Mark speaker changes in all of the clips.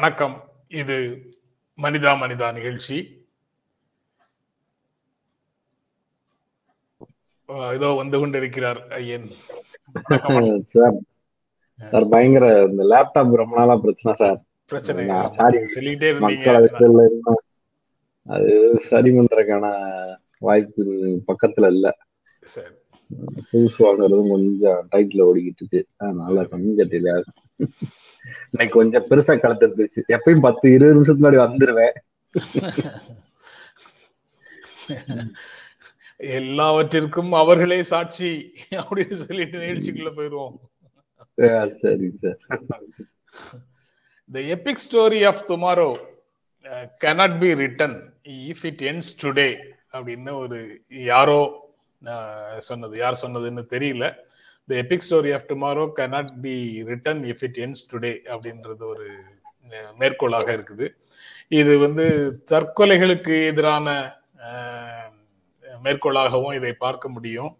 Speaker 1: வணக்கம். இது மனிதா மனிதா நிகழ்ச்சி. இதோ வந்து கொண்டிருக்கிறார் ஐயன்.
Speaker 2: சார் சார் பயங்கர இந்த லேப்டாப் ரொம்ப நாளா பிரச்சனை. சார்.
Speaker 1: பிரச்சனை. சொல்லிட்டே இருந்தீங்க.
Speaker 2: அது சரி பண்றதுக்கான வாய்ப்பு பக்கத்துல இல்ல.
Speaker 1: சரி.
Speaker 2: புதுசு வாங்குறதும் கொஞ்சம் டைட்ல ஓடிக்கிட்டு இருக்கு. அதனால கொஞ்சம் டிலே ஆகுது இன்னைக்கு கொஞ்சம் பெருசா கலந்துருந்துச்சு எப்பயும் பத்து இருபது நிமிஷத்துக்கு முன்னாடி வந்துருவேன்.
Speaker 1: எல்லாவற்றிற்கும் அவர்களே சாட்சி அப்படின்னு சொல்லிட்டு நிகழ்ச்சிக்குள்ள போயிருவோம்.
Speaker 2: சரி sir.
Speaker 1: The epic story of tomorrow uh, cannot be written if it ends today அப்படின்னு ஒரு யாரோ uh, சொன்னது. யார் சொன்னதுன்னு தெரியல. The epic story of tomorrow cannot be written if it ends today அப்படின்றது ஒரு மேற்கோளாக இருக்குது. இது வந்து தற்கொலைகளுக்கு எதிரான மேற்கோளாகவும் இதை பார்க்க முடியும்.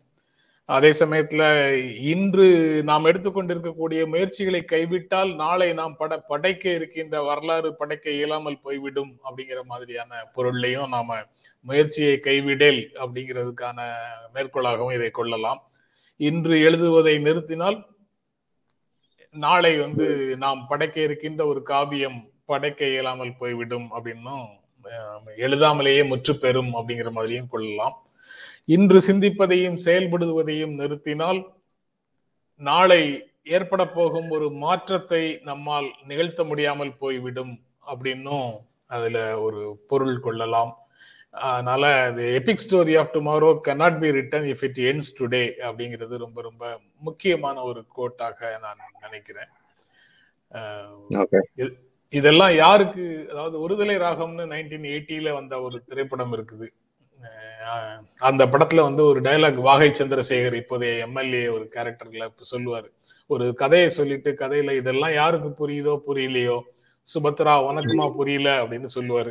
Speaker 1: அதே சமயத்துல இன்று நாம் எடுத்துக்கொண்டிருக்கக்கூடிய முயற்சிகளை கைவிட்டால் நாளை நாம் பட படைக்க இருக்கின்ற வரலாறு படைக்க இயலாமல் போய்விடும் அப்படிங்கிற மாதிரியான பொருள்லையும் நாம முயற்சியை கைவிடேல் அப்படிங்கிறதுக்கான மேற்கோளாகவும் இதை கொள்ளலாம். இன்று எழுதுவதை நிறுத்தினால் நாளை வந்து நாம் படைக்க இருக்கின்ற ஒரு காவியம் படைக்க இயலாமல் போய்விடும் அப்படின்னும் எழுதாமலேயே முற்று பெறும் அப்படிங்கிற மாதிரியும் கொள்ளலாம். இன்று சிந்திப்பதையும் செயல்படுவதையும் நிறுத்தினால் நாளை ஏற்பட போகும் ஒரு மாற்றத்தை நம்மால் நிகழ்த்த முடியாமல் போய்விடும் அப்படின்னும் அதுல ஒரு பொருள் கொள்ளலாம். அதனால the epic story of tomorrow cannot be written if it ends today அப்படிங்கிறது ரொம்ப ரொம்ப முக்கியமான ஒரு கோட்டாக நான் நினைக்கிறேன். இதெல்லாம் யாருக்கு அதாவது ஒருதலை ராகம்னு நைன்டீன் எயிட்டில வந்த ஒரு திரைப்படம் இருக்குது. அந்த படத்துல வந்து ஒரு டயலாக் வாகை சந்திரசேகர் இப்போதைய எம்எல்ஏ ஒரு கேரக்டர்ல சொல்லுவாரு. ஒரு கதையை சொல்லிட்டு கதையில இதெல்லாம் யாருக்கு புரியுதோ புரியலையோ சுபத்ரா உனக்குமா புரியல அப்படின்னு சொல்லுவாரு.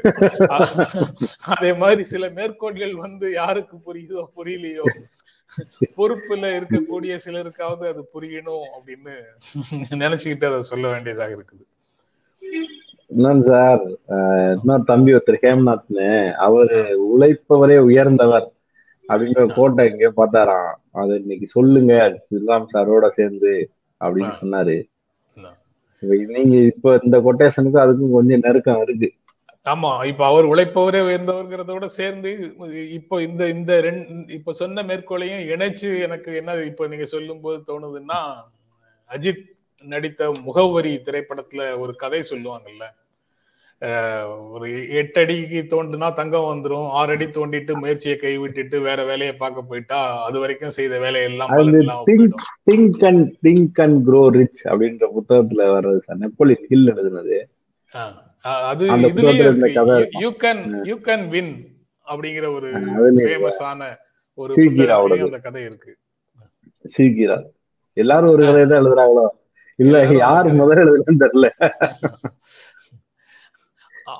Speaker 1: அதே மாதிரி சில மேற்கோள்கள் வந்து யாருக்கு புரியுதோ புரியலையோ பொறுப்புல இருக்கக்கூடிய சிலருக்காவது அது புரியணும் அப்படின்னு நினைச்சுக்கிட்டு அதை சொல்ல வேண்டியதாக இருக்குது.
Speaker 2: இன்னொன்னு சார் அஹ், இன்னொரு தம்பி ஒருத்தர் ஹேம்நாத்னு அவரு உழைப்பவரே உயர்ந்தவர் அப்படின்ற கோட்டை எங்கேயோ பார்த்தாராம். அது இன்னைக்கு சொல்லுங்க சில்லாம் சாரோட சேர்ந்து அப்படின்னு. சொன்னாரு. நீங்க இப்ப இந்த கொட்டேஷனுக்கும் அதுக்கும் கொஞ்சம் நெருக்கம் இருக்கு
Speaker 1: ஆமா இப்ப அவர் உழைப்பவரே உயர்ந்தவர்ங்கிறதோட சேர்ந்து இப்போ இந்த இந்த ரெண்டு இப்ப சொன்ன மேற்கோளையும் இணைச்சு எனக்கு என்ன இப்போ நீங்க சொல்லும் போது தோணுதுன்னா அஜித் நடித்த முகவரி திரைப்படத்துல ஒரு கதை சொல்லுவாங்கல்ல அஹ் ஒரு எட்டு அடிக்கு தோண்டுனா தங்கம் வந்துரும் ஆறு அடி தோண்டிட்டு முயற்சியை கைவிட்டுட்டு வேற வேலையை பார்க்க போயிட்டா அது வரைக்கும் செய்த வேலையெல்லாம்
Speaker 2: think and think and grow rich அப்படின்ற புத்தகத்துல வர்றது சார். நெப்போலியன் ஹில் எழுதுனது.
Speaker 1: அது
Speaker 2: கதை.
Speaker 1: You can you can win அப்படிங்கிற ஒரு ஃபேமஸான ஒரு அந்த கதை இருக்கு.
Speaker 2: சீக்கிரா. எல்லாரும் ஒரு கதையை தான் எழுதுறாங்களோ? இல்ல யார்
Speaker 1: கதை.
Speaker 2: முதல்ல எழுதுன்னு தெரியல.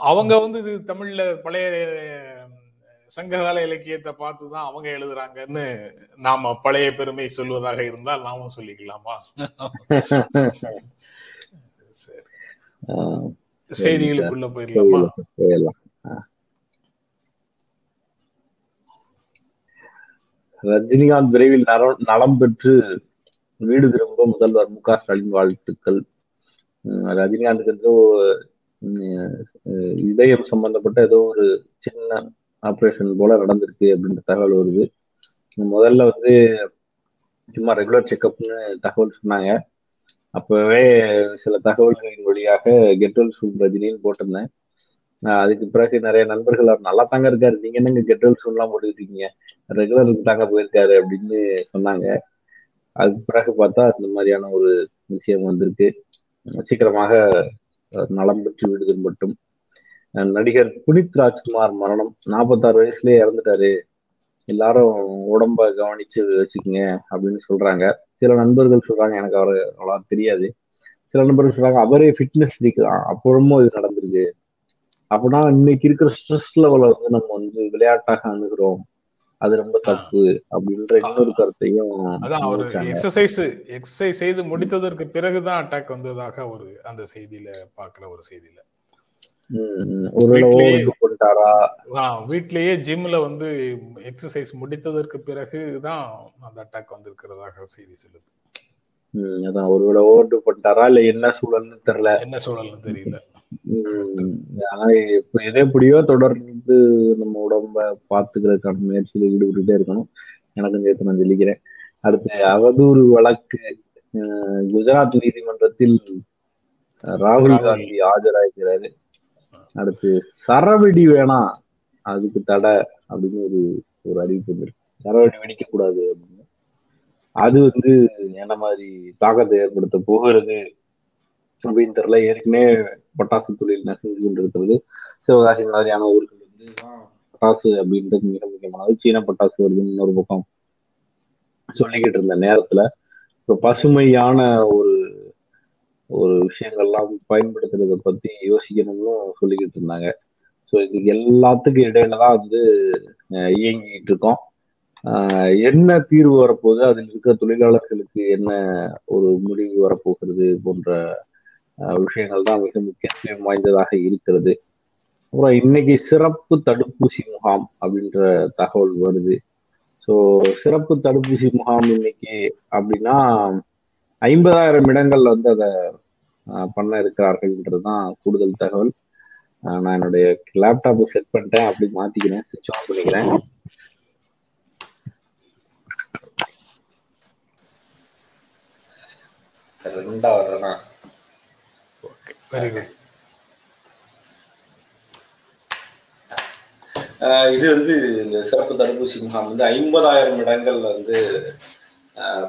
Speaker 1: அவங்க வந்து இது தமிழ்ல பழைய சங்ககால இலக்கியத்தை பார்த்து தான் அவங்க எழுதுறாங்கன்னு நாம பழைய பெருமை சொல்வதாக இருந்தால் நாமும் சொல்லிக்கலாமா? செய்திகளுக்குள்ள போயிடலாமா.
Speaker 2: ரஜினிகாந்த் விரைவில் நலம் நலம் பெற்று வீடு திரும்ப முதல்வர் மு க ஸ்டாலின் வாழ்த்துக்கள். ரஜினிகாந்துக்கு இதயம் சம்பந்தப்பட்ட ஏதோ ஒரு சின்ன ஆப்ரேஷன் போல நடந்திருக்கு அப்படின்ற தகவல் வருது. முதல்ல வந்து சும்மா ரெகுலர் செக்கப்னு தகவல் சொன்னாங்க. அப்பவே சில தகவல்களின் வழியாக கெட்வெல் சூன் ரஜினின்னு போட்டிருந்தேன். அதுக்கு பிறகு நிறைய நண்பர்கள் அவர் நல்லா தாங்க இருக்காரு. நீங்க என்னங்க கெட்வெல் சூன்லாம் போட்டுக்கிட்டீங்க ரெகுலருக்கு தாங்க போயிருக்காரு அப்படின்னு சொன்னாங்க. அதுக்கு பிறகு பார்த்தா இந்த மாதிரியான ஒரு விஷயம் வந்திருக்கு. சீக்கிரமாக நலம் பெற்று விடுதல் மட்டும். நடிகர் புனித் ராஜ்குமார் மரணம். நாற்பத்தாறு வயசுலயே இறந்துட்டாரு. எல்லாரும் உடம்ப கவனிச்சு வச்சுக்கோங்க அப்படின்னு சொல்றாங்க. சில நண்பர்கள் சொல்றாங்க எனக்கு அவர் அவ்வளோ தெரியாது. சில நண்பர்கள் சொல்றாங்க அவரே ஃபிட்னஸ் இருக்கலாம் அப்புறமும் இது நடந்திருக்கு. அப்படின்னா இன்னைக்கு இருக்கிற ஸ்ட்ரெஸ் லெவலை வந்து நம்ம வந்து விளையாட்டாக அணுகிறோம். அது ரொம்ப தப்பு அப்படின்ற இன்னொரு கருத்தையும்
Speaker 1: அதான்
Speaker 2: முன்வைச்சாங்க.
Speaker 1: எக்ஸசைஸ் எக்ஸசைஸ் செய்து முடித்ததற்கு பிறகுதான் அட்டாக் வந்ததாக ஒரு அந்த செய்தியில பாக்குற ஒரு செய்தியில. வீட்லயே- ஜிம்ல வந்து எக்ஸசைஸ் முடித்ததற்கு பிறகு தான் அந்த அட்டாக் வந்திருக்கிறதாக செய்தி சொல்லுது.
Speaker 3: அதான். ஒருவேளை ஓவர் பண்ணிட்டாரா? இல்ல என்ன சூழல்னு தெரியல.
Speaker 1: என்ன சூழல்னு தெரியல.
Speaker 3: எது எப்படியோ தொடர்ந்து நம்ம உடம்ப பாத்துக்கிறதுக்கான முயற்சியில ஈடுபட்டுட்டே இருக்கணும். எனக்கும் சேர்த்து நான் சொல்லிக்கிறேன் அடுத்து அவதூறு வழக்கு குஜராத் நீதிமன்றத்தில் ராகுல். காந்தி ஆஜராகிறாரு. அடுத்து சரவெடி வேணாம் அதுக்கு தடை அப்படின்னு ஒரு ஒரு அறிவிப்பு வந்திருக்கு. சரவெடி வெடிக்க கூடாது அப்படின்னு. அது வந்து என்ன மாதிரி தாக்கத்தை ஏற்படுத்த போகிறது? அப்படின்னு தெரியல ஏற்கனவே பட்டாசு தொழில் நெசஞ்சு கொண்டிருக்கிறது. சிவகாசி மாதிரியான ஊர்கள் வந்து பட்டாசு அப்படின்றது மிக முக்கியமானது. சீன பட்டாசு வருதுன்னு இன்னொரு பக்கம் சொல்லிக்கிட்டு இருந்த நேரத்துல. இப்போ பசுமையான ஒரு ஒரு விஷயங்கள்லாம் பயன்படுத்துறத பத்தி யோசிக்கணும்னு சொல்லிக்கிட்டு இருந்தாங்க. ஸோ இது எல்லாத்துக்கும் இடையில தான் வந்து இயங்கிட்டு இருக்கோம். என்ன தீர்வு வரப்போகுது? அதில் இருக்கிற தொழிலாளர்களுக்கு என்ன ஒரு முடிவு வரப்போகிறது போன்ற விஷயங்கள் தான் மிக முக்கியத்துவம் வாய்ந்ததாக இருக்கிறது. அப்புறம் இன்னைக்கு சிறப்பு தடுப்பூசி முகாம் அப்படின்ற தகவல் வருது. ஸோ சிறப்பு தடுப்பூசி முகாம் இன்னைக்கு அப்படின்னா ஐம்பதாயிரம் இடங்கள் வந்து அதை பண்ண இருக்கிறார்கள்ன்றது தான் கூடுதல் தகவல். நான் என்னுடைய லேப்டாப்பை செட் பண்ணிட்டேன். அப்படி மாத்திக்கிறேன். சுவிட்ச் ஆன் பண்ணிக்கிறேன். ரெண்டா வர்றேனா
Speaker 1: வெரி குட்
Speaker 2: ஆஹ் இது வந்து இந்த சிறப்பு தடுப்பூசி முகாம் வந்து ஐம்பதாயிரம் இடங்கள்ல வந்து ஆஹ்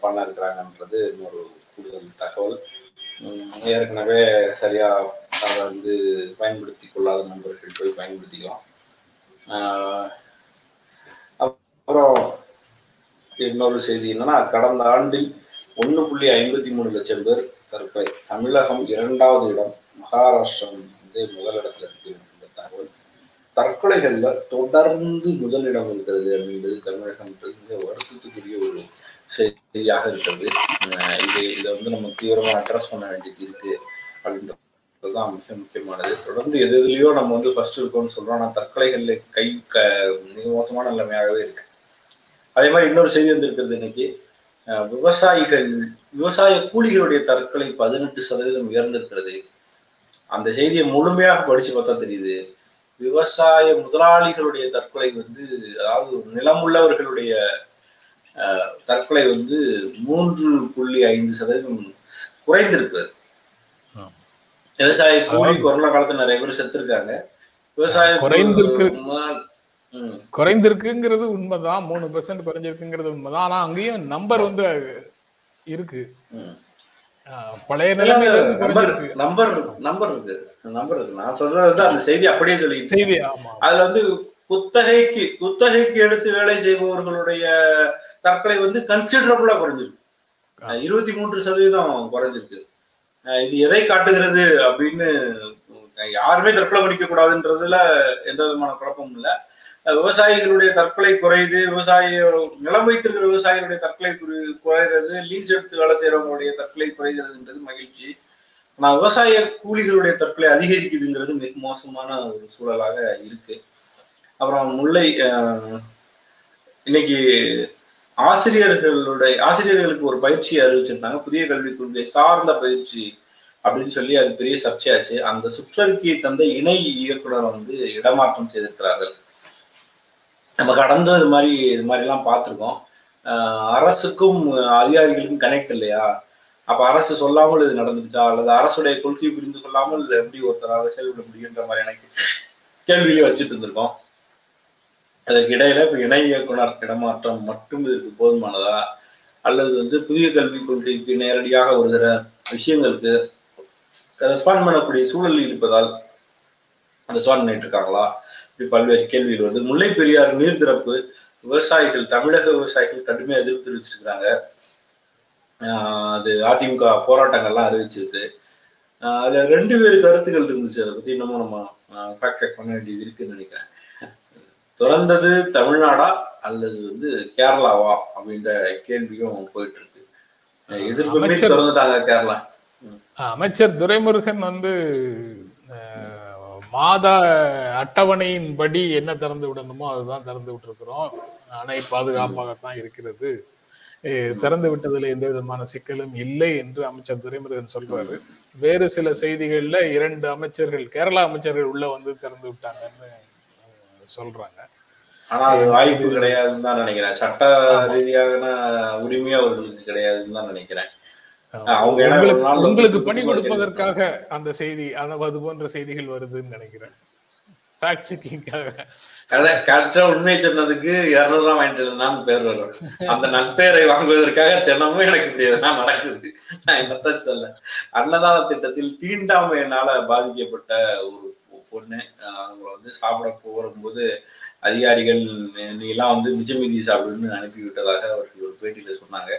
Speaker 2: பண்ண இருக்கிறாங்கன்றது ஒரு கூடுதல் தகவல். உம் ஏற்கனவே சரியா அதை வந்து பயன்படுத்தி கொள்ளாத நண்பர்கள் போய் பயன்படுத்திக்கலாம். ஆஹ் அப்புறம் இன்னொரு செய்தி என்னன்னா கடந்த ஆண்டில் ஒன்று புள்ளி ஐம்பத்தி மூணு லட்சம் பேர் தற்கொலை தமிழகம் இரண்டாவது இடம் மகாராஷ்டிரம் வந்து முதலிடத்தில் இருக்கு என்ற தகவல். தற்கொலைகள்ல தொடர்ந்து முதலிடம் இருக்கிறது அப்படின்றது தமிழகம் மிக வருத்தத்துக்குரிய ஒரு செய்தியாக இருக்கிறது. இது இதை வந்து நம்ம தீவிரமா அட்ரஸ் பண்ண வேண்டியது இருக்கு அப்படின்றதுதான் மிக முக்கியமானது. தொடர்ந்து எது எதுலயோ நம்ம வந்து ஃபர்ஸ்ட் இருக்கோம்னு சொல்றோம் ஆனால் தற்கொலைகள்ல கை க மிக மோசமான நிலைமையாகவே இருக்கு. அதே மாதிரி இன்னொரு செய்தி வந்திருக்கிறது இன்னைக்கு. விவசாயிகள் விவசாய கூலிகளுடைய தற்கொலை பதினெட்டு சதவீதம் உயர்ந்திருக்கிறது. அந்த செய்தியை முழுமையாக படிச்சு பார்த்தா தெரியுது. விவசாய முதலாளிகளுடைய தற்கொலை வந்து அதாவது நிலம் உள்ளவர்களுடைய தற்கொலை வந்து மூன்று புள்ளி ஐந்து சதவீதம் குறைந்திருக்கு
Speaker 1: ஆம்.
Speaker 2: விவசாய கூலி கொரோனா காலத்துல நிறைய பேர் செத்துருக்காங்க. விவசாய
Speaker 1: குறைந்திருக்கு. குறைந்திருக்குங்கிறது உண்மைதான். மூணு பெர்சென்ட் குறைஞ்சிருக்குங்கிறது உண்மைதான். ஆனா அங்கேயும் நம்பர் வந்து இருக்கு. பழைய நிலைமையில
Speaker 2: நம்பர் நம்பர் நம்பர் இருக்கு. நம்பர் இருக்கு. நான் சொல்றது வந்து அந்த செய்தி அப்படியே சொல்லிட்டு
Speaker 1: செய்தி
Speaker 2: அதுல வந்து குத்தகைக்கு குத்தகைக்கு எடுத்து வேலை செய்பவர்களுடைய தற்கொலை வந்து கன்சிடரபுளா குறைஞ்சிருக்கு. இருபத்தி மூன்று சதவீதம் குறைஞ்சிருக்கு. இது எதை காட்டுகிறது அப்படின்னு யாருமே தற்கொலை பண்ணிக்க கூடாதுன்றதுல எந்த விதமான குழப்பமும் இல்லை. விவசாயிகளுடைய தற்கொலை குறையுது விவசாய நிலம் வைத்திருக்கிற விவசாயிகளுடைய தற்கொலை குறைகிறது லீஸ் எடுத்து வேலை செய்யறவங்களுடைய தற்கொலை குறைகிறதுன்றது மகிழ்ச்சி. ஆனால் விவசாய கூலிகளுடைய தற்கொலை அதிகரிக்குதுங்கிறது மிக மோசமான ஒரு சூழலாக இருக்கு. அப்புறம் முல்லை இன்னைக்கு ஆசிரியர்களுடைய ஆசிரியர்களுக்கு ஒரு பயிற்சி அறிவிச்சிருந்தாங்க. புதிய கல்விக் கொள்கை சார்ந்த பயிற்சி அப்படின்னு சொல்லி அது பெரிய சர்ச்சையாச்சு. அந்த சுற்றறிக்கையை தந்த இணை இயக்குனர் வந்து இடமாற்றம் செய்திருக்கிறார்கள். நம்ம கடந்து இது மாதிரி இது மாதிரிலாம் பார்த்துருக்கோம். அரசுக்கும் அதிகாரிகளுக்கும் கனெக்ட் இல்லையா? அப்போ அரசு சொல்லாமல் இது நடந்துச்சா அல்லது அரசுடைய கொள்கை புரிந்து கொள்ளாமல் எப்படி ஒருத்தராக செயல்பட முடியுன்ற மாதிரி எனக்கு கேள்வியை வச்சுட்டு இருந்திருக்கோம். அதற்கு இடையில இப்போ இணை இயக்குனர் இடமாற்றம் மட்டும் இதுக்கு போதுமானதா? அல்லது வந்து புதிய கல்விக் கொள்கைக்கு நேரடியாக வருகிற விஷயங்களுக்கு ரெஸ்பாண்ட் பண்ணக்கூடிய சூழல் இருப்பதால் ரெஸ்பாண்ட் பண்ணிட்டு இருக்காங்களா? பல்வேறு கேள்விகள் வந்து முல்லை பெரியாறு நீர் திறப்பு விவசாயிகள் தமிழக விவசாயிகள் கடுமையாக எதிர்ப்பு தெரிவிச்சிருக்கிறாங்க. அது அதிமுக போராட்டங்கள்லாம் அறிவிச்சிருக்கு. அதுல ரெண்டு பேரு கருத்துக்கள் இருந்துச்சு. அதை பத்தி இன்னமும் நம்ம ஃபேக்ட் செக் பண்ண வேண்டியது இருக்குன்னு நினைக்கிறேன். திறந்தது தமிழ்நாடா அல்லது வந்து கேரளாவா அப்படின்ற கேள்வியும் போயிட்டு இருக்கு. எதிர்ப்பு திறந்துட்டாங்க கேரளா.
Speaker 1: அமைச்சர் துரைமுருகன் வந்து மாத அட்டவணையின்படி என்ன திறந்து விடணுமோ அதுதான் திறந்து விட்டுருக்கிறோம். அணை பாதுகாப்பாகத்தான் இருக்கிறது. திறந்து விட்டதுல எந்த விதமான சிக்கலும் இல்லை என்று அமைச்சர் துரைமுருகன் சொல்றாரு. வேறு சில செய்திகள்ல இரண்டு அமைச்சர்கள் கேரளா அமைச்சர்கள் உள்ள வந்து திறந்து விட்டாங்கன்னு சொல்றாங்க.
Speaker 2: ஆனா அது வாய்ப்பு கிடையாதுன்னு தான் நினைக்கிறேன். சட்ட ரீதியான உரிமை அவர்களுக்கு கிடையாதுன்னு தான் நினைக்கிறேன்.
Speaker 1: உங்களுக்கு பணி கொடுப்பதற்காக அந்த செய்தி அது போன்ற செய்திகள் வருதுன்னு நினைக்கிறேன்.
Speaker 2: கரெக்டா உண்மை சொன்னதுக்கு இருநூறு ரூபாய் வாங்கிட்டு இருந்தான்னு பேர் வரும். அந்த நற்பெயரை வாங்குவதற்காக தினமும் எனக்கு இப்படி எதனா நடக்குது. நான் என்னத்தான் சொல்ல? அன்னதான திட்டத்தில் தீண்டாமையினால பாதிக்கப்பட்ட ஒரு பொண்ணு அவங்கள வந்து சாப்பிட போகும்போது அதிகாரிகள் நீ எல்லாம் வந்து மிச்சமீதி சாப்பிடுன்னு அனுப்பி விட்டதாக அவர்கள் ஒரு பேட்டியில சொன்னாங்க.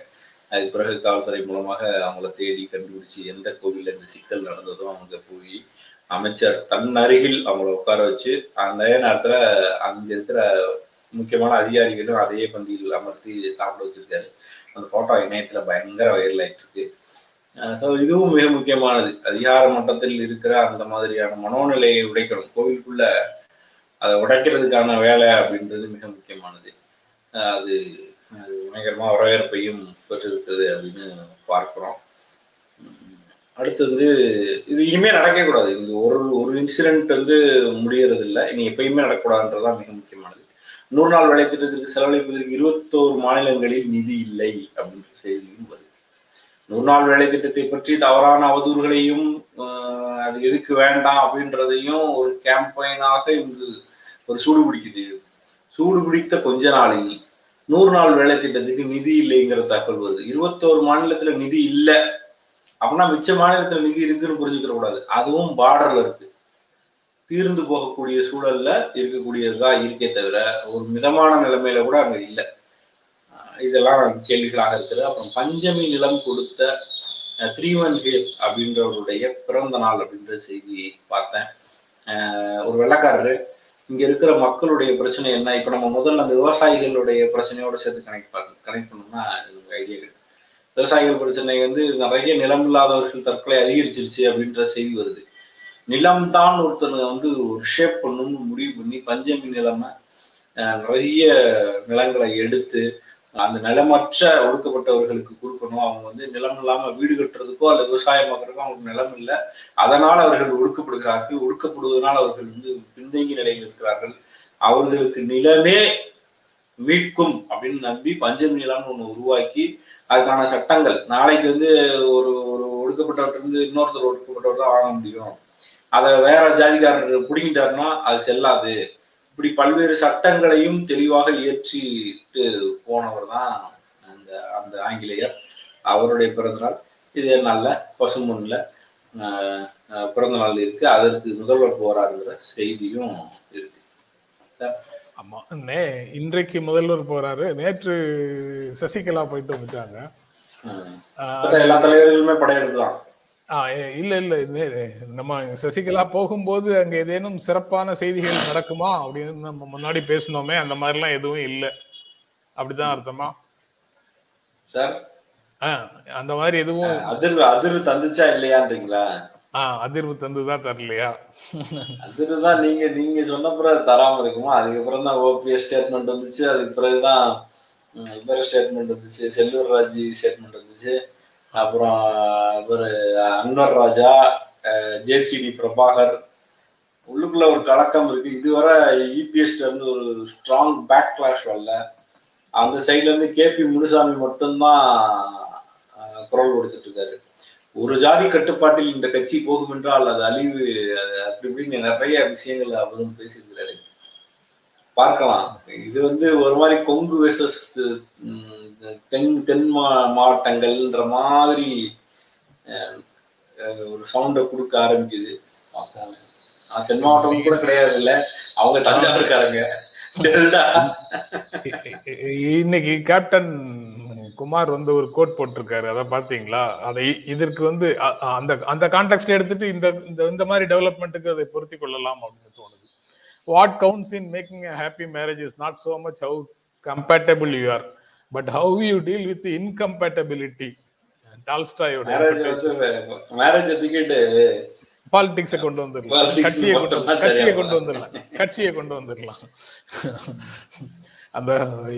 Speaker 2: அதுக்கு பிறகு காவல்துறை மூலமாக அவங்கள தேடி கண்டுபிடிச்சு எந்த கோவில்ல இந்த சிக்கல் நடந்ததோ அவங்க போய் அமைச்சர் தன் அருகில் அவங்கள உட்கார வச்சு அந்த நேரத்துல அங்க இருக்கிற முக்கியமான அதிகாரிகளும் அதே பந்தியில் அமர்த்தி சாப்பிட வச்சிருக்காரு. அந்த போட்டோ இணையத்துல பயங்கர வைரல் ஆயிட்டு இருக்கு. ஸோ இதுவும் மிக முக்கியமானது. அதிகார மட்டத்தில் இருக்கிற அந்த மாதிரியான மனோநிலையை உடைக்கணும். கோவிலுக்குள்ள அதை உடைக்கிறதுக்கான வேலை அப்படின்றது மிக முக்கியமானது. அது அது வரவேற்பையும் பெற்றிருக்குது அப்படின்னு பார்க்குறோம். அடுத்து வந்து இது இனிமேல் நடக்கவே கூடாது. இந்த ஒரு ஒரு இன்சிடென்ட் வந்து முடியறது இல்லை இனி எப்பயுமே நடக்கக்கூடாதுன்றதுதான் மிக முக்கியமானது. நூறு நாள் வேலை திட்டத்திற்கு செலவழிப்பதற்கு இருபத்தோரு மாநிலங்களில் நிதி இல்லை அப்படின்ற செய்தியும் வருது. நூறு நாள் வேலை திட்டத்தை பற்றி தவறான அவதூறுகளையும் அது எதுக்கு வேண்டாம் அப்படின்றதையும் ஒரு கேம்பெயினாக இங்கு ஒரு சூடு பிடிக்குது. சூடு பிடித்த கொஞ்ச நாளில் நூறு நாள் வேலை திட்டத்துக்கு நிதி இல்லைங்கிற தகவல் வருது. இருபத்தோரு மாநிலத்துல நிதி இல்லை. அப்படின்னா மிச்ச மாநிலத்துல நிதி இருக்குன்னு புரிஞ்சுக்கிற கூடாது. அதுவும் பார்டர்ல இருக்கு. தீர்ந்து போகக்கூடிய சூழல்ல இருக்கக்கூடியதுதான் இருக்கே தவிர ஒரு மிதமான நிலைமையில கூட அங்க இல்லை. இதெல்லாம் கேள்விகளாக இருக்குது. அப்புறம் பஞ்சமி நிலம் கொடுத்த த்ரீவன் ஹேல் அப்படின்றவருடைய பிறந்த நாள் அப்படின்ற செய்தி பார்த்தேன். ஒரு வெள்ளக்காரரு இங்க இருக்கிற மக்களுடைய பிரச்சனை என்ன? இப்ப நம்ம முதல்ல அந்த விவசாயிகளுடைய பிரச்சனையோட சேர்த்து கனெக்ட் பண்ண கனெக்ட் பண்ணோம்னா எனக்கு ஐடியா கிடைக்கும் விவசாயிகள் பிரச்சனை வந்து நிறைய நிலம் இல்லாதவர்கள் தற்கொலை அதிகரிச்சிருச்சு அப்படின்ற செய்தி வருது. நிலம் தான் ஒருத்தனை வந்து ஒரு ஷேப் பண்ணணும்னு முடிவு பண்ணி பஞ்சமி நிலமை நிறைய நிலங்களை எடுத்து அந்த நிலமற்ற ஒடுக்கப்பட்டவர்களுக்கு கொடுக்கணும். அவங்க வந்து நிலம் இல்லாம வீடு கட்டுறதுக்கோ அல்லது விவசாயம் பார்க்கறதுக்கோ அவங்களுக்கு நிலம் இல்லை. அதனால் அவர்கள் ஒடுக்கப்படுகிறார்கள். ஒடுக்கப்படுவதனால் அவர்கள் வந்து பின்தங்கி நிலையில் இருக்கிறார்கள். அவர்களுக்கு நிலமே மீட்கும் அப்படின்னு நம்பி பஞ்சமி நிலம்னு ஒன்று உருவாக்கி அதுக்கான சட்டங்கள். நாளைக்கு வந்து ஒரு ஒரு ஒடுக்கப்பட்டவர்கிட்ட இருந்து இன்னொருத்தர் ஒடுக்கப்பட்டவர் தான் வாங்க முடியும். அதை வேற ஜாதிக்காரர் பிடிக்கிட்டாருன்னா அது செல்லாது. இப்படி பல்வேறு சட்டங்களையும் தெளிவாக இயற்றிட்டு போனவர் தான் அந்த அந்த ஆங்கிலேயர். அவருடைய பிறந்தநாள் இதே நாள்ல ஆஹ், பிறந்த நாள் இருக்கு. அதற்கு முதல்வர் போறாருங்கிற செய்தியும் இருக்கு.
Speaker 1: ஆமா. நே இன்றைக்கு முதல்வர் போறாரு. நேற்று சசிகலா போயிட்டு வந்துட்டாங்க.
Speaker 2: எல்லா தலைவர்களுமே படையெடுப்பு தான்
Speaker 1: இல்ல இல்ல நம்ம சசிகலா போகும்போது அங்க ஏதேனும் சிறப்பான செய்திகள் நடக்குமா அப்படின்னு நம்ம முன்னாடி பேசினோமே அந்த மாதிரிலாம் எதுவும் இல்ல. அப்படிதான் அர்த்தமா?
Speaker 2: சார்?
Speaker 1: அந்த மாதிரி எதுவும்
Speaker 2: அதிர்வு அதிர்வு தந்துச்சா இல்லையான்றீங்களா?
Speaker 1: ஆஹ் அதிர்வு தந்துதான் தரலையா?
Speaker 2: அதிர்வு தான் நீங்க நீங்க சொன்ன பிறகு தராம இருக்குமா? அதுக்கப்புறம் தான் ஓபிஎஸ் ஸ்டேட்மெண்ட் வந்துச்சு. அதுக்கு பிறகுதான் இவர் ஸ்டேட்மெண்ட் வந்துச்சு செல்லூர் ராஜி ஸ்டேட்மெண்ட் வந்துச்சு. அப்புறம் இவர் அன்வர் ராஜா ஜேசிடி பிரபாகர் உள்ளுக்குள்ள ஒரு கலக்கம் இருக்கு. இதுவரை இபிஎஸ்ட இருந்து ஒரு ஸ்ட்ராங் பேக் கிளாஷ் வரல. அந்த சைட்ல இருந்து கேபி முனுசாமி மட்டும்தான் குரல் கொடுத்துட்டு இருக்காரு. ஒரு ஜாதி கட்டுப்பாட்டில் இந்த கட்சி போகும் என்றால் அது அழிவு அது அப்படி இப்படின்னு நிறைய விஷயங்கள் அவரும் பேசியிருக்கிறாரு. பார்க்கலாம். இது வந்து ஒரு மாதிரி கொங்கு வேசஸ் தென் தென் மா மாவட்டங்கள்ன்ற மாதிரி ஒரு சவுண்டை கொடுக்க ஆரம்பிக்குது. தென் மாவட்டம் கூட கிடையாது இல்ல அவங்க தஞ்சாவூர்காரங்க. இருக்காருங்க
Speaker 1: இன்னைக்கு கேப்டன் குமார் வந்து ஒரு கோட் போட்டிருக்காரு. அதை பாத்தீங்களா அதை இதற்கு வந்து அந்த அந்த கான்டெக்ட்ல எடுத்துட்டு இந்த இந்த இந்த மாதிரி டெவலப்மெண்ட்டுக்கு அதை பொருத்தி கொள்ளலாம் அப்படின்னு தோணுது. What counts in making happy marriage is not so much how compatible you are but how you deal with the incompatibility? டால்ஸ்டாயோட
Speaker 2: மேரேஜ் வந்து மேரேஜ் தூக்கிட்டு
Speaker 1: பாலிடிக்ஸ கொண்டு வந்துடலாம்.
Speaker 2: Politics
Speaker 1: கட்சியை கொண்டு கட்சியை கொண்டு வந்துடலாம். கட்சியை கொண்டு வந்துடலாம். அந்த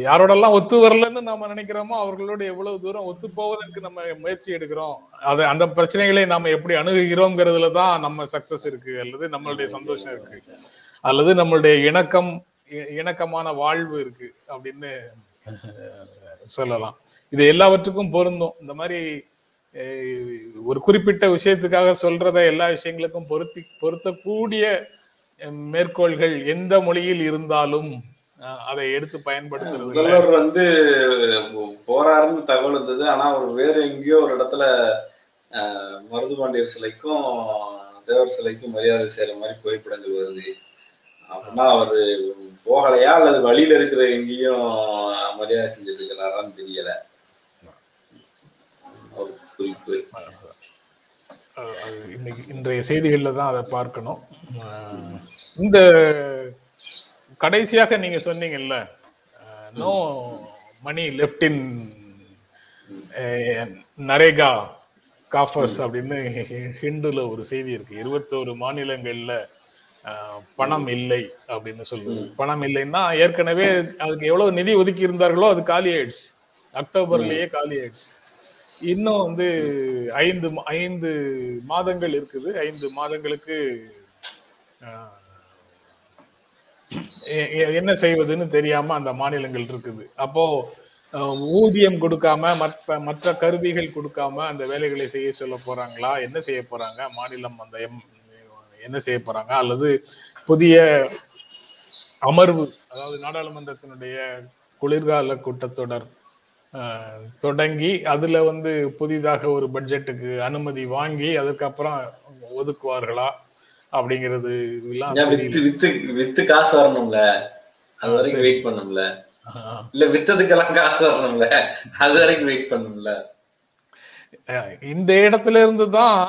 Speaker 1: யாரோடெல்லாம் ஒத்து வரலன்னு நாம நினைக்கிறோமோ அவர்களோட எவ்வளவு தூரம் ஒத்து போவதற்கு நம்ம முயற்சி எடுக்கிறோம் அது அந்த பிரச்சனைகளை நாம எப்படி அணுகுகிறோம்ங்கிறதுல தான் நம்ம சக்சஸ் இருக்கு அல்லது நம்மளுடைய சந்தோஷம் இருக்கு அல்லது நம்மளுடைய இணக்கம் இணக்கமான வாழ்வு இருக்கு அப்படின்னு சொல்லலாம். இது எல்லாவற்றுக்கும் பொருந்தும். இந்த மாதிரி ஒரு குறிப்பிட்ட விஷயத்துக்காக சொல்றத எல்லா விஷயங்களுக்கும் பொருத்தி பொருத்தக்கூடிய மேற்கோள்கள் எந்த மொழியில் இருந்தாலும் அதை எடுத்து பயன்படுத்துறது
Speaker 2: முதல்வர் வந்து போறாருன்னு தகவல் இருந்தது ஆனா அவர் வேற எங்கேயோ ஒரு இடத்துல அஹ், மருதுபாண்டியர் சிலைக்கும் தேவர் சிலைக்கும் மரியாதை செய்யற மாதிரி புகைப்படங்கள் வருது. அப்படின்னா அவரு போகலையா அல்லது வழியில இருக்கிற எங்கேயும் மரியாதை செஞ்சுட்டு இருக்கிறாரான்னு தெரியல. ஒரு குறிப்பு.
Speaker 1: இன்னைக்கு இன்றைய செய்திகள்ல தான் அதை பார்க்கணும். இந்த கடைசியாக நீங்க சொன்னீங்கல்ல no money left in NREGA coffers அப்படின்னு ஹிண்டுல ஒரு செய்தி இருக்கு. இருபத்தோரு மாநிலங்கள்ல பணம் இல்லை அப்படின்னு சொல்லுது. பணம் இல்லைன்னா ஏற்கனவே அதுக்கு எவ்வளவு நிதி ஒதுக்கி இருந்தார்களோ அது காலி ஆயிடுச்சு அக்டோபர்லயே காலி ஆயிடுச்சு இன்னும் வந்து ஐந்து ஐந்து மாதங்கள் இருக்குது. ஐந்து மாதங்களுக்கு என்ன செய்வதுன்னு தெரியாம அந்த மாநிலங்கள் இருக்குது. அப்போ ஊதியம் கொடுக்காம மற்ற மற்ற கருவிகள் கொடுக்காம அந்த வேலைகளை செய்ய சொல்ல போறாங்களா? என்ன செய்ய போறாங்க? மாநிலம் அந்த எம் என்ன செய்ய போறாங்க? அல்லது புதிய அமர்வு அதாவது நாடாளுமன்றத்தினுடைய குளிர்கால கூட்டத்தொடர் தொடங்கி அதுல வந்து புதிதாக ஒரு பட்ஜெட்டுக்கு அனுமதி வாங்கி அதுக்கப்புறம் ஒதுக்குவார்களா? அப்படிங்கிறது.
Speaker 2: வித்து காசு வரணும்ல? அது வரைக்கும் வெயிட் பண்ணும்ல. இல்ல வித்ததுக்கெல்லாம் காசு வரணும்ல? அது வரைக்கும் வெயிட் பண்ணும்ல?
Speaker 1: இந்த இடத்துல இருந்து தான்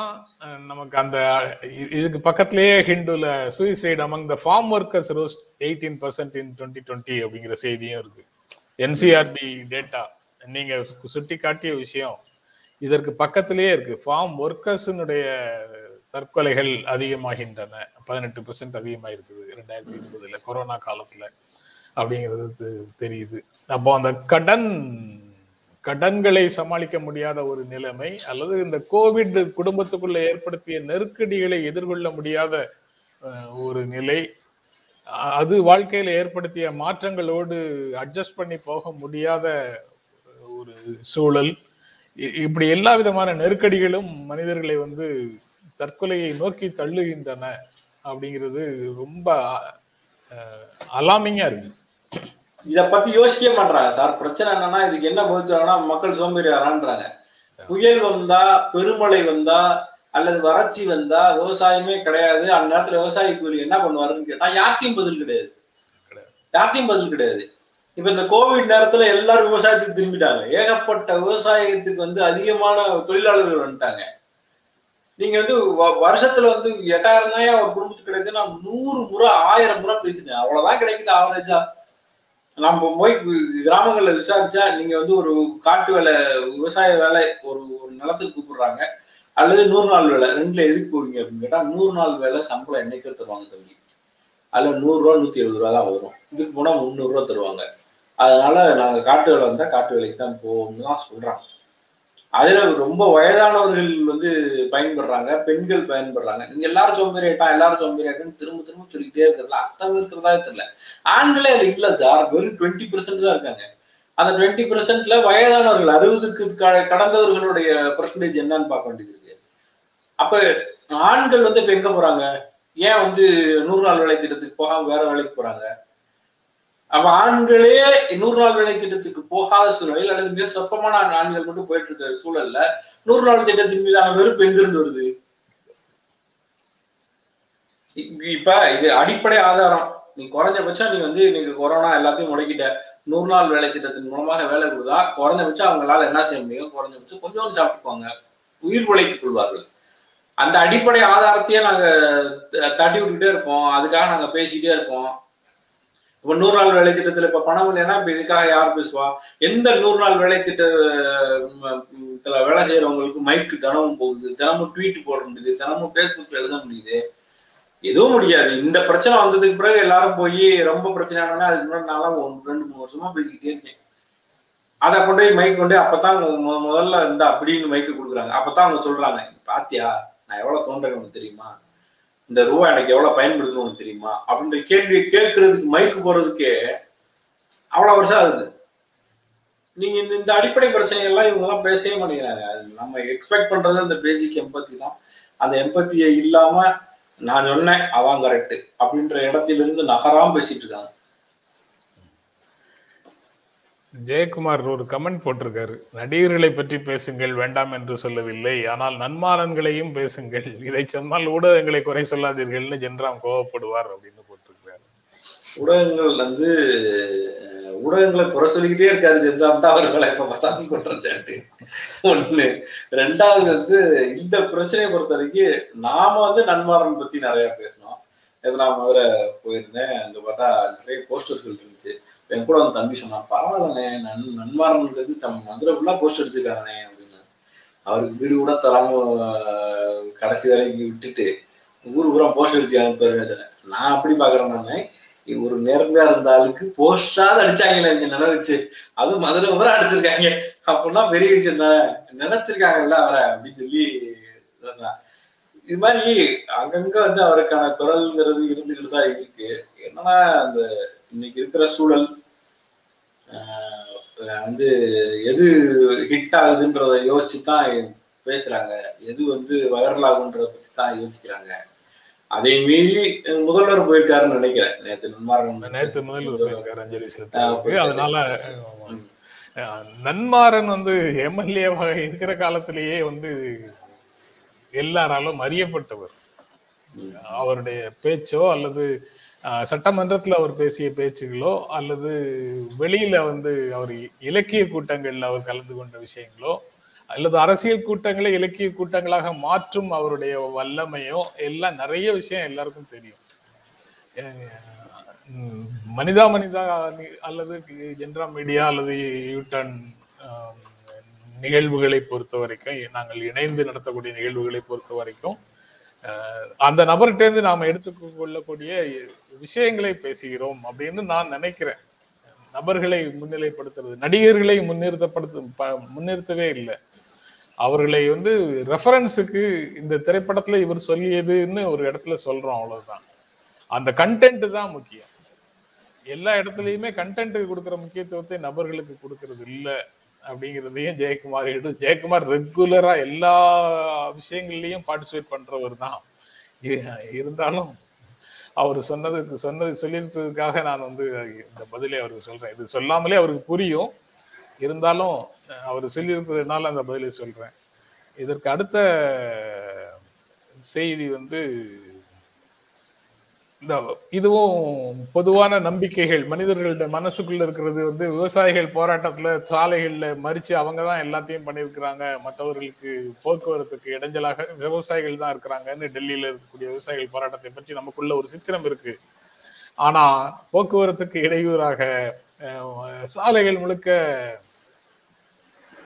Speaker 1: நமக்கு அந்த இதுக்கு பக்கத்திலேயே ஹிண்டுல suicide among the farm workers rose eighteen percent in twenty twenty அப்படிங்கிற செய்தியும் இருக்கு. என்சிஆர்பி டேட்டா நீங்க சு- சுட்டி காட்டிய விஷயம் இதற்கு பக்கத்திலேயே இருக்கு. ஃபார்ம் ஒர்க்கர்ஸினுடைய தற்கொலைகள் அதிகமாகின்றன. பதினெட்டு பெர்சென்ட் அதிகமாயிருக்குது ரெண்டாயிரத்தி இருபதுல கொரோனா காலத்துல அப்படிங்கிறது தெரியுது. அப்போ அந்த கடன் கடன்களை சமாளிக்க முடியாத ஒரு நிலைமை அல்லது இந்த கோவிட் குடும்பத்துக்குள்ள ஏற்படுத்திய நெருக்கடிகளை எதிர்கொள்ள முடியாத ஒரு நிலை அது வாழ்க்கையில ஏற்படுத்திய மாற்றங்களோடு அட்ஜஸ்ட் பண்ணி போக முடியாத ஒரு சூழல். இ- இப்படி எல்லா விதமான நெருக்கடிகளும் மனிதர்களை வந்து தற்கொலையை நோக்கி தள்ளுகின்றன அப்படிங்கிறது ரொம்ப அலாமிங்கா இருக்கு.
Speaker 2: இத பத்தி யோசிக்கவே மாட்டாங்க சார். பிரச்சனை என்னன்னா இதுக்கு என்ன பதிச்சாங்கன்னா மக்கள் சோம்பேறி வரான்றாங்க புயல் வந்தா பெருமழை வந்தா அல்லது வறட்சி வந்தா விவசாயமே கிடையாது. அந்த நேரத்துல விவசாய கூலி என்ன பண்ணுவாருன்னு கேட்டா யார்ட்டையும் பதில் கிடையாது. யார்ட்டையும் பதில் கிடையாது. இப்ப இந்த கோவிட் நேரத்துல எல்லாரும் விவசாயத்துக்கு திரும்பிட்டாங்க. ஏகப்பட்ட விவசாயத்துக்கு வந்து அதிகமான தொழிலாளர்கள் வந்துட்டாங்க. நீங்க வந்து வ- வருஷத்துல வந்து எட்டாயிரம் தான் ஒரு குடும்பத்துக்கு கிடைக்குது நான் நூறு முறை ஆயிரம் முறை பேசினேன் அவ்வளவுதான் கிடைக்குது ஆவரேஜா நம்ம போய் கிராமங்களில் கிராமங்கள்ல விசாரிச்சா நீங்க வந்து ஒரு காட்டு வேலை விவசாய வேலை ஒரு ஒரு நிலத்துக்கு கூப்பிடுறாங்க. அல்லது நூறு நாள் வேலை ரெண்டுல எதுக்கு போவீங்க அப்படின்னு கேட்டா நூறு நாள் வேலை சம்பளம் என்னைக்கோ தருவாங்க தம்பி. அதுல நூறு ரூபா நூத்தி எழுபது ரூபா தான் வரும். இதுக்கு போனா முந்நூறு ரூபா தருவாங்க. அதனால நாங்க காட்டு வேலை வந்தா காட்டு வேலைக்கு தான் போவோம்னு தான் சொல்றாங்க. அதுல ரொம்ப வயதானவர்கள் வந்து பயன்படுறாங்க பெண்கள் பயன்படுறாங்க. நீங்க எல்லாரும் சோம்பேறி ஆயிட்டா எல்லாரும் சோம்பேறி ஆயிட்டான்னு திரும்ப திரும்ப சொல்லிக்கிட்டே இருக்கிறதுல அர்த்தம் இருக்கிறதா தெரியல. ஆண்களே அது இல்ல சார் வெறும் டுவெண்ட்டி பெர்சென்ட் தான் இருக்காங்க. அந்த டுவெண்ட்டி பெர்சென்ட்ல வயதானவர்கள் அறுபதுக்கு கடந்தவர்களுடைய பர்சன்டேஜ் என்னன்னு பார்க்க வேண்டியது இருக்கு. அப்ப ஆண்கள் வந்து இப்ப எங்க போறாங்க? ஏன் வந்து நூறு நாள் வேலை திட்டத்துக்கு போகாம வேற வேலைக்கு போறாங்க? அப்ப ஆண்களே நூறு நாள் வேலை திட்டத்துக்கு போகாத சூழ்நிலையில் அல்லது மிக சொப்பமான ஆண்கள் மட்டும் போயிட்டு இருக்கிற சூழல்ல நூறு நாள் திட்டத்தின் மீதான வெறுப்பு எங்கிருந்து வருது? இப்ப இது அடிப்படை ஆதாரம். நீ குறைஞ்சபட்சம் நீ வந்து நீங்க கொரோனா எல்லாத்தையும் முடக்கிட்ட. நூறு நாள் வேலை திட்டத்தின் மூலமாக வேலை கொடுத்தா குறைஞ்சபட்சம் அவங்களால என்ன செய்ய முடியும்? குறைஞ்சபட்சம் கொஞ்சோண்டு சாப்பிட்டுக்குவாங்க உயிர் உழைத்துக் கொள்வார்கள். அந்த அடிப்படை ஆதாரத்தையே நாங்க தட்டி விட்டுக்கிட்டே இருப்போம். அதுக்காக நாங்க பேசிக்கிட்டே இருப்போம். இப்ப நூறு நாள் வேலை திட்டத்துல இப்ப பணம் இல்லைன்னா இப்ப இதுக்காக யார் பேசுவா? எந்த நூறு நாள் வேலை திட்டத்துல வேலை செய்யறவங்களுக்கு மைக்கு தினமும் போகுது. தினமும் ட்வீட் போட முடியுது. தினமும் பேஸ்புக் எழுத முடியுது. எதுவும் முடியாது. இந்த பிரச்சனை வந்ததுக்கு பிறகு எல்லாரும் போய் ரொம்ப பிரச்சனை ஆனா அதுக்கு முன்னாடி நான்லாம் ஒன்று ரெண்டு மூணு வருஷமா பேசிக்கிட்டே இருக்கேன். அதை கொண்டு போய் மைக் கொண்டு அப்பதான் முதல்ல இந்த அப்படின்னு மைக்கு கொடுக்குறாங்க. அப்பதான் அவங்க சொல்றாங்க பாத்தியா? நான் எவ்வளவு தோன்றேன் தெரியுமா? இந்த ரூபாய் எனக்கு எவ்வளவு பயன்படுத்தணும்னு தெரியுமா? அப்படின்ற கேள்வியை கேட்கறதுக்கு மைக்கு போறதுக்கே அவ்வளவு வருஷம் ஆகுது. நீங்க இந்த இந்த அடிப்படை பிரச்சனைகள்லாம் இவங்க எல்லாம் பேசவே மாட்டேங்கிறாங்க. அது நம்ம எக்ஸ்பெக்ட் பண்றது இந்த பேசிக் எம்பத்தி தான். அந்த எம்பத்தியை இல்லாம நான் சொன்னேன் அதான் கரெக்ட் அப்படின்ற இடத்திலிருந்து நகராம பேசிட்டு இருக்காங்க.
Speaker 1: ஜெயக்குமார் ஒரு கமெண்ட் போட்டிருக்காரு. நடிகர்களை பற்றி பேசுங்கள் வேண்டாம் என்று சொல்லவில்லை. ஆனால் நன்மாறன்களையும் பேசுங்கள். இதை சொன்னால் ஊடகங்களை குறை சொல்லாதீர்கள்னு ஜென்ராம் கோவப்படுவார் அப்படின்னு போட்டிருக்காரு
Speaker 2: ஊடகங்கள் வந்து ஊடகங்களை குறை சொல்லிக்கிட்டே இருக்காரு ஜென்ராம் தான் அவர்களை இப்ப பார்த்தாலும் குற்றச்சாட்டு. ஒண்ணு. ரெண்டாவது வந்து இந்த பிரச்சனையை பொறுத்த வரைக்கும் நாம வந்து நன்மாரன் பத்தி நிறைய பேசணும். இது நான் மதுரை போயிருந்தேன். அங்க பார்த்தா நிறைய போஸ்டர்கள் இருந்துச்சு. என் கூட வந்து தம்பி சொன்னான் பரவாயில்லண்ணே நன் நன்மாரன்றது தம் மதுரை ஃபுல்லா போஸ்டர் அடிச்சிருக்காங்கண்ணே அப்படின்னு. அவருக்கு வீடு கூட தராம கடைசி வரைக்கும் விட்டுட்டு ஊர் பூரா போஸ்டர் அடிச்சு அனுப்புறது நான் அப்படி பார்க்குறேன் நான் ஒரு நேர்மையா இருந்த ஆளுக்கு போஸ்டாவது அடிச்சாங்களே இங்க நினைச்சு. அதுவும் மதுரை பூரா அடிச்சிருக்காங்க. அப்படின்னா பெரிய விஷயம் தான். நினைச்சிருக்காங்கல்ல அவரை அப்படின்னு சொல்லி இது மாதிரி அங்கங்க வந்து அவருக்கான குரல்ங்கிறது இருந்துகிட்டு தான் இருக்கு. என்னன்னா அந்த இன்னைக்கு இருக்கிற சூழல் வந்து எது ஹிட் ஆகுதுன்றத யோசிச்சு தான் பேசுறாங்க. எது வந்து வைரல் ஆகுன்றத பத்தி தான் யோசிக்கிறாங்க. அதை மீறி முதல்வர் போயிருக்காருன்னு நினைக்கிறேன். நேற்று நன்மாரன்
Speaker 1: நேத்து முதல்வர் போயிருக்காரு அஞ்சலி செலுத்த. அதனால நன்மாறன் வந்து எம்எல்ஏவாக இருக்கிற காலத்திலேயே வந்து எல்லாராலும் அறியப்பட்டவர். அவருடைய பேச்சோ அல்லது சட்டமன்றத்தில் அவர் பேசிய பேச்சுகளோ அல்லது வெளியில வந்து அவர் இலக்கிய கூட்டங்களில் அவர் கலந்து கொண்ட விஷயங்களோ அல்லது அரசியல் கூட்டங்களை இலக்கிய கூட்டங்களாக மாற்றும் அவருடைய வல்லமையோ எல்லாம் நிறைய விஷயம் எல்லாருக்கும் தெரியும். மனிதா மனிதா அல்லது ஜென்ரா மீடியா அல்லது யூட்டன் நிகழ்வுகளை பொறுத்த வரைக்கும் நாங்கள் இணைந்து நடத்தக்கூடிய நிகழ்வுகளை பொறுத்த வரைக்கும் அந்த நபர்கிட்டேருந்து நாம் எடுத்துக்கொள்ளக்கூடிய விஷயங்களை பேசுகிறோம் அப்படின்னு நான் நினைக்கிறேன். நபர்களை முன்னிலைப்படுத்துறது நடிகர்களை முன்னிறுத்தப்படுத்த ப- முன்னிறுத்தவே இல்லை. அவர்களை வந்து ரெஃபரன்ஸுக்கு இந்த திரைப்படத்துல இவர் சொல்லியதுன்னு ஒரு இடத்துல சொல்றோம் அவ்வளவுதான். அந்த கண்டென்ட் தான் முக்கியம். எல்லா இடத்துலயுமே கண்டென்ட்டுக்கு கொடுக்குற முக்கியத்துவத்தை நபர்களுக்கு கொடுக்கறது இல்லை. அப்படிங்கிறதையும் ஜெயக்குமார் எடு ஜெயக்குமார் ரெகுலரா எல்லா விஷயங்கள்லயும் பார்ட்டிசிபேட் பண்றவர் தான். இருந்தாலும் அவர் சொன்னதுக்கு சொன்னது சொல்லியிருக்கிறதுக்காக நான் வந்து இந்த பதிலை அவருக்கு சொல்றேன். இது சொல்லாமலே அவருக்கு புரியும். இருந்தாலும் அவர் சொல்லியிருக்கிறதுனால அந்த பதிலை சொல்றேன். இதற்கு அடுத்த செய்தி வந்து இந்த இதுவும் பொதுவான நம்பிக்கைகள். மனிதர்களுடைய மனசுக்குள்ள இருக்கிறது வந்து விவசாயிகள் போராட்டத்துல சாலைகள்ல மறிச்சு அவங்க தான் எல்லாத்தையும் பண்ணியிருக்கிறாங்க. மற்றவர்களுக்கு போக்குவரத்துக்கு இடைஞ்சலாக விவசாயிகள் தான் இருக்கிறாங்கன்னு டெல்லியில இருக்கக்கூடிய விவசாயிகள் போராட்டத்தை பற்றி நமக்குள்ள ஒரு சித்திரம் இருக்கு. ஆனா போக்குவரத்துக்கு இடையூறாக சாலைகள் முழுக்க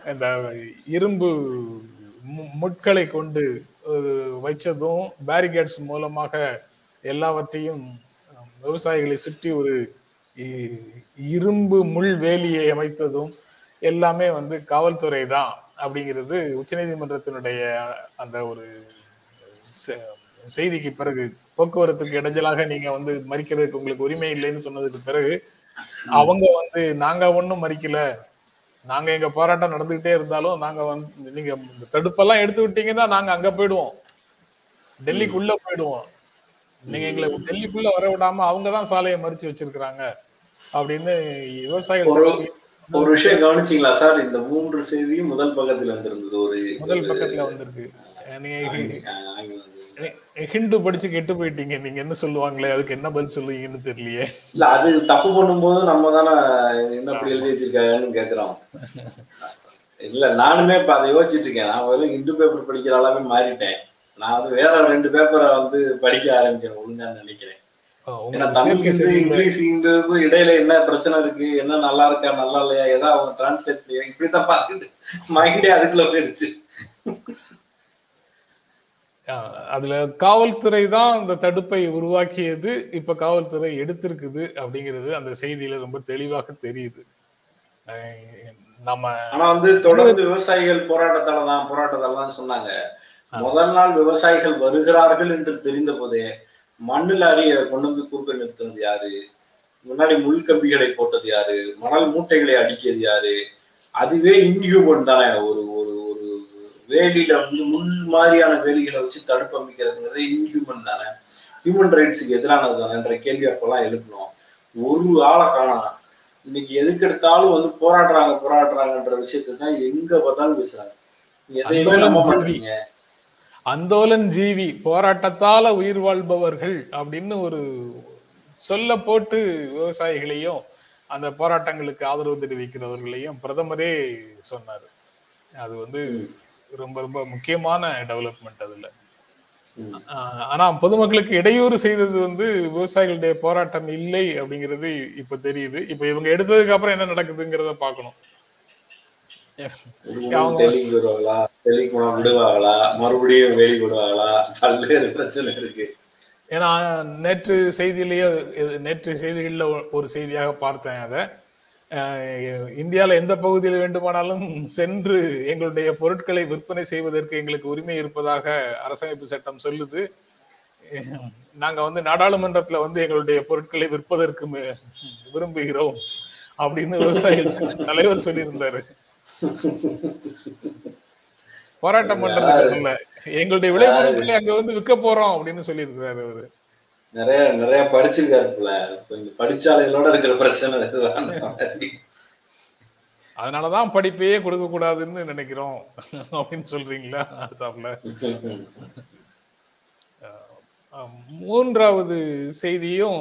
Speaker 1: இந்த இரும்பு மு- முட்களை கொண்டு வச்சதும் பேரிகேட்ஸ் மூலமாக எல்லாவற்றையும் விவசாயிகளை சுற்றி ஒரு இரும்பு முள் வேலியை அமைத்ததும் எல்லாமே வந்து காவல்துறை தான் அப்படிங்கிறது உச்சநீதிமன்றத்தினுடைய அந்த ஒரு செய்திக்கு பிறகு போக்குவரத்துக்கு இடைஞ்சலாக நீங்க வந்து மறிக்கிறதுக்கு உங்களுக்கு உரிமை இல்லைன்னு சொன்னதுக்கு பிறகு அவங்க வந்து நாங்க ஒண்ணும் மறிக்கல. நாங்க எங்க போராட்டம் நடந்துகிட்டே இருந்தாலும் நாங்க வந்து நீங்க தடுப்பெல்லாம் எடுத்து விட்டீங்கன்னா நாங்க அங்க போயிடுவோம். டெல்லிக்குள்ள போயிடுவோம். நீங்க எங்களை டெல்லிக்குள்ள வர விடாம அவங்க தான் சாலையை மறிச்சு வச்சிருக்கிறாங்க அப்படின்னு விவசாயிகள்
Speaker 2: ஒரு விஷயம் கவனிச்சீங்களா சார்? இந்த மூன்று செய்தியும் முதல் பக்கத்துல வந்திருந்தது ஒரு
Speaker 1: முதல் பக்கத்துல வந்திருக்கு. ஹிண்டு படிச்சு கெட்டு போயிட்டீங்க. நீங்க என்ன சொல்லுவாங்களே? அதுக்கு என்ன பதில் சொல்லுவீங்கன்னு தெரியலையே.
Speaker 2: இல்ல அது தப்பு பண்ணும்போது நம்ம தானே என்ன அப்படி எழுதி வச்சிருக்காங்கன்னு கேக்குறோம். இல்ல நானுமே இப்ப அதை யோசிச்சுட்டு இருக்கேன். நான் வெறும் இந்து பேப்பர் படிக்கிற அளவே மாறிட்டேன். நான் வந்து வேற ரெண்டு பேப்பரை வந்து படிக்க ஆரம்பிக்கிறேன் ஒழுங்கான்னு நினைக்கிறேன். ஏன்னா
Speaker 1: உங்களுக்கு
Speaker 2: தமிழ்
Speaker 1: சேர்க்கை
Speaker 2: ஹிந்து
Speaker 1: சரியில்லை.
Speaker 2: இங்கிலீஷ் ஹிந்துக்கும் இடையில என்ன பிரச்சனை இருக்கு என்ன நல்லா இருக்கா நல்லா இல்லையா ஏதோ அவங்க டிரான்ஸ்லேட் பண்ணி இப்படித்தான் பார்த்துட்டு மைண்டே அதுக்குள்ள போயிருச்சு.
Speaker 1: அதுல காவல்துறை தான் அந்த தடுப்பை உருவாக்கியது இப்ப காவல்துறை எடுத்திருக்குது அப்படிங்கிறது அந்த செய்தியில ரொம்ப தெளிவாக தெரியுது. நம்ம
Speaker 2: ஆனா வந்து தொடர்ந்து விவசாயிகள் போராட்டத்தால தான் போராட்டத்தால தான் சொன்னாங்க. முதல் நாள் விவசாயிகள் வருகிறார்கள் என்று தெரிந்த போதே மண்ணில் அறிய கொண்டு வந்து குறுக்க நிறுத்தினது யாரு? முன்னாடி முள் கம்பிகளை போட்டது யாரு? மணல் மூட்டைகளை அடிக்கிறது யாரு? அதுவே இன்ஹியூமன் தானே ஒரு ஒரு ஒரு வேலியில வந்து முள் மாதிரியான வேலிகளை வச்சு தடுப்பு அமைக்கிறதுங்கிறது இன்ஹியூமன் தானே? ஹியூமன் ரைட்ஸுக்கு எதிரானது தானேன்ற கேள்வி அப்பெல்லாம் எழுப்பணும் ஒரு ஆளை காணோம் இன்னைக்கு எதுக்கு எடுத்தாலும் வந்து போராடுறாங்க போராடுறாங்கன்ற விஷயத்தை தான் எங்க பார்த்தாலும் பேசுறாங்க. எதையுமே நம்ப மாட்டீங்க.
Speaker 1: அந்தோலன் ஜீவி போராட்டத்தால உயிர் வாழ்பவர்கள் அப்படின்னு ஒரு சொல்ல போட்டு விவசாயிகளையும் அந்த போராட்டங்களுக்கு ஆதரவு தெரிவிக்கிறவர்களையும் பிரதமரே சொன்னார். அது வந்து ரொம்ப ரொம்ப முக்கியமான டெவலப்மெண்ட் அதுல. ஆனா பொதுமக்களுக்கு இடையூறு செய்தது வந்து விவசாயிகளுடைய போராட்டம் இல்லை அப்படிங்கிறது இப்ப தெரியுது. இப்ப இவங்க எடுத்ததுக்கு அப்புறம் என்ன நடக்குதுங்கிறத பாக்கணும் அவங்க-
Speaker 2: டெலிக்கு வருவாங்களா போனா விடுவாங்களா? மறுபடியும் வேலி விடுவாங்களா பல்வேறு பிரச்சனை இருக்கு.
Speaker 1: ஏன்னா நேற்று செய்தியிலேயே நேற்று செய்திகளில் ஒரு செய்தியாக பார்த்தேன் அதை. இந்தியாவில் எந்த பகுதியில் வேண்டுமானாலும் சென்று எங்களுடைய பொருட்களை விற்பனை செய்வதற்கு எங்களுக்கு உரிமை இருப்பதாக அரசமைப்பு சட்டம் சொல்லுது. அஹ் நாங்க வந்து நாடாளுமன்றத்துல வந்து எங்களுடைய பொருட்களை விற்பதற்கு விரும்புகிறோம் அப்படின்னு விவசாயிகள் தலைவர் சொல்லியிருந்தாரு. போராட்டம் பண்றதுக்கு இல்ல எங்களுடைய விளைபொருட்களை அங்க வந்து விற்க போறோம் அப்படின்னு சொல்லியிருக்கிறாரு அவரு.
Speaker 2: நிறைய நிறைய படிச்சிருக்காரு போல. கொஞ்சம் படிச்சாலைகளோட இருக்கிற பிரச்சனை இதுதான்.
Speaker 1: அதனாலதான் படிப்பையே கொடுக்க கூடாதுன்னு நினைக்கிறோம். அப்படின்னு சொல்றீங்களா? அடுத்தாப்புல. மூன்றாவது செய்தியும்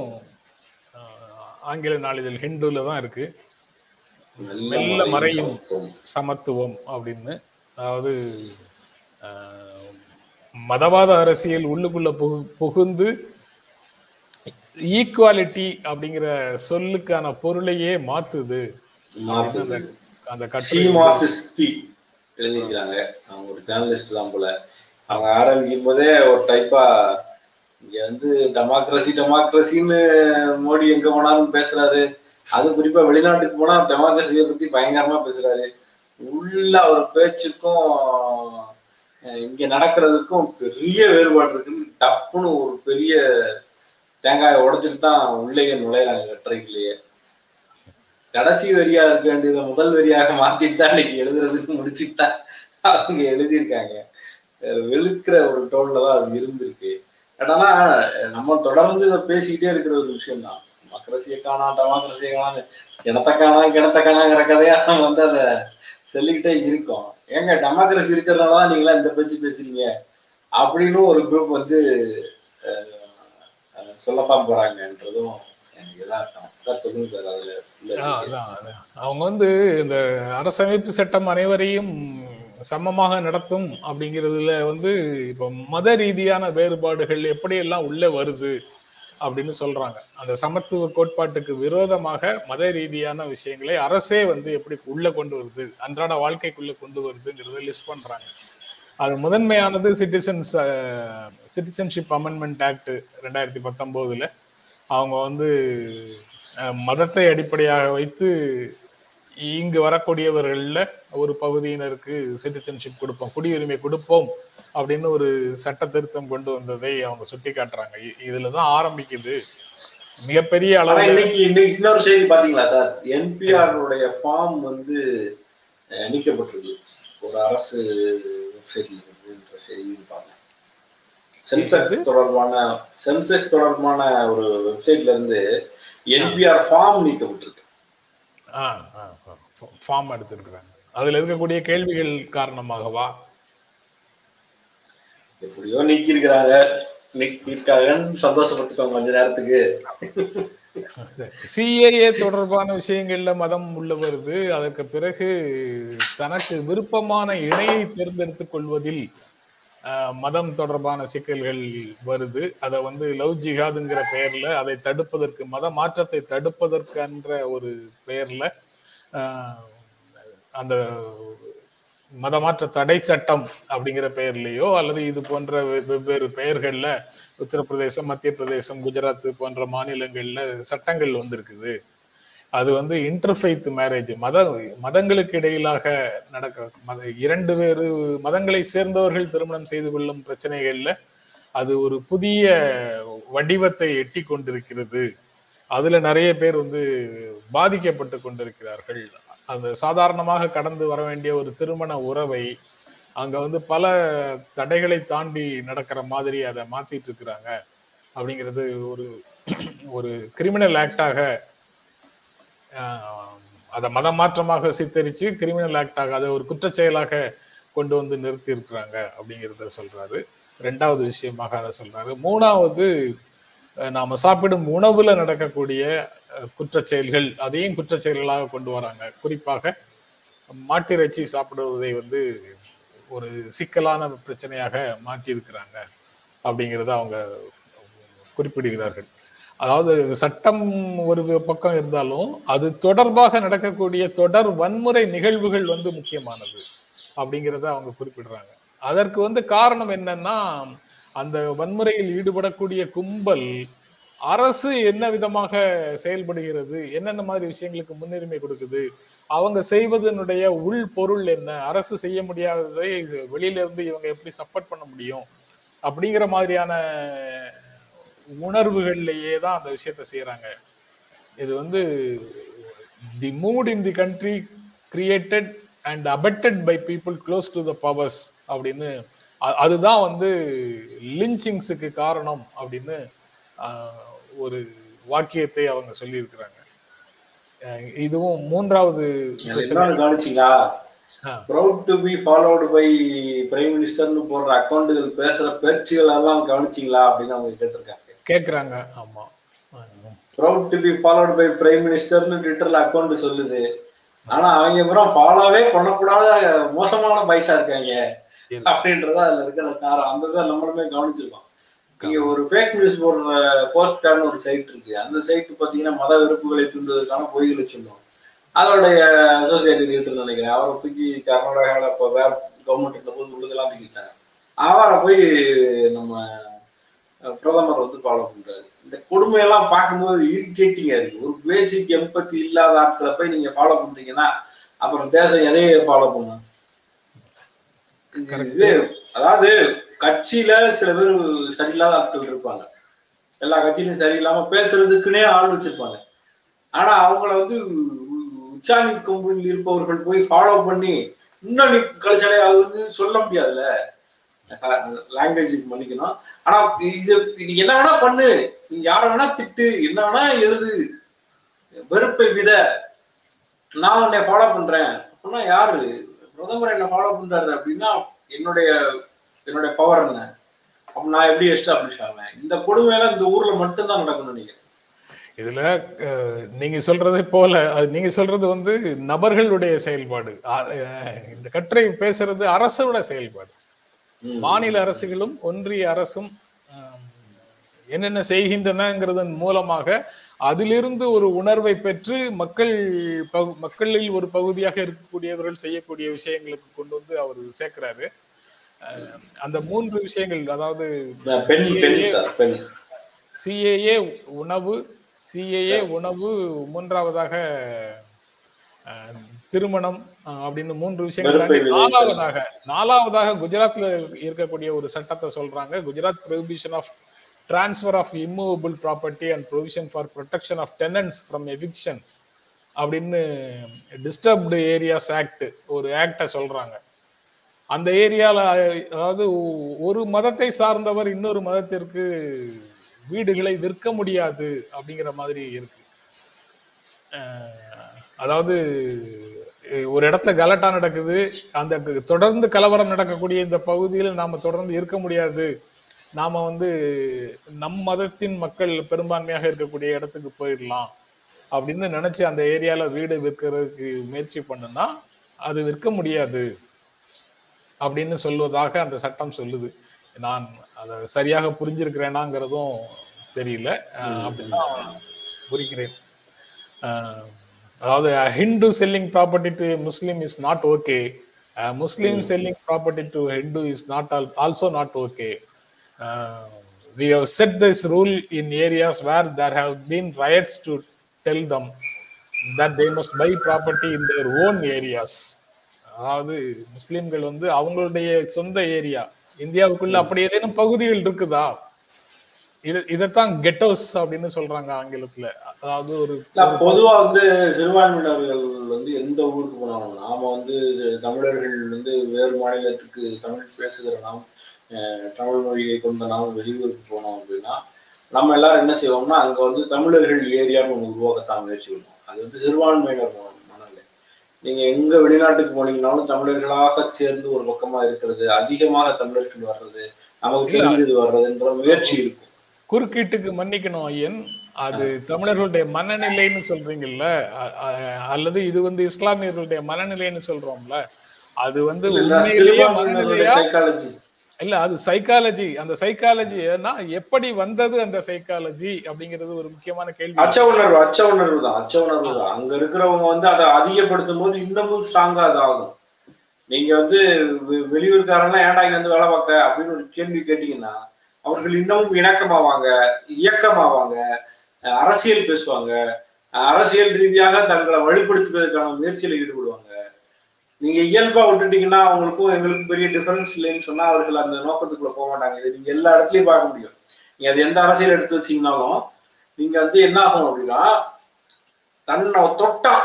Speaker 1: ஆங்கில நாளிதழ் ஹிந்துல தான் இருக்கு. மெல்ல மறையும் சமத்துவம். அப்படின்னு அதாவது மதவாத அரசியல் உள்ளுக்குள்ள புகு- புகுந்து ஈக்குவாலிட்டி அப்படிங்கிற சொல்லுக்கான பொருளையே மாத்துது. அந்த
Speaker 2: சிஸ்தி எழுதியிருக்காங்க அவங்க ஒரு ஜேர்னலிஸ்ட் தான் போல. அவங்க ஆரம்பிக்கும் போதே ஒரு டைப்பா இங்க வந்து டெமோக்ரஸி டெமோக்ரஸின்னு மோடி எங்க போனாலும் பேசுறாரு. அது குறிப்பா வெளிநாட்டுக்கு போனா டெமோக்ரஸியை பத்தி பயங்கரமா பேசுறாரு. உள்ள அவர் பேச்சுக்கும் இங்க நடக்கிறதுக்கும் பெரிய வேறுபாடு இருக்குன்னு டப்புன்னு ஒரு பெரிய தேங்காயை உடைச்சிட்டு தான் உள்ளேயே நுழையிறாங்க கட்டுரைக்குள்ளேயே கடைசி வரியா இருக்க வேண்டியதை முதல் வரியாக மாத்திட்டு தான் இன்னைக்கு எழுதுறதுக்கு முடிச்சுட்டு தான் அவங்க எழுதியிருக்காங்க. வெளுக்கிற ஒரு டோன்ல தான் அது இருந்திருக்கு. ஆனா நம்ம தொடர்ந்து இதை பேசிக்கிட்டே இருக்கிற ஒரு விஷயம் தான் டெமோக்ரஸியை காணா டெமோக்ரஸியை காணான்னு கிணத்த காணா கிணத்த காணாங்கிற கதையா நம்ம வந்து அதை சொல்லிக்கிட்டே இருக்கோம். ஏங்க டெமோக்ரஸி இருக்கிறதுனால தான் நீங்களா இந்த பேச்சு பேசுறீங்க அப்படின்னு ஒரு குரூப் வந்து சொல்லத்தான் போறாங்கன்றதும்.
Speaker 1: அவங்க வந்து இந்த அரசமைப்பு சட்டம் அனைவரையும் சமமாக நடத்தும் அப்படிங்கிறதுல வந்து இப்போ மத ரீதியான வேறுபாடுகள் எப்படியெல்லாம் உள்ள வருது அப்படின்னு சொல்றாங்க. அந்த சமத்துவ கோட்பாட்டுக்கு விரோதமாக மத ரீதியான விஷயங்களை அரசே வந்து எப்படி உள்ள கொண்டு வருது அன்றாட வாழ்க்கைக்குள்ள கொண்டு வருதுங்கிறத லிஸ்ட் பண்றாங்க. அது முதன்மையானது சிட்டிசன்ஸ் சிட்டிசன்ஷிப் அமெண்ட்மெண்ட் ஆக்ட் ரெண்டாயிரத்தி பத்தொன்பதுல அவங்க வந்து மதத்தை அடிப்படையாக வைத்து இங்கு வரக்கூடியவர்களில் ஒரு பகுதியினருக்கு சிட்டிசன்ஷிப் கொடுப்போம் குடியுரிமை கொடுப்போம். அப்படின்னு ஒரு சட்ட திருத்தம் கொண்டு வந்ததை அவங்க சுட்டி காட்டுறாங்க. இதுலதான் ஆரம்பிக்குது. மிகப்பெரிய
Speaker 2: ஆனா
Speaker 1: அளவில்
Speaker 2: இன்னைக்கு இன்னைக்கு இன்னொரு செய்தி பாத்தீங்களா சார்? என்பிஆர் உடைய ஃபார்ம் வந்து நீக்கப்பட்டிருக்கு. ஒரு அரசு வெப்சைட்ல இருந்துன்ற செய்தி பார்த்தேன். சென்செக்ஸ் தொடர்பான சென்செக்ஸ் தொடர்பான ஒரு வெப்சைட்ல இருந்து என்பிஆர் ஃபார்ம் நீக்கப்பட்டிருக்கு.
Speaker 1: ஃபார்ம் எடுத்திருக்கிறாங்க. அதுல இருக்கக்கூடிய கேள்விகள் காரணமாகவா?
Speaker 2: எப்படியோ நீக்கி இருக்கிறாங்க நீக்கிருக்காங்கன்னு சந்தோஷப்பட்டுக்கோங்க கொஞ்ச நேரத்துக்கு.
Speaker 1: சிஏஏ தொடர்பான விஷயங்கள்ல மதம் உள்ள வருது. அதற்கு பிறகு தனக்கு விருப்பமான இணையை தேர்ந்தெடுத்துக் கொள்வதில் மதம் தொடர்பான சிக்கல்கள் வருது. அதை வந்து லவ் ஜிஹாதுங்கிற பெயர்ல அதை தடுப்பதற்கு மத மாற்றத்தை தடுப்பதற்கு என்ற ஒரு பெயர்ல அந்த மதமாற்ற தடை சட்டம் அப்படிங்கிற பெயர்லேயோ அல்லது இது போன்ற வெ- வெவ்வேறு பெயர்கள்ல உத்தரப்பிரதேசம் மத்திய பிரதேசம் குஜராத் போன்ற மாநிலங்கள்ல சட்டங்கள் வந்திருக்குது. அது வந்து இன்டர்ஃபைத் மேரேஜ் மத மதங்களுக்கு இடையிலாக நடக்க மத இரண்டு வேறு மதங்களை சேர்ந்தவர்கள் திருமணம் செய்து கொள்ளும் பிரச்சனைகள்ல அது ஒரு புதிய வடிவத்தை எட்டி கொண்டிருக்கிறது. அதுல நிறைய பேர் வந்து பாதிக்கப்பட்டு கொண்டிருக்கிறார்கள். அந்த சாதாரணமாக கடந்து வர வேண்டிய ஒரு திருமண உறவை அங்க வந்து பல தடைகளை தாண்டி நடக்கிற மாதிரி அதை மாத்திட்டு இருக்கிறாங்க. அப்படிங்கிறது ஒரு ஒரு கிரிமினல் ஆக்டாக அதை மத மாற்றமாக சித்தரிச்சு கிரிமினல் ஆக்டாக அதை ஒரு குற்றச்செயலாக கொண்டு வந்து நிறுத்தி இருக்கிறாங்க அப்படிங்கிறத சொல்றாரு. ரெண்டாவது விஷயமாக அதை சொல்றாரு. மூணாவது நாம சாப்பிடும் உணவுல நடக்கக்கூடிய குற்ற செயல்கள் அதையும் குற்ற செயல்களாக கொண்டு வராங்க. குறிப்பாக மாட்டிறைச்சி சாப்பிடுவதை வந்து ஒரு சிக்கலான பிரச்சனையாக மாற்றி இருக்கிறாங்க அப்படிங்கிறத அவங்க குறிப்பிடுகிறார்கள். அதாவது சட்டம் ஒரு பக்கம் இருந்தாலும் அது தொடர்பாக நடக்கக்கூடிய தொடர் வன்முறை நிகழ்வுகள் வந்து முக்கியமானது அப்படிங்கிறத அவங்க குறிப்பிடுறாங்க. அதற்கு வந்து காரணம் என்னன்னா அந்த வன்முறையில் ஈடுபடக்கூடிய கும்பல் அரசு என்ன விதமாக செயல்படுகிறது? என்னென்ன மாதிரி விஷயங்களுக்கு முன்னுரிமை கொடுக்குது? அவங்க செய்வதனுடைய உள் பொருள் என்ன? அரசு செய்ய முடியாததை வெளியில இருந்து இவங்க எப்படி சப்போர்ட் பண்ண முடியும்? அப்படிங்கிற மாதிரியான உணர்வுகள்லயே தான் அந்த விஷயத்த செய்யறாங்க இது வந்து the mood in the country created and affected by people close to the powers அப்படின்னு அதுதான் வந்து லிஞ்சிங்ஸுக்கு காரணம் அப்படின்னு ஒரு வாக்கியத்தை அவங்க சொல்லியிருக்கிறாங்க. இதுவும் மூன்றாவது
Speaker 2: கவனிச்சிங்களா. Proud to be followed by prime மினிஸ்டர்னு போடுற அக்கௌண்ட்டுகள் பேசுற பேச்சுகள் எல்லாம் கவனிச்சிங்களா அப்படின்னு அவங்க கேட்டிருக்காங்க.
Speaker 1: கேக்குறாங்க. ஆமா. ஆஹ்
Speaker 2: proud to be followed by prime மினிஸ்டர்னு ட்விட்டர்ல அக்கௌண்ட் சொல்லுது. ஆனா அவங்க அப்புறம் ஃபாலோவே பண்ணக்கூடாத மோசமான பைசா இருக்காங்க.
Speaker 1: இருக்கு.
Speaker 2: அப்படின்றத அதுல இருக்கிற சாரம். அந்த இதை நம்மளுமே கவனிச்சிருக்கோம். நீங்க ஒரு ஃபேக் நியூஸ் போடுற போர்ட்டான்னு ஒரு சைட் இருக்கு. அந்த சைட் பாத்தீங்கன்னா மத வெறுப்புகளை தூண்டுவதற்கான பொய்களை சொல்லும். அதோடைய அசோசியேட் லீடர் நினைக்கிறேன். அவரை தூக்கி கர்நாடகாவில் இப்போ வேற கவர்மெண்ட் இருந்த போது உள்ளதெல்லாம் தூக்கி வச்சாங்க. அவரை போய் நம்ம பிரதமர் வந்து ஃபாலோ பண்றாரு. இந்த கொடுமையெல்லாம் பார்க்கும்போது இரிட்டேட்டிங்கா இருக்கு. ஒரு பேசிக் எம்பத்தி இல்லாத ஆட்களை போய் நீங்க ஃபாலோ பண்றீங்கன்னா அப்புறம் தேசம் எதையே ஃபாலோ பண்ணும் இது அதாவது கட்சியில சில பேர் சரியில்லாத ஆட்கள் இருப்பாங்க. எல்லா கட்சியிலும் சரியில்லாம பேசுறதுக்குன்னே ஆள் வச்சிருப்பாங்க. ஆனா அவங்கள வந்து உச்சாணி கம்பெனியில் இருப்பவர்கள் போய் ஃபாலோ பண்ணி இன்னும் நீ ஆகுதுன்னு சொல்ல முடியாதுல்ல? லாங்குவேஜ் பண்ணிக்கணும் ஆனா இது நீ என்ன வேணா பண்ணு. நீ யார வேணா திட்டு. என்ன வேணா எழுது. வெறுப்பை வித. நான் உன்னை ஃபாலோ பண்றேன். அப்படின்னா யாரு? பிரதமர் என்ன ஃபாலோ பண்றாரு அப்படின்னா என்னுடைய என்னுடைய பவர் என்ன? அப்ப நான் எப்படி எஸ்டாப்ளிஷ் ஆவேன்? இந்த கொடுமையெல்லாம் இந்த ஊர்ல மட்டும்தான் நடக்கும்னு நினைக்கிறேன்.
Speaker 1: இதுல நீங்க சொல்றதை போல அது நீங்க சொல்றது வந்து நபர்களுடைய செயல்பாடு. இந்த கட்டுரை பேசுறது அரசோட செயல்பாடு. மாநில அரசுகளும் ஒன்றிய அரசும் என்னென்ன செய்கின்றனங்கிறதன் மூலமாக அதிலிருந்து ஒரு உணர்வை பெற்று மக்கள் மக்களில் ஒரு பகுதியாக இருக்கக்கூடியவர்கள் செய்யக்கூடிய விஷயங்களுக்கு கொண்டு வந்து அவர் சேர்க்கிறாரு. அந்த மூன்று விஷயங்கள் அதாவது சிஏஏ உணவு சிஏஏ உணவு மூன்றாவதாக திருமணம் அப்படின்னு மூன்று விஷயங்கள். நாலாவதாக நாலாவதாக குஜராத்ல இருக்கக்கூடிய ஒரு சட்டத்தை சொல்றாங்க. Gujarat prohibition of transfer of immovable property and provision for protection of tenants from eviction அப்படின்னு டிஸ்டர்ப்டு ஏரியாஸ் ஆக்ட் ஒரு ஆக்டை சொல்றாங்க. அந்த ஏரியால அதாவது ஒரு மதத்தை சார்ந்தவர் இன்னொரு மதத்திற்கு வீடுகளை விற்க முடியாது அப்படிங்கிற மாதிரி இருக்கு. அதாவது ஒரு இடத்துல கலட்டா நடக்குது அந்த தொடர்ந்து கலவரம் நடக்கக்கூடிய இந்த பகுதியில் நாம தொடர்ந்து இருக்க முடியாது. நாம வந்து நம் மதத்தின் மக்கள் பெரும்பான்மையாக இருக்கக்கூடிய இடத்துக்கு போயிடலாம் அப்படின்னு நினைச்சு அந்த ஏரியால வீடு விற்கிறதுக்கு முயற்சி பண்ணுனா அது விற்க முடியாது. அப்படின்னு சொல்வதாக அந்த சட்டம் சொல்லுது. நான் அதை சரியாக புரிஞ்சிருக்கிறேனாங்கிறதும் தெரியல. அப்படிதான் புரிக்கிறேன் அதாவது Hindu selling property to Muslim is not okay Muslim selling property to Hindu is not also not okay we have set this rule in areas where there have been riots to tell them that they must buy property in their own areas. அதாவது முஸ்லிம்கள் வந்து அவங்களுடைய சொந்த area. இந்தியாவுக்குள்ள அப்படி ஏதேனும் பகுதிகள் இருக்குதா? இது இதைத்தான் கெட்டோஸ் அப்படின்னு சொல்றாங்க ஆங்கிலத்துல. அதாவது ஒரு
Speaker 2: பொதுவா வந்து சிறுபான்மையினர்கள் வந்து எந்த ஊருக்கு போனாலும் நாம வந்து தமிழர்கள் வந்து வேறு மாநிலத்துக்கு தமிழ் பேசுகிற நாம் அஹ், தமிழ் மொழியை கொண்ட நாம் வெளியூருக்கு போனோம் அப்படின்னா நம்ம எல்லாரும் என்ன செய்வோம்னா அங்க வந்து தமிழர்கள் ஏரியான்னு ஒன்று உருவாக்கத்தான் முயற்சி பண்ணுவோம். அது வந்து சிறுபான்மையினர் நீங்க எங்க வெளிநாட்டுக்கு போனீங்கன்னாலும் தமிழர்களாக சேர்ந்து ஒரு பக்கமா இருக்கிறது அதிகமாக தமிழர்கள் வர்றது நமக்கு. தெரிஞ்சது வர்றதுன்ற முயற்சி இருக்கும்.
Speaker 1: குறுக்கீட்டுக்கு மன்னிக்கணும் ஐயன். அது தமிழர்களுடைய மனநிலைன்னு சொல்றீங்கல்ல அல்லது இது வந்து இஸ்லாமியர்களுடைய மனநிலைன்னு சொல்றோம்ல அது வந்து உண்மையிலேயே மனநிலையா?
Speaker 2: சைக்காலஜி
Speaker 1: இல்ல அது சைக்காலஜி அந்த சைக்காலஜி எப்படி வந்தது அந்த சைக்காலஜி அப்படிங்கிறது ஒரு முக்கியமான கேள்வி.
Speaker 2: அச்ச உணர்வு அச்ச உணர்வு தான் அச்ச உணர்வு தான். அங்க இருக்கிறவங்க வந்து அதை அதிகப்படுத்தும் போது இன்னமும் ஸ்ட்ராங்கா அது ஆகும். நீங்க வந்து வெ- ஏன்டா இங்க வந்து வேலை பார்க்க அப்படின்னு ஒரு கேள்வி கேட்டீங்கன்னா அவர்கள் இன்னமும் இணக்கமாவாங்க இயக்கமாவாங்க அரசியல் பேசுவாங்க அரசியல் ரீதியாக தங்களை வலுப்படுத்துவதற்கான முயற்சியில் ஈடுபடுவாங்க. நீங்க இயல்பா விட்டுட்டீங்கன்னா அவங்களுக்கும் எங்களுக்கும் பெரிய டிஃபரன்ஸ் இல்லைன்னு சொன்னா அவர்கள் அந்த நோக்கத்துக்குள்ள போக மாட்டாங்க. இது நீங்க எல்லா இடத்துலயும் பார்க்க முடியும். நீங்க அது எந்த அரசியல் எடுத்து வச்சீங்கன்னாலும் நீங்க வந்து என்ன ஆகும் அப்படின்னா தன்னை தொட்டா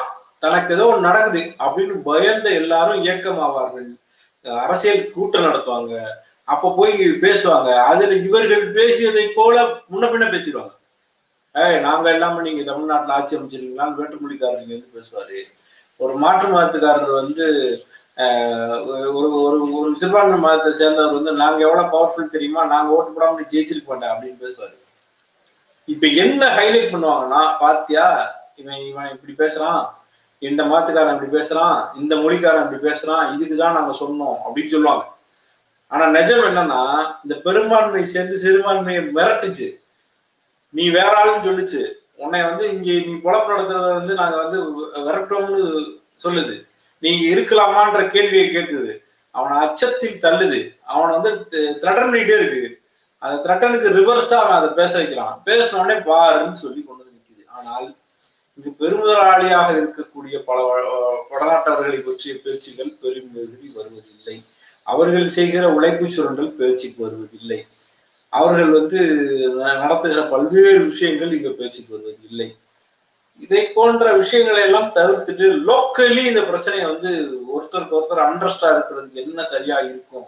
Speaker 2: தனக்கு ஏதோ ஒன்று நடக்குது அப்படின்னு பயந்த எல்லாரும் இயக்கமாவார்கள். அரசியல் கூட்டம் நடத்துவாங்க. அப்ப போய் பேசுவாங்க. அதுல இவர்கள் பேசியதை போல முன்ன பின்ன பேசிடுவாங்க. ஏய் நாங்க எல்லாமே நீங்க தமிழ்நாட்டுல ஆட்சி அமைச்சிருக்கீங்களான்னு வேற்றுமொழிக்காரர் இங்க வந்து பேசுவாரு. ஒரு மாற்று மதத்துக்காரர் வந்து ஒரு ஒரு ஒரு சிறுபான்மை மதத்தை சேர்ந்தவர் வந்து நாங்க எவ்வளவு பவர்ஃபுல் தெரியுமா? நாங்க ஓட்டு போடாமல் ஜெயிச்சிருக்க மாட்டேன் அப்படின்னு பேசுவாரு. இப்ப என்ன ஹைலைட் பண்ணுவாங்கன்னா பாத்தியா இவன் இவன் இப்படி பேசுறான். இந்த மதத்துக்காரன் இப்படி பேசுறான். இந்த மொழிக்காரன் இப்படி பேசுறான். இதுக்குதான் நாங்க சொன்னோம் அப்படின்னு சொல்லுவாங்க. ஆனா நிஜம் என்னன்னா இந்த பெரும்பான்மை சேர்ந்து சிறுபான்மையை மிரட்டுச்சு. நீ வேற ஆளுன்னு சொல்லுச்சு. உன்னை வந்து இங்கே நீ பொழப்பு நடத்துறத வந்து நாங்க வந்து விரட்டோம்னு சொல்லுது. நீ இருக்கலாமான்ற கேள்வியை கேட்குது. அவனை அச்சத்தில் தள்ளுது. அவனை வந்து த்ரெட்டன் பண்ணிட்டே இருக்கு அந்த த்ரெட்டனுக்கு ரிவர்ஸா அவன் அதை பேச வைக்கிறான் பேசின உடனே பாருன்னு சொல்லி கொண்டு வந்து நிற்குது. ஆனால் இங்கு பெருமுதலாளியாக இருக்கக்கூடிய பல வ- வடநாட்டவர்களை பற்றிய பேச்சுகள் பெரும் மிகுதி வருவதில்லை. அவர்கள் செய்கிற உழைப்பு சுரண்டல் பேச்சுக்கு வருவதில்லை. அவர்கள் வந்து நடத்துகிற பல்வேறு விஷயங்கள் இங்க பேச்சுக்கு வருவதில்லை இதை போன்ற விஷயங்களை எல்லாம் தவிர்த்துட்டு லோக்கலி இந்த பிரச்சனையை வந்து ஒருத்தருக்கு ஒருத்தர் அண்டர்ஸ்டா இருக்கிறதுக்கு என்ன சரியா இருக்கும்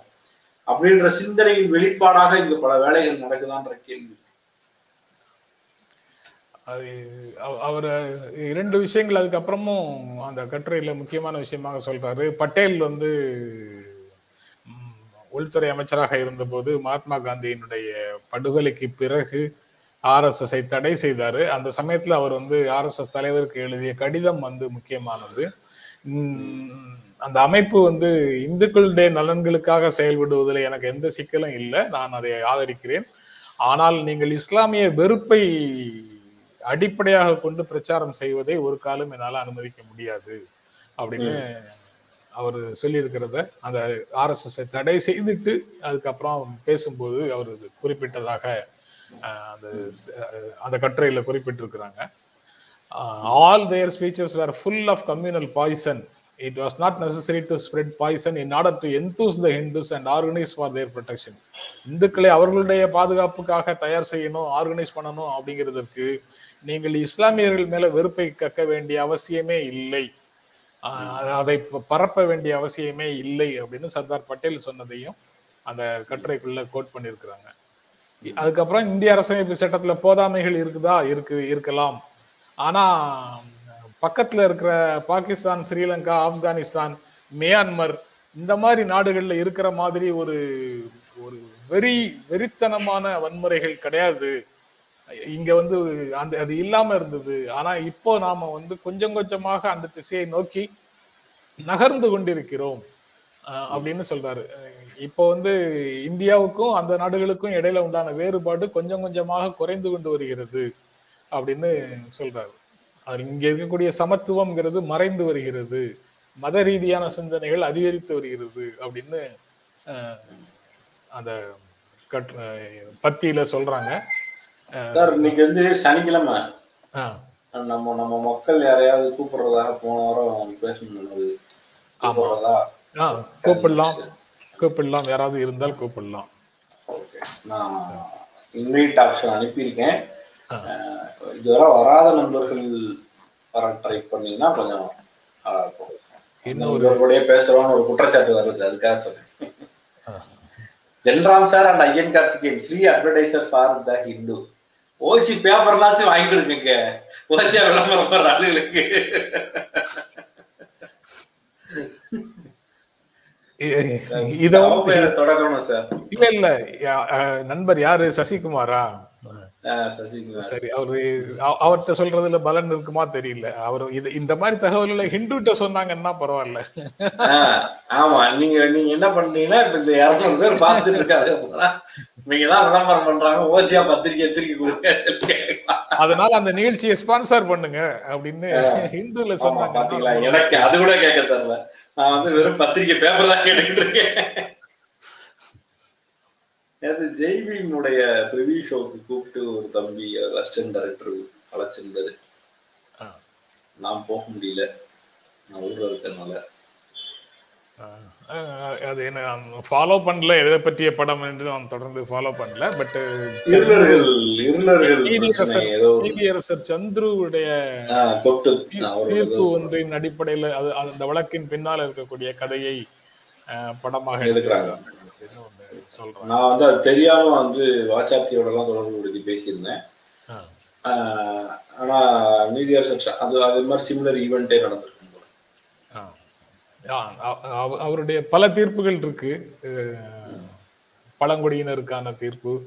Speaker 2: அப்படின்ற சிந்தனையின் வெளிப்பாடாக இங்க பல வேலைகள் நடக்குதான்ற கேள்வி.
Speaker 1: அது அவ- அவர் இரண்டு விஷயங்கள் அதுக்கப்புறமும் அந்த கட்டுரையில முக்கியமான விஷயமாக சொல்றாரு. பட்டேல் வந்து உள்துறை அமைச்சராக இருந்தபோது மகாத்மா காந்தியினுடைய படுகொலைக்கு பிறகு ஆர்எஸ்எஸை தடை செய்தார். அந்த சமயத்தில் அவர் வந்து ஆர்எஸ்எஸ் தலைவருக்கு எழுதிய கடிதம் வந்து முக்கியமானது. அந்த அமைப்பு வந்து இந்துக்களுடைய நலன்களுக்காக செயல்படுவதில் எனக்கு எந்த சிக்கலும் இல்லை. நான் அதை ஆதரிக்கிறேன். ஆனால் நீங்கள் இஸ்லாமிய வெறுப்பை அடிப்படையாக கொண்டு பிரச்சாரம் செய்வதை ஒரு காலம் என்னால் அனுமதிக்க முடியாது. அப்படின்னு அவர் சொல்லியிருக்கிறத அந்த ஆர்எஸ்எஸ்ஸை தடை செய்துட்டு அதுக்கப்புறம் பேசும்போது அவர் குறிப்பிட்டதாக அந்த அந்த கட்டுரையில் குறிப்பிட்டிருக்கிறாங்க. All their speeches were full of communal poison it was not necessary to spread poison in order to enthuse the Hindus and organise for their protection இந்துக்களை அவர்களுடைய பாதுகாப்புக்காக தயார் செய்யணும் ஆர்கனைஸ் பண்ணணும் அப்படிங்கிறதுக்கு நீங்கள் இஸ்லாமியர்கள் மேல வெறுப்பை கக்க வேண்டிய அவசியமே இல்லை. அதை பரப்ப வேண்டிய அவசியமே இல்லை அப்படின்னு சர்தார் பட்டேல் சொன்னதையும் அந்த கட்டுரைக்குள்ள கோட் பண்ணியிருக்கிறாங்க. அதுக்கப்புறம் இந்திய அரசமைப்பு சட்டத்துல போதாமைகள் இருக்குதா? இருக்கு இருக்கலாம். ஆனா பக்கத்துல இருக்கிற பாகிஸ்தான் ஸ்ரீலங்கா ஆப்கானிஸ்தான் மியான்மர் இந்த மாதிரி நாடுகள்ல இருக்கிற மாதிரி ஒரு ஒரு வெறி வெறித்தனமான வன்முறைகள் கிடையாது. இங்க வந்து அந்த அது இல்லாம இருந்தது. ஆனா இப்போ நாம வந்து கொஞ்சம் கொஞ்சமாக அந்த திசையை நோக்கி நகர்ந்து கொண்டிருக்கிறோம் அப்படின்னு சொல்றாரு. இப்போ வந்து இந்தியாவுக்கும் அந்த நாடுகளுக்கும் இடையில உண்டான வேறுபாடு கொஞ்சம் கொஞ்சமாக குறைந்து கொண்டு வருகிறது அப்படின்னு சொல்றாரு. அது இங்க இருக்கக்கூடிய சமத்துவம்ங்கிறது மறைந்து வருகிறது. மத ரீதியான சிந்தனைகள் அதிகரித்து வருகிறது அப்படின்னு அந்த கட்- பத்தியில சொல்றாங்க.
Speaker 2: சார் இன்னைக்கு வந்து சனிக்கிழமை. நம்ம நம்ம மக்கள் யாரையாவது கூப்பிடுறதாக போன வாரம் பேசணும் கூப்பிடுறதா?
Speaker 1: கூப்பிடலாம். கூப்பிடலாம். யாராவது இருந்தால் கூப்பிடலாம்.
Speaker 2: நான் இன்வைட் ஆப்ஷன் அனுப்பியிருக்கேன். இதுவரை வராத நண்பர்கள் வர ட்ரை பண்ணீங்கன்னா கொஞ்சம் நல்லா இருக்கும்
Speaker 1: இன்னொரு
Speaker 2: இன்னொருபடியே பேசுறோம்னு ஒரு குற்றச்சாட்டு வருது. அதுக்காக சொல்றேன். Jenram sir and Iyan Karthikeyan free advertiser for the Hindu ஓசி பேப்பர்னாச்சும் வாங்கி கொடுங்க ஓசியா விளம்பரம் பண்ற ஆளுகளுக்கு.
Speaker 1: இத
Speaker 2: தொடங்கணும் சார்.
Speaker 1: இல்ல இல்ல நண்பர் யாரு? சசிகுமார்? சரி அவரு அவ- அவர்ட்ட சொல்றதுல பலன் இருக்குமா தெரியல. அவர் இது இந்த மாதிரி தகவல்களை ஹிந்துட்ட சொன்னாங்கன்னா பரவாயில்ல.
Speaker 2: ஆமா நீங்க நீங்க என்ன பண்றீங்கன்னா இப்ப இந்த இருநூறு பேர் பார்த்துட்டு இருக்காங்க போனா, நீங்க தான் விளம்பரம் பண்றாங்க ஓசியா பத்திரிக்கை திருக்கி கொடுங்க.
Speaker 1: அதனால அந்த நிகழ்ச்சியை ஸ்பான்சர் பண்ணுங்க அப்படின்னு ஹிந்துல
Speaker 2: ஆமா பாத்தீங்களா?
Speaker 1: சொன்னாங்க
Speaker 2: எனக்கு அது கூட கேட்க தெரியல. நான் வந்து வெறும் பத்திரிக்கை பேப்பர் தான் கேட்டுக்கிட்டு இருக்கேன். நேத்து ஜெய்பீனுடைய ப்ரிவியூ ஷோக்கு கூப்பிட்டு ஒரு தம்பி அசிஸ்டன்ட் டைரக்டர் அழைச்சிருந்தாரு. நான் போக முடியல. நான் ஊர்ல இருக்கறனால
Speaker 1: அஹ், அது என்ன ஃபாலோ பண்ணல எதை பற்றிய படம் என்று நான் தொடர்ந்து ஃபாலோ பண்ணல பட் நீதியரசர் சந்துருவுடைய தீர்ப்பு ஒன்றின் அடிப்படையில அது அந்த வழக்கின் பின்னால் இருக்கக்கூடிய கதையை படமாக
Speaker 2: எடுக்கிறாங்க.
Speaker 1: சொல்றாங்க
Speaker 2: நான் வந்து அது தெரியாம வந்து வாச்சாத்தியோட தொடர்பு படுத்தி பேசியிருந்தேன். ஆனா நீதியரசர் அது அது மாதிரி சிமிலர் ஈவெண்ட்டே
Speaker 1: அவ- அவருடைய பல தீர்ப்புகள் இருக்கு. பழங்குடியினருக்கான தீர்ப்பு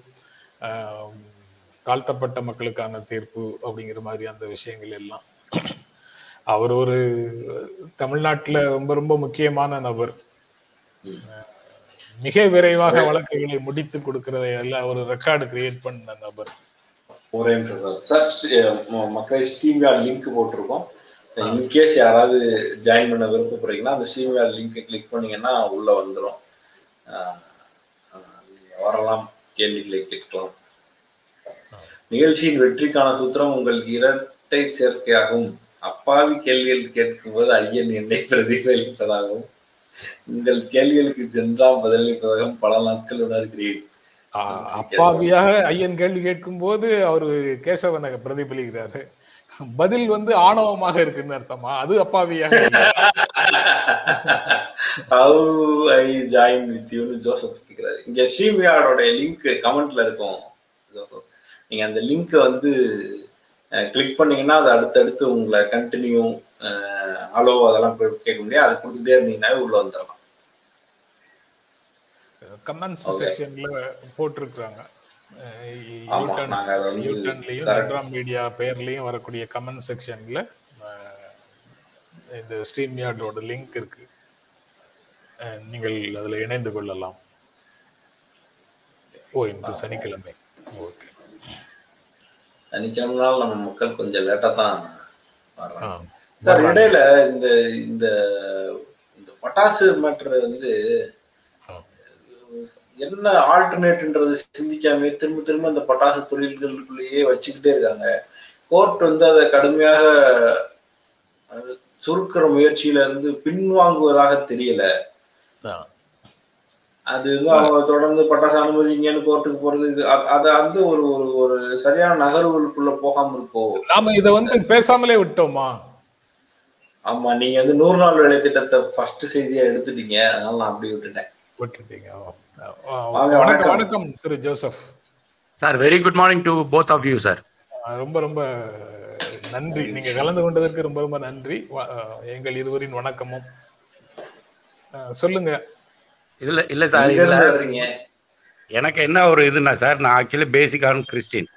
Speaker 1: தாழ்த்தப்பட்ட மக்களுக்கான தீர்ப்பு அப்படிங்கிற மாதிரி அந்த விஷயங்கள் எல்லாம். அவர் ஒரு தமிழ்நாட்டுல ரொம்ப ரொம்ப முக்கியமான நபர். மிக விரைவாக வழக்குகளை முடித்து கொடுக்கிறதை எல்லாம் ஒரு ரெக்கார்டு கிரியேட் பண்ண நபர்.
Speaker 2: ஒரே சார். சார் ஸ்ட்ரீம் மக்கள் லிங்க் போட்டிருக்கோம். இன்கேஸ் யாராவது ஜாயின் பண்ண விருப்பப்படுறீங்கன்னா அந்த ஸ்ட்ரீம்யார்ட் லிங்கை கிளிக் பண்ணீங்கன்னா உள்ள வந்துடும் வரலாம். கேள்விகளை கேட்கலாம். நிகழ்ச்சியின் வெற்றிக்கான சூத்திரம் உங்களுக்கு இரட்டை சேர்க்கையாகும். அப்பாவி கேள்விகள் கேட்கும்போது ஐயன் என்னை பிரதிபலிப்பதாகவும் உங்கள் கேள்விகளுக்கு சென்றாம் பதிலளிப்பதாகவும் பல நாட்கள் உணர்கிறேன்
Speaker 1: அப்பாவியாக ஐயன் கேள்வி கேட்கும் போது அவரு கேசவனை பிரதிபலிக்கிறாரு. பதில் வந்து ஆணவமாக இருக்குன்னு அர்த்தமா? அது அப்பாவியாக.
Speaker 2: ஹவு ஐ ஜாயின் வித் யூன்னு ஜோசப் கேட்கிறாரு. இங்க ஸ்ரீமியாடோட லிங்க் கமெண்ட்ல இருக்கும். ஜோசப் நீங்க அந்த லிங்க் வந்து கிளிக் பண்ணீங்கன்னா அது அடுத்தடுத்து உங்களை கண்டினியூ அலோ அதெல்லாம் கேட்க முடியாது. அது கொடுத்துட்டே இருந்தீங்கன்னாவே உள்ள வந்துடலாம்.
Speaker 1: கமெண்ட்ஸ். செக்ஷன்ல போட்டிருக்கிறாங்க. நட்ராம் மீடியா பேர்லயும் வரக்கூடிய கமெண்ட் செக்ஷன்ல இந்த ஸ்ட்ரீம் யார்டோட லிங்க் இருக்கு நீங்கள் அதுல இணைந்து கொள்ளலாம். ஓ இந்த சனிக்கிழமை. ஓகே.
Speaker 2: சனிக்கிழமைனால நம்ம மக்கள் கொஞ்சம் லேட்டா தான் வர்றாங்க. சார் இடையில இந்த இந்த இந்த பட்டாசு மேட்ரு வந்து. என்ன ஆல்டர்னேட்ன்றது சிந்திக்காம திரும்ப திரும்ப இந்த பட்டாசு தொழில்களுக்குள்ளேயே வச்சுக்கிட்டே இருக்காங்க. கோர்ட் வந்து அதை கடுமையாக சுருக்கிற முயற்சியில இருந்து பின்வாங்குவதாக தெரியல. அது வந்து அவங்க தொடர்ந்து பட்டாசு அனுமதிங்கன்னு கோர்ட்டுக்கு போறது இது அது வந்து ஒரு ஒரு ஒரு சரியான நகர்வுகளுக்குள்ள போகாம. இருக்கோ
Speaker 1: நாம இத வந்து பேசாமலே விட்டோமா?
Speaker 2: ஆமா நீங்க வந்து நூறு நாள் வேலை திட்டத்தை ஃபர்ஸ்ட் செய்தியா எடுத்துட்டீங்க அதனால நான் அப்படி விட்டுட்டேன்.
Speaker 1: விட்டுட்டீங்க. வணக்கம்.
Speaker 2: வணக்கம்.
Speaker 1: திரு Joseph.
Speaker 4: Sir very good morning to both of you sir
Speaker 1: ரொம்ப ரொம்ப நன்றி. நீங்க கலந்து கொண்டதற்கு ரொம்ப ரொம்ப நன்றி. எங்கள் இருவரின் வணக்கமும். சொல்லுங்க.
Speaker 4: இதுல இல்ல சார் இதுல எனக்கு என்ன ஒரு இதுனா சார் நான் ஆக்சுவலி பேசிக்கான கிறிஸ்டின்.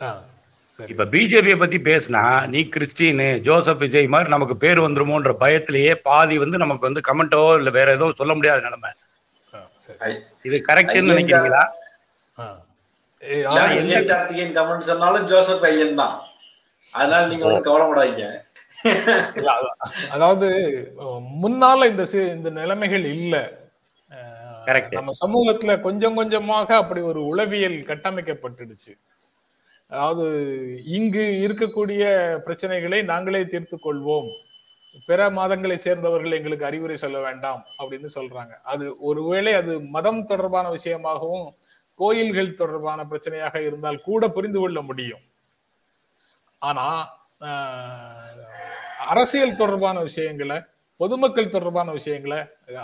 Speaker 1: ஆ, சரி.
Speaker 4: இப்ப பிஜேபியை பத்தி பேசினா நீ கிறிஸ்டின் ஜோசப் விஜய் மாதிரி நமக்கு பேர் வந்துருமோன்ற பயத்திலேயே பாதி வந்து நமக்கு வந்து கமெண்டோ இல்ல வேற ஏதோ சொல்ல முடியாத நிலைமை. இது கரெக்ட்னு நினைக்கிறீங்களா?
Speaker 2: இல்ல, கார்த்திகேயன் கமெண்ட் சொன்னாலும் ஜோசப் ஐயன் தான். அதனால நீங்க ஒன்றும் கவலைப்படாதீங்க.
Speaker 1: இல்ல, அத- அதாவது முன்னால இந்த இந்த நிலைமைகள் இல்ல. நம்ம சமூகத்துல கொஞ்சம் கொஞ்சமாக அப்படி ஒரு உளவியல் கட்டமைக்கப்பட்டுடுச்சு. அதாவது இங்கு இருக்கக்கூடிய பிரச்சனைகளை நாங்களே தீர்த்துக் கொள்வோம். பிற மதங்களை சேர்ந்தவர்கள் எங்களுக்கு அறிவுரை சொல்ல வேண்டாம் அப்படின்னு சொல்றாங்க. அது ஒருவேளை அது மதம் தொடர்பான விஷயமாகவும் கோயில்கள் தொடர்பான பிரச்சனையாக இருந்தால் கூட புரிந்து கொள்ள முடியும். ஆனா ஆஹ், அரசியல் தொடர்பான விஷயங்களை பொதுமக்கள் தொடர்பான விஷயங்களை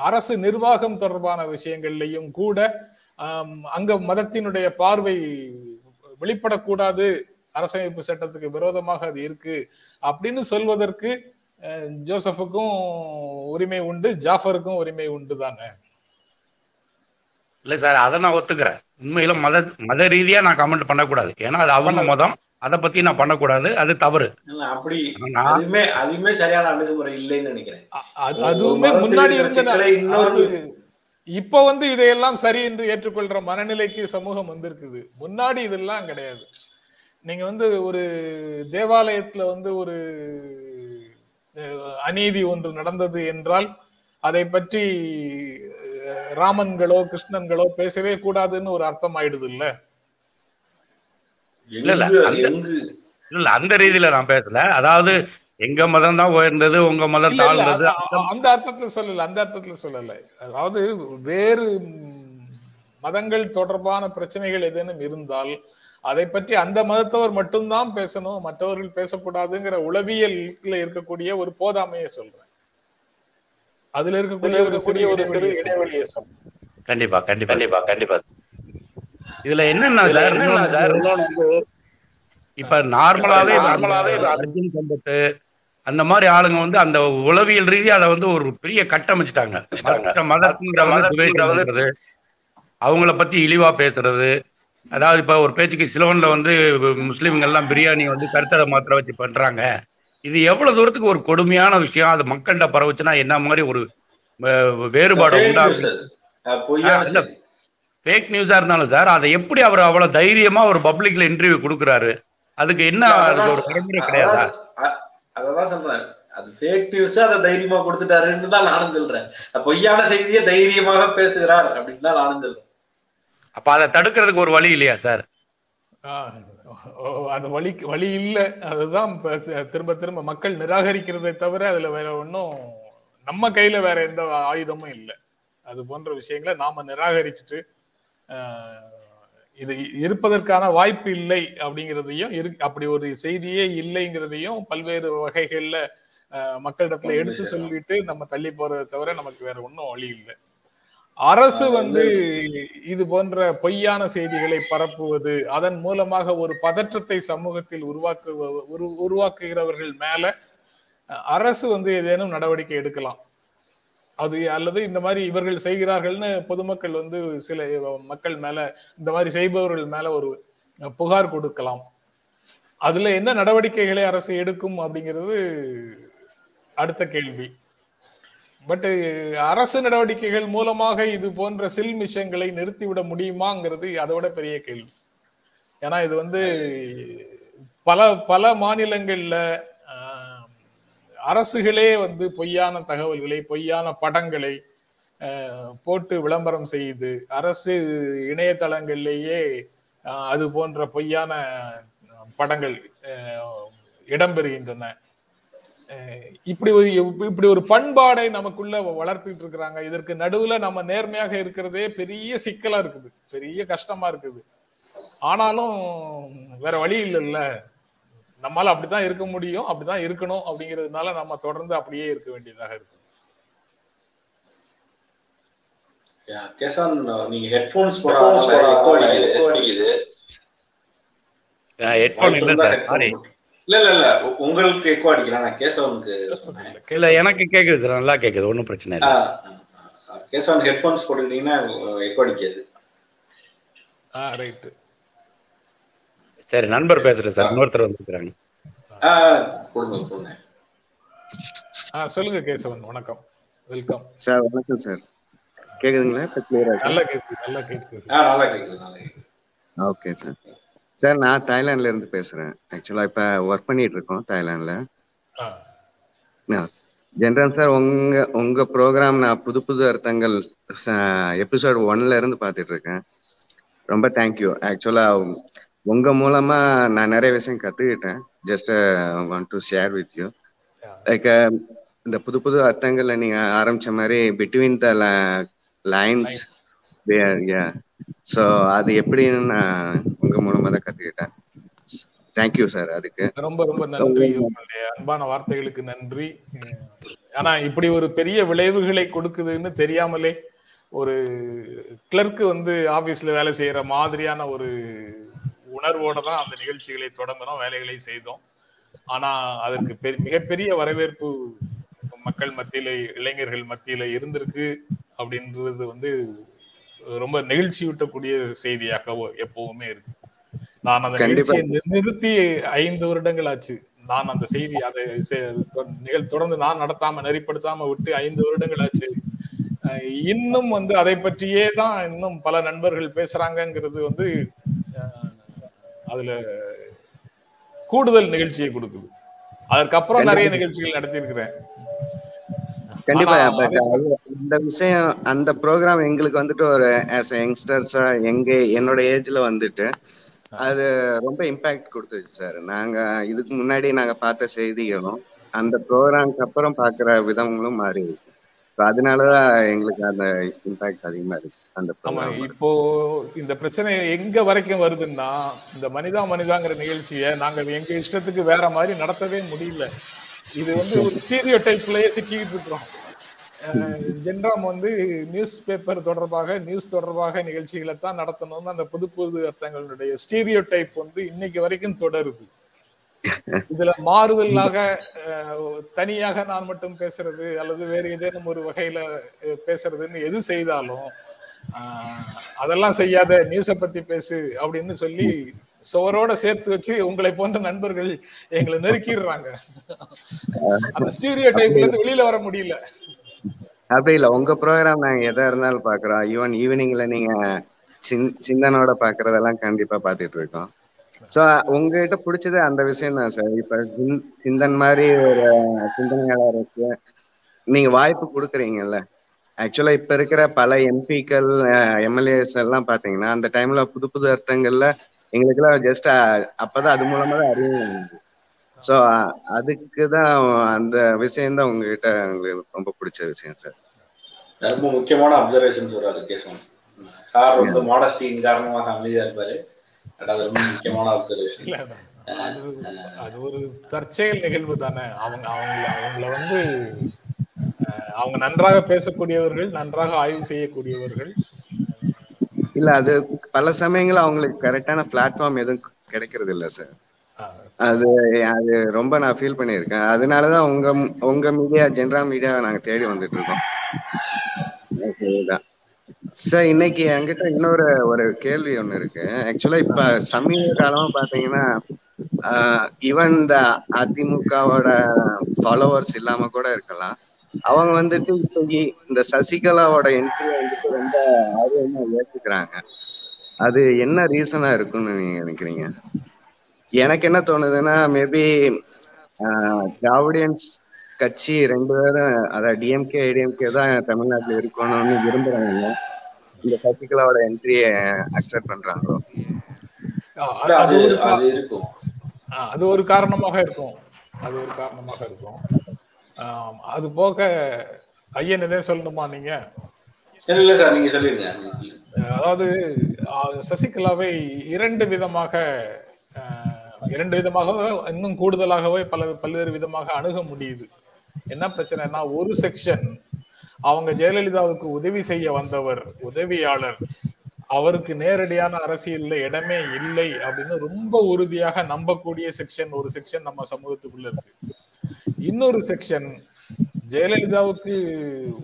Speaker 1: அரசு நிர்வாகம் தொடர்பான விஷயங்கள்லையும் கூட அங்க மதத்தினுடைய பார்வை வெளிப்படக்கூடாது அரசமைப்பு சட்டத்துக்கு விரோதமாக அது இருக்கு அப்படின்னு சொல்வதற்கு அஹ், ஜோசப்புக்கும் உரிமை உண்டு ஜாஃபருக்கும் உரிமை உண்டு தானே
Speaker 4: இல்ல சார் அதை நான் ஒத்துக்கிறேன். உண்மையில மத மத ரீதியா நான் கமெண்ட் பண்ணக்கூடாது. ஏன்னா அது அவங்க மதம். அதை பத்தி நான் பண்ணக்கூடாது. அது தவறு.
Speaker 2: இல்ல, அப்படி
Speaker 4: நான்
Speaker 2: அதுவுமே அதுவுமே சரியான அணுகுமுறை இல்லைன்னு நினைக்கிறேன்.
Speaker 1: அதுவுமே முன்னாடி
Speaker 2: இன்னொரு
Speaker 1: இப்ப வந்து இதையெல்லாம் சரி என்று ஏற்றுக்கொள்ற மனநிலைக்கு சமூகம் வந்திருக்குது. முன்னாடி இதெல்லாம் கிடையாது. நீங்க வந்து ஒரு தேவாலயத்துல வந்து ஒரு அநீதி ஒன்று நடந்தது என்றால் அதை பற்றி ராமன்களோ கிருஷ்ணன்களோ பேசவே கூடாதுன்னு ஒரு அர்த்தம் ஆயிடுது இல்ல?
Speaker 4: இல்ல, அந்த-
Speaker 2: எங்கு?
Speaker 4: இல்ல அந்த ரீதியில நான் பேசல. அதாவது எங்க மதம் தான் உயர்ந்தது உங்க மதம் தாழ்ந்தது
Speaker 1: அந்த அர்த்தத்துல சொல்லல அந்த அர்த்தத்துல சொல்லல. அதாவது வேறு மதங்கள் தொடர்பான பிரச்சனைகள் ஏதேனும் இருந்தால் அதை பற்றி அந்த மதத்தவர் மட்டும்தான் பேசணும் மற்றவர்கள் பேசக்கூடாதுங்கிற உளவியல்ல இருக்கக்கூடிய ஒரு போதாமையை சொல்றேன். அதுல இருக்கக்கூடிய ஒரு சிறிய ஒரு சிறு இடைவெளியை சொல்றேன்.
Speaker 4: கண்டிப்பா கண்டிப்பா. கண்டிப்பா கண்டிப்பா. இதுல என்னன்னா சார் இப்ப நார்மலாவே நார்மலாவே அர்ஜுன் சம்பத்து அந்த மாதிரி ஆளுங்க வந்து அந்த உளவியல் ரீதியா அதை வந்து ஒரு பெரிய கட்டமைச்சிட்டாங்க. அவங்கள பத்தி இழிவா பேசுறது. அதாவது இப்ப ஒரு பேச்சுக்கு சிலோன்ல வந்து முஸ்லிம்கள் எல்லாம் பிரியாணி வந்து கருத்தரை மாத்திர வச்சு பண்றாங்க. இது எவ்வளவு தூரத்துக்கு ஒரு கொடுமையான விஷயம். அது மக்கள்கிட்ட பரவுச்சுன்னா என்ன மாதிரி ஒரு வேறுபாடு உண்டாகும்? ஃபேக் நியூஸா இருந்தாலும் சார் அதை எப்படி அவர் அவ்வளவு தைரியமா ஒரு பப்ளிக்ல இன்டர்வியூ கொடுக்குறாரு? அதுக்கு என்ன ஒரு வரைமுறை கிடையாதா?
Speaker 2: அதான் சொல்றேன். அது ஃபேக் நியூஸ் அதை தைரியமா கொடுத்துட்டாருன்னு தான் நானும் சொல்றேன். பொய்யான செய்தியை தைரியமாக பேசுகிறார் அப்படின்னு தான் நானும் சொல்றேன்.
Speaker 4: அப்ப அதை தடுக்கிறதுக்கு ஒரு வழி இல்லையா சார்?
Speaker 1: அது வழி வழி இல்ல. அதுதான் இப்ப திரும்ப திரும்ப மக்கள் நிராகரிக்கிறதை தவிர அதுல வேற ஒண்ணும் நம்ம கையில வேற எந்த ஆயுதமும் இல்லை. அது போன்ற விஷயங்களை நாம நிராகரிச்சுட்டு இது இருப்பதற்கான வாய்ப்பு இல்லை அப்படிங்கிறதையும் இரு- அப்படி ஒரு செய்தியே இல்லைங்கிறதையும் பல்வேறு வகைகள்ல மக்களிடத்துல எடுத்து சொல்லிட்டு நம்ம தள்ளி போறதை தவிர நமக்கு வேற ஒன்றும் வழி இல்லை. அரசு வந்து இது போன்ற பொய்யான செய்திகளை பரப்புவது அதன் மூலமாக ஒரு பதற்றத்தை சமூகத்தில் உருவாக்கு உரு உருவாக்குகிறவர்கள் மேல அரசு வந்து ஏதேனும் நடவடிக்கை எடுக்கலாம். அது அல்லது இந்த மாதிரி இவர்கள் செய்கிறார்கள்னு பொதுமக்கள் வந்து சில மக்கள் மேல இந்த மாதிரி செய்பவர்கள் மேல ஒரு புகார் கொடுக்கலாம். அதுல என்ன நடவடிக்கைகளை அரசு எடுக்கும் அப்படிங்கிறது அடுத்த கேள்வி. பட் அரசு நடவடிக்கைகள் மூலமாக இது போன்ற சில் மிஷங்களை நிறுத்திவிட முடியுமாங்கிறது அதோட பெரிய கேள்வி. ஏன்னா இது வந்து பல பல மாநிலங்கள்ல அரசுகளே வந்து பொய்யான தகவல்களை பொய்யான படங்களை போட்டு விளம்பரம் செய்து அரசு இணையதளங்கள்லேயே அது போன்ற பொய்யான படங்கள் இடம்பெறுகின்றன. இப்படி ஒரு இப்படி ஒரு பண்பாடை நமக்குள்ள வளர்த்துட்டு இருக்கிறாங்க. இதற்கு நடுவுல நம்ம நேர்மையாக இருக்கிறதே பெரிய சிக்கலா இருக்குது. பெரிய கஷ்டமா இருக்குது. ஆனாலும் வேற வழி இல்லைல்ல. நம்மால அப்படித்தான் இருக்க முடியும் அப்படிதான் இருக்கணும் அப்படிங்கிறதுனால நம்ம தொடர்ந்து அப்படியே இருக்க வேண்டியதாக இருக்கு
Speaker 2: கேசவன் நீங்க ஹெட்போன்ஸ் போடாம எக்கோ அடிக்குது.
Speaker 4: ஹெட்ஃபோன் இல்ல சார் சாரி
Speaker 2: இல்ல இல்ல இல்ல உ- உங்களுக்கு எக்கோ நான் கேசவனுக்கு
Speaker 4: இல்ல எனக்கு கேக்குது சார் நல்லா கேக்குது ஒன்றும் பிரச்சனை இல்லை.
Speaker 2: கேசவன் ஹெட்போன்ஸ் போட்டுக்கிட்டீங்கன்னா எக்கோ அடிக்காது.
Speaker 1: ஆ ரைட்டு
Speaker 4: சரி நண்பர் பேசுறேன் சார். இன்னொருத்தர்
Speaker 2: ஆ,
Speaker 1: சொல்லுங்க கேசவன். வணக்கம். வெல்கம்
Speaker 5: சார் வணக்கம் சார். கேக்குதுங்களா? இப்ப கிளியரா
Speaker 1: நல்லா கேக்குது நல்லா கேக்குது.
Speaker 2: ஆ நல்லா கேக்குது
Speaker 5: ஓகே சார். சார் நான் தாய்லாந்துல இருந்து பேசுறேன். ஆக்சுவலா இப்ப ஒர்க் பண்ணிட்டு இருக்கோம் தாய்லாந்துல.
Speaker 1: ஆ,
Speaker 5: ஜென்ரல் சார் உங்க உங்க ப்ரோக்ராம் நான் புது புது அர்த்தங்கள் எபிசோட் ஒன்ல இருந்து பார்த்துட்டு இருக்கேன். ரொம்ப தேங்க்யூ ஆக்சுவலா உங்க மூலமா நான் நிறைய விஷயம் கத்துக்கிட்டேன். Just want to share with you like இந்த புது புது அர்த்தங்கள்ல நீங்க ஆரம்பிச்ச மாதிரி பிட்வீன் த லைன்ஸ் ஸோ அது எப்படின்னு நான் உங்க மூலமா தான் கத்துக்கிட்டேன். தேங்க்யூ சார் அதுக்கு.
Speaker 1: ரொம்ப ரொம்ப நன்றி. உங்களுடைய அன்பான வார்த்தைகளுக்கு நன்றி. ஆனா இப்படி ஒரு பெரிய விளைவுகளை கொடுக்குதுன்னு தெரியாமலே ஒரு கிளர்க்கு வந்து ஆபீஸ்ல வேலை செய்யற மாதிரியான ஒரு உணர்வோட தான் அந்த நிகழ்ச்சிகளை தொடங்கினோம் வேலைகளை செய்தோம். ஆனா அதற்கு பெரிய மிகப்பெரிய வரவேற்பு மக்கள் மத்தியில இளைஞர்கள் மத்தியில இருந்திருக்கு அப்படின்றது வந்து ரொம்ப நெகிழ்ச்சியூட்டக்கூடிய செய்தியாக எப்பவுமே இருக்கு. நான் அந்த. நிகழ்ச்சியை நிறுத்தி ஐந்து வருடங்கள் ஆச்சு. நான் அந்த செய்தி அதை நிகழ் தொடர்ந்து நான் நடத்தாம நெறிப்படுத்தாம விட்டு ஐந்து வருடங்கள் ஆச்சு. இன்னும் வந்து அதை பற்றியே தான் இன்னும் பல நண்பர்கள் பேசுறாங்கங்கிறது வந்து அதுல கூடுதல் நிகழ்ச்சியை கொடுக்குது. அதற்கப்புறம் நிறைய நிகழ்ச்சிகள் நடத்தியிருக்கிறேன்.
Speaker 5: கண்டிப்பா இந்த விஷயம் அந்த ப்ரோக்ராம் எங்களுக்கு வந்துட்டு ஒரு ஆஸ் யங்ஸ்டர்ஸா எங்க என்னோட ஏஜ்ல வந்துட்டு அது ரொம்ப இம்பாக்ட் கொடுத்துச்சு சார் நாங்க இதுக்கு முன்னாடி நாங்க பார்த்த செய்திகளும் அந்த ப்ரோக்ராம்க்கு அப்புறம் பார்க்குற விதங்களும் மாறி அதனாலதான் எங்களுக்கு அந்த இம்பாக்ட் அதிகமா இருக்கு.
Speaker 1: இப்போ இந்த பிரச்சனை எங்க வரைக்கும் வருதுன்னா இந்த மனிதா மனிதாங்கிற நிகழ்ச்சியை நாங்க எங்க இஷ்டத்துக்கு வேற மாதிரி நடத்தவே முடியல. இது வந்து ஒரு ஸ்டீரியோ டைப்லயே சிக்கிட்டு இருக்கிறோம் ஜென்ராம் வந்து நியூஸ் பேப்பர் தொடர்பாக நியூஸ் தொடர்பாக நிகழ்ச்சிகளை தான் நடத்தணும்னு அந்த புது புது அர்த்தங்களுடைய ஸ்டீரியோ டைப் வந்து இன்னைக்கு வரைக்கும் தொடருது. இதுல மாறுதலாக தனியாக நான் மட்டும் பேசுறது அல்லது வேறு ஏதேனும் ஒரு வகையில பேசுறதுன்னு எது செய்தாலும் அதெல்லாம் செய்யாத நியூஸ பத்தி பேசு அப்படின்னு சொல்லி சுவரோட சேர்த்து வச்சு உங்களை போன்ற நண்பர்கள் எங்களை நெருக்கிடுறாங்க. அந்த ஸ்டீரியோ டைப்ல இருந்து வெளியில வர முடியல.
Speaker 5: அப்படி இல்ல. உங்க ப்ரோக்ராம் நாங்க எதா இருந்தாலும் பாக்குறோம் ஈவன் ஈவினிங்ல நீங்க சிந்தனோட பாக்குறதெல்லாம் கண்டிப்பா பாத்துட்டு இருக்கோம். சோ உங்ககிட்ட பிடிச்சது அந்த விஷயம் தான் சார் இப்ப சிந்- சிந்தன் மாதிரி ஒரு சிந்தனையாளருக்கு நீங்க வாய்ப்பு கொடுக்குறீங்கல்ல. ஆக்சுவலா இப்ப இருக்கிற பல எம்பிக்கள் எம்எல்ஏஸ் எல்லாம் பாத்தீங்கன்னா அந்த டைம்ல புது புது அர்த்தங்கள்ல எங்களுக்கெல்லாம் ஜஸ்ட் அப்பதான் அது மூலமா தான் அறிவு ஸோ அதுக்கு தான் அந்த விஷயம் தான் உங்ககிட்ட எங்களுக்கு ரொம்ப பிடிச்ச விஷயம் சார்
Speaker 2: ரொம்ப முக்கியமான அப்சர்வேஷன் சொல்றாரு கேசவன் சார் வந்து மாடஸ்டியின் காரணமாக அமைதியா இருப்பாரு. அது ரொம்ப முக்கியமான அப்சர்வேஷன்
Speaker 1: அது ஒரு தற்செயல் நிகழ்வு தானே. அவங்க அவங்க அவங்கள வந்து அவங்க நன்றாக பேசக்கூடியவர்கள் நன்றாக ஆய்வு செய்யக்கூடியவர்கள்.
Speaker 5: இல்ல அது பல சமயங்கள்ல அவங்களுக்கு கரெக்டான பிளாட்ஃபார்ம் எதுவும் கிடைக்கிறது இல்ல சார் அது அது ரொம்ப நான் ஃபீல் பண்ணியிருக்கேன். அதனாலதான் உங்க உங்க மீடியா ஜென்ரா மீடியா நாங்க தேடி வந்துட்டு இருக்கோம் சார் இன்னைக்கு என்கிட்ட இன்னொரு ஒரு கேள்வி ஒண்ணு இருக்கு. ஆக்சுவலா இப்ப சமீப காலமா பாத்தீங்கன்னா ஈவன் இந்த அதிமுகவோட ஃபாலோவர்ஸ் இல்லாம கூட இருக்கலாம். அவங்க வந்துட்டு இப்போ இ- இந்த சசிகலாவோட என்ட்ரி வந்துட்டு ரொம்ப ஆர்வமா ஏத்துக்கிறாங்க அது என்ன ரீசனா இருக்கும்னு நீங்க நினைக்கிறீங்க? எனக்கு என்ன தோணுதுன்னா மேபி திராவிடியன்ஸ் கட்சி ரெண்டு பேரும் அதாவது டிஎம்கே ஏடிஎம்கே தான் தமிழ்நாட்டுல இருக்கணும்னு விரும்புறாங்க. இந்த சசிகலாவோட என்ட்ரியை அக்செப்ட் பண்றாங்களோ?
Speaker 1: அது ஒரு காரணமாக இருக்கும். அது ஒரு காரணமாக இருக்கும். அது போக ஐயன் எதே சொல்லணுமா நீங்க?
Speaker 2: இல்ல இல்ல சார் நீங்க சொல்லிருங்க. நீங்க சொல்லிருங்க.
Speaker 1: அதாவது சசிகலாவை இரண்டு விதமாக இரண்டு விதமாக இன்னும் கூடுதலாகவே பல பல்வேறு விதமாக அணுக முடியுது. என்ன பிரச்சனைனா ஒரு செக்ஷன் அவங்க ஜெயலலிதாவுக்கு உதவி செய்ய வந்தவர் உதவியாளர் அவருக்கு நேரடியான அரசியல்ல இடமே இல்லை அப்படின்னு ரொம்ப உறுதியாக நம்பக்கூடிய செக்ஷன் ஒரு செக்ஷன் நம்ம சமூகத்துக்குள்ள இருக்கு. இன்னொரு செக்ஷன் ஜெயலலிதாவுக்கு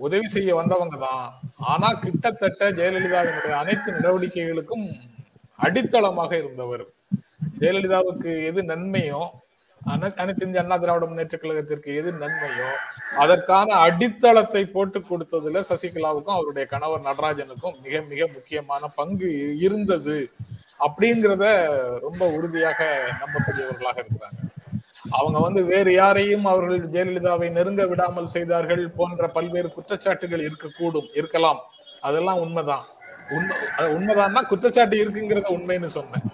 Speaker 1: உதவி செய்ய வந்தவங்க தான். ஆனா கிட்டத்தட்ட ஜெயலலிதாவினுடைய அனைத்து நடவடிக்கைகளுக்கும் அடித்தளமாக இருந்தவர். ஜெயலலிதாவுக்கு எது நன்மையோ அனைத்து இந்திய அண்ணா திராவிட முன்னேற்ற கழகத்திற்கு எது நன்மையோ அதற்கான அடித்தளத்தை போட்டு கொடுத்ததுல சசிகலாவுக்கும் அவருடைய கணவர் நடராஜனுக்கும் மிக மிக முக்கியமான பங்கு இருந்தது. அப்படிங்கிறத ரொம்ப உறுதியாக நம்பக்கூடியவர்களாக இருக்கிறாங்க. அவங்க வந்து வேறு யாரையும் அவர்கள் ஜெயலலிதாவை நெருங்க விடாமல் செய்தார்கள் போன்ற பல்வேறு குற்றச்சாட்டுகள் இருக்கக்கூடும் இருக்கலாம். அதெல்லாம் உண்மைதான். உண்மை அது உண்மைதான்னா குற்றச்சாட்டு இருக்குங்கிறத உண்மைன்னு சொன்னேன்.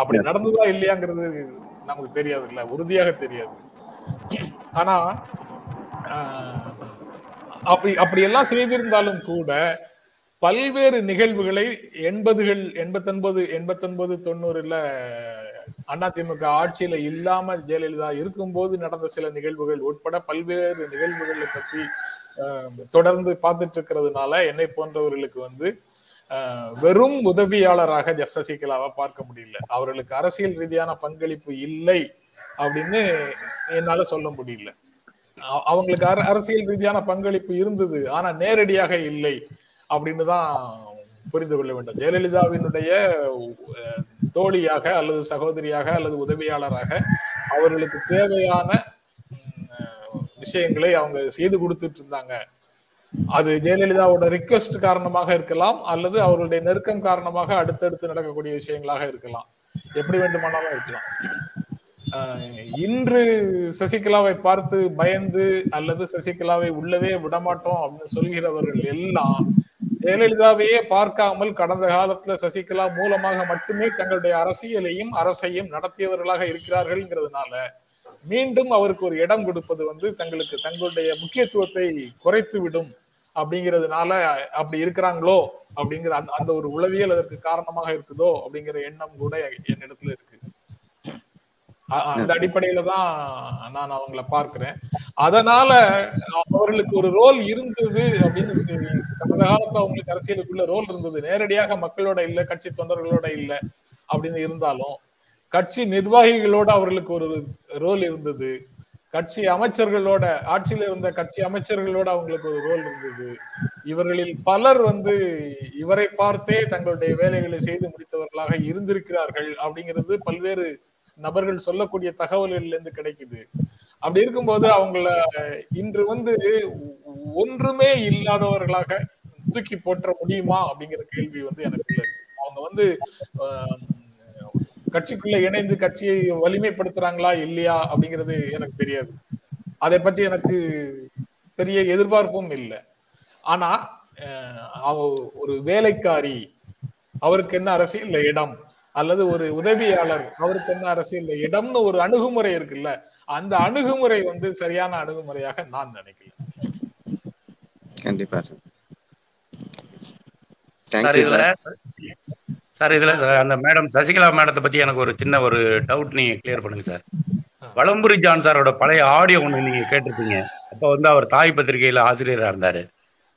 Speaker 1: அப்படி நடந்ததா இல்லையாங்கிறது நமக்கு தெரியாது இல்ல உறுதியாக தெரியாது. ஆனா அப்படி அப்படி எல்லாம் செய்திருந்தாலும் கூட பல்வேறு நிகழ்வுகளை எண்பதுகள் எண்பத்தொன்பது எண்பத்தொன்பது தொண்ணூறுல அதிமுக ஆட்சியில இல்லாம ஜெயலலிதா இருக்கும்போது நடந்த சில நிகழ்வுகள் உட்பட பல்வேறு நிகழ்வுகளை பற்றி தொடர்ந்து பார்த்துட்டு இருக்கிறதுனால என்னை போன்றவர்களுக்கு வந்து வெறும் உதவியாளராக ஜ- சசிகலாவை பார்க்க முடியல. அவர்களுக்கு அரசியல் ரீதியான பங்களிப்பு இல்லை அப்படின்னு என்னால சொல்ல முடியல. அவங்களுக்கு அர- அரசியல் ரீதியான பங்களிப்பு இருந்தது ஆனா நேரடியாக இல்லை. அப்படின்னு தான் புரிந்து கொள்ள வேண்டும். ஜெயலலிதாவினுடைய தோழியாக அல்லது சகோதரியாக அல்லது உதவியாளராக அவர்களுக்கு தேவையான விஷயங்களை அவங்க செய்து கொடுத்துட்டு இருந்தாங்க. அது ஜெயலலிதாவோட ரிக்வெஸ்ட் காரணமாக இருக்கலாம் அல்லது அவர்களுடைய நெருக்கம் காரணமாக அடுத்தடுத்து நடக்கக்கூடிய விஷயங்களாக இருக்கலாம். எப்படி வேண்டுமானாலும் இருக்கலாம். இன்று சசிகலாவை பார்த்து பயந்து அல்லது சசிகலாவை உள்ளவே விடமாட்டோம் அப்படின்னு சொல்கிறவர்கள் எல்லாம் ஜெயலலிதாவையே பார்க்காமல் கடந்த காலத்துல சசிகலா மூலமாக மட்டுமே தங்களுடைய அரசியலையும் அரசையும் நடத்தியவர்களாக இருக்கிறார்கள்ங்கிறதுனால மீண்டும் அவருக்கு ஒரு இடம் கொடுப்பது வந்து தங்களுக்கு தங்களுடைய முக்கியத்துவத்தை குறைத்து விடும் அப்படிங்கிறதுனால அப்படி இருக்கிறாங்களோ அப்படிங்கிற அந்த அந்த ஒரு உளவியல் அதற்கு காரணமாக இருக்குதோ அப்படிங்கிற எண்ணம் கூட என்னிடத்துல இருக்கு. அந்த அடிப்படையில தான் நான் அவங்கள பார்க்கிறேன். அதனால அவர்களுக்கு ஒரு ரோல் இருந்தது அப்படின்னு சொல்லி கடந்த காலத்துல அவங்களுக்கு அரசியலுக்குள்ள ரோல் இருந்தது. நேரடியாக மக்களோட இல்ல கட்சி தொண்டர்களோட இல்ல அப்படின்னு இருந்தாலும் கட்சி நிர்வாகிகளோட அவர்களுக்கு ஒரு ரோல் இருந்தது. கட்சி அமைச்சர்களோட ஆட்சியில இருந்த கட்சி அமைச்சர்களோட அவங்களுக்கு ஒரு ரோல் இருந்தது. இவர்களில் பலர் வந்து இவரை பார்த்தே தங்களுடைய வேலைகளை செய்து முடித்தவர்களாக இருந்திருக்கிறார்கள் அப்படிங்கிறது பல்வேறு நபர்கள் சொல்லக்கூடிய தகவல்கள்ல இருந்து கிடைக்குது. அப்படி இருக்கும்போது அவங்கள இன்று வந்து ஒன்றுமே இல்லாதவர்களாக தூக்கி போற்ற முடியுமா அப்படிங்கிற கேள்வி வந்து எனக்கு இல்லை அவங்க வந்து கட்சிக்குள்ள இணைந்து கட்சியை வலிமைப்படுத்துறாங்களா இல்லையா அப்படிங்கிறது எனக்கு தெரியாது. அதை பற்றி எனக்கு பெரிய எதிர்பார்ப்பும் இல்லை. ஆனா அவ ஒரு வேலைக்காரி அவருக்கு என்ன அரசியல் இடம்? அல்லது ஒரு உதவியாளர் அவருக்கு என்ன அரசியல்ல இடம்னு ஒரு அணுகுமுறை இருக்குல்ல அந்த அணுகுமுறை வந்து சரியான அணுகுமுறையாக நான் நினைக்கல
Speaker 5: கண்டிப்பா சார்.
Speaker 4: இதுல
Speaker 5: சார்.
Speaker 4: சார் இதுல அந்த மேடம் சசிகலா மேடத்தை பத்தி எனக்கு ஒரு சின்ன ஒரு டவுட் நீங்க கிளியர் பண்ணுங்க சார். வளம்புரி ஜான் சாரோட பழைய ஆடியோ ஒண்ணு நீங்க கேட்டிருப்பீங்க. அப்ப வந்து அவர் தாய் பத்திரிகையில ஆசிரியரா இருந்தாரு.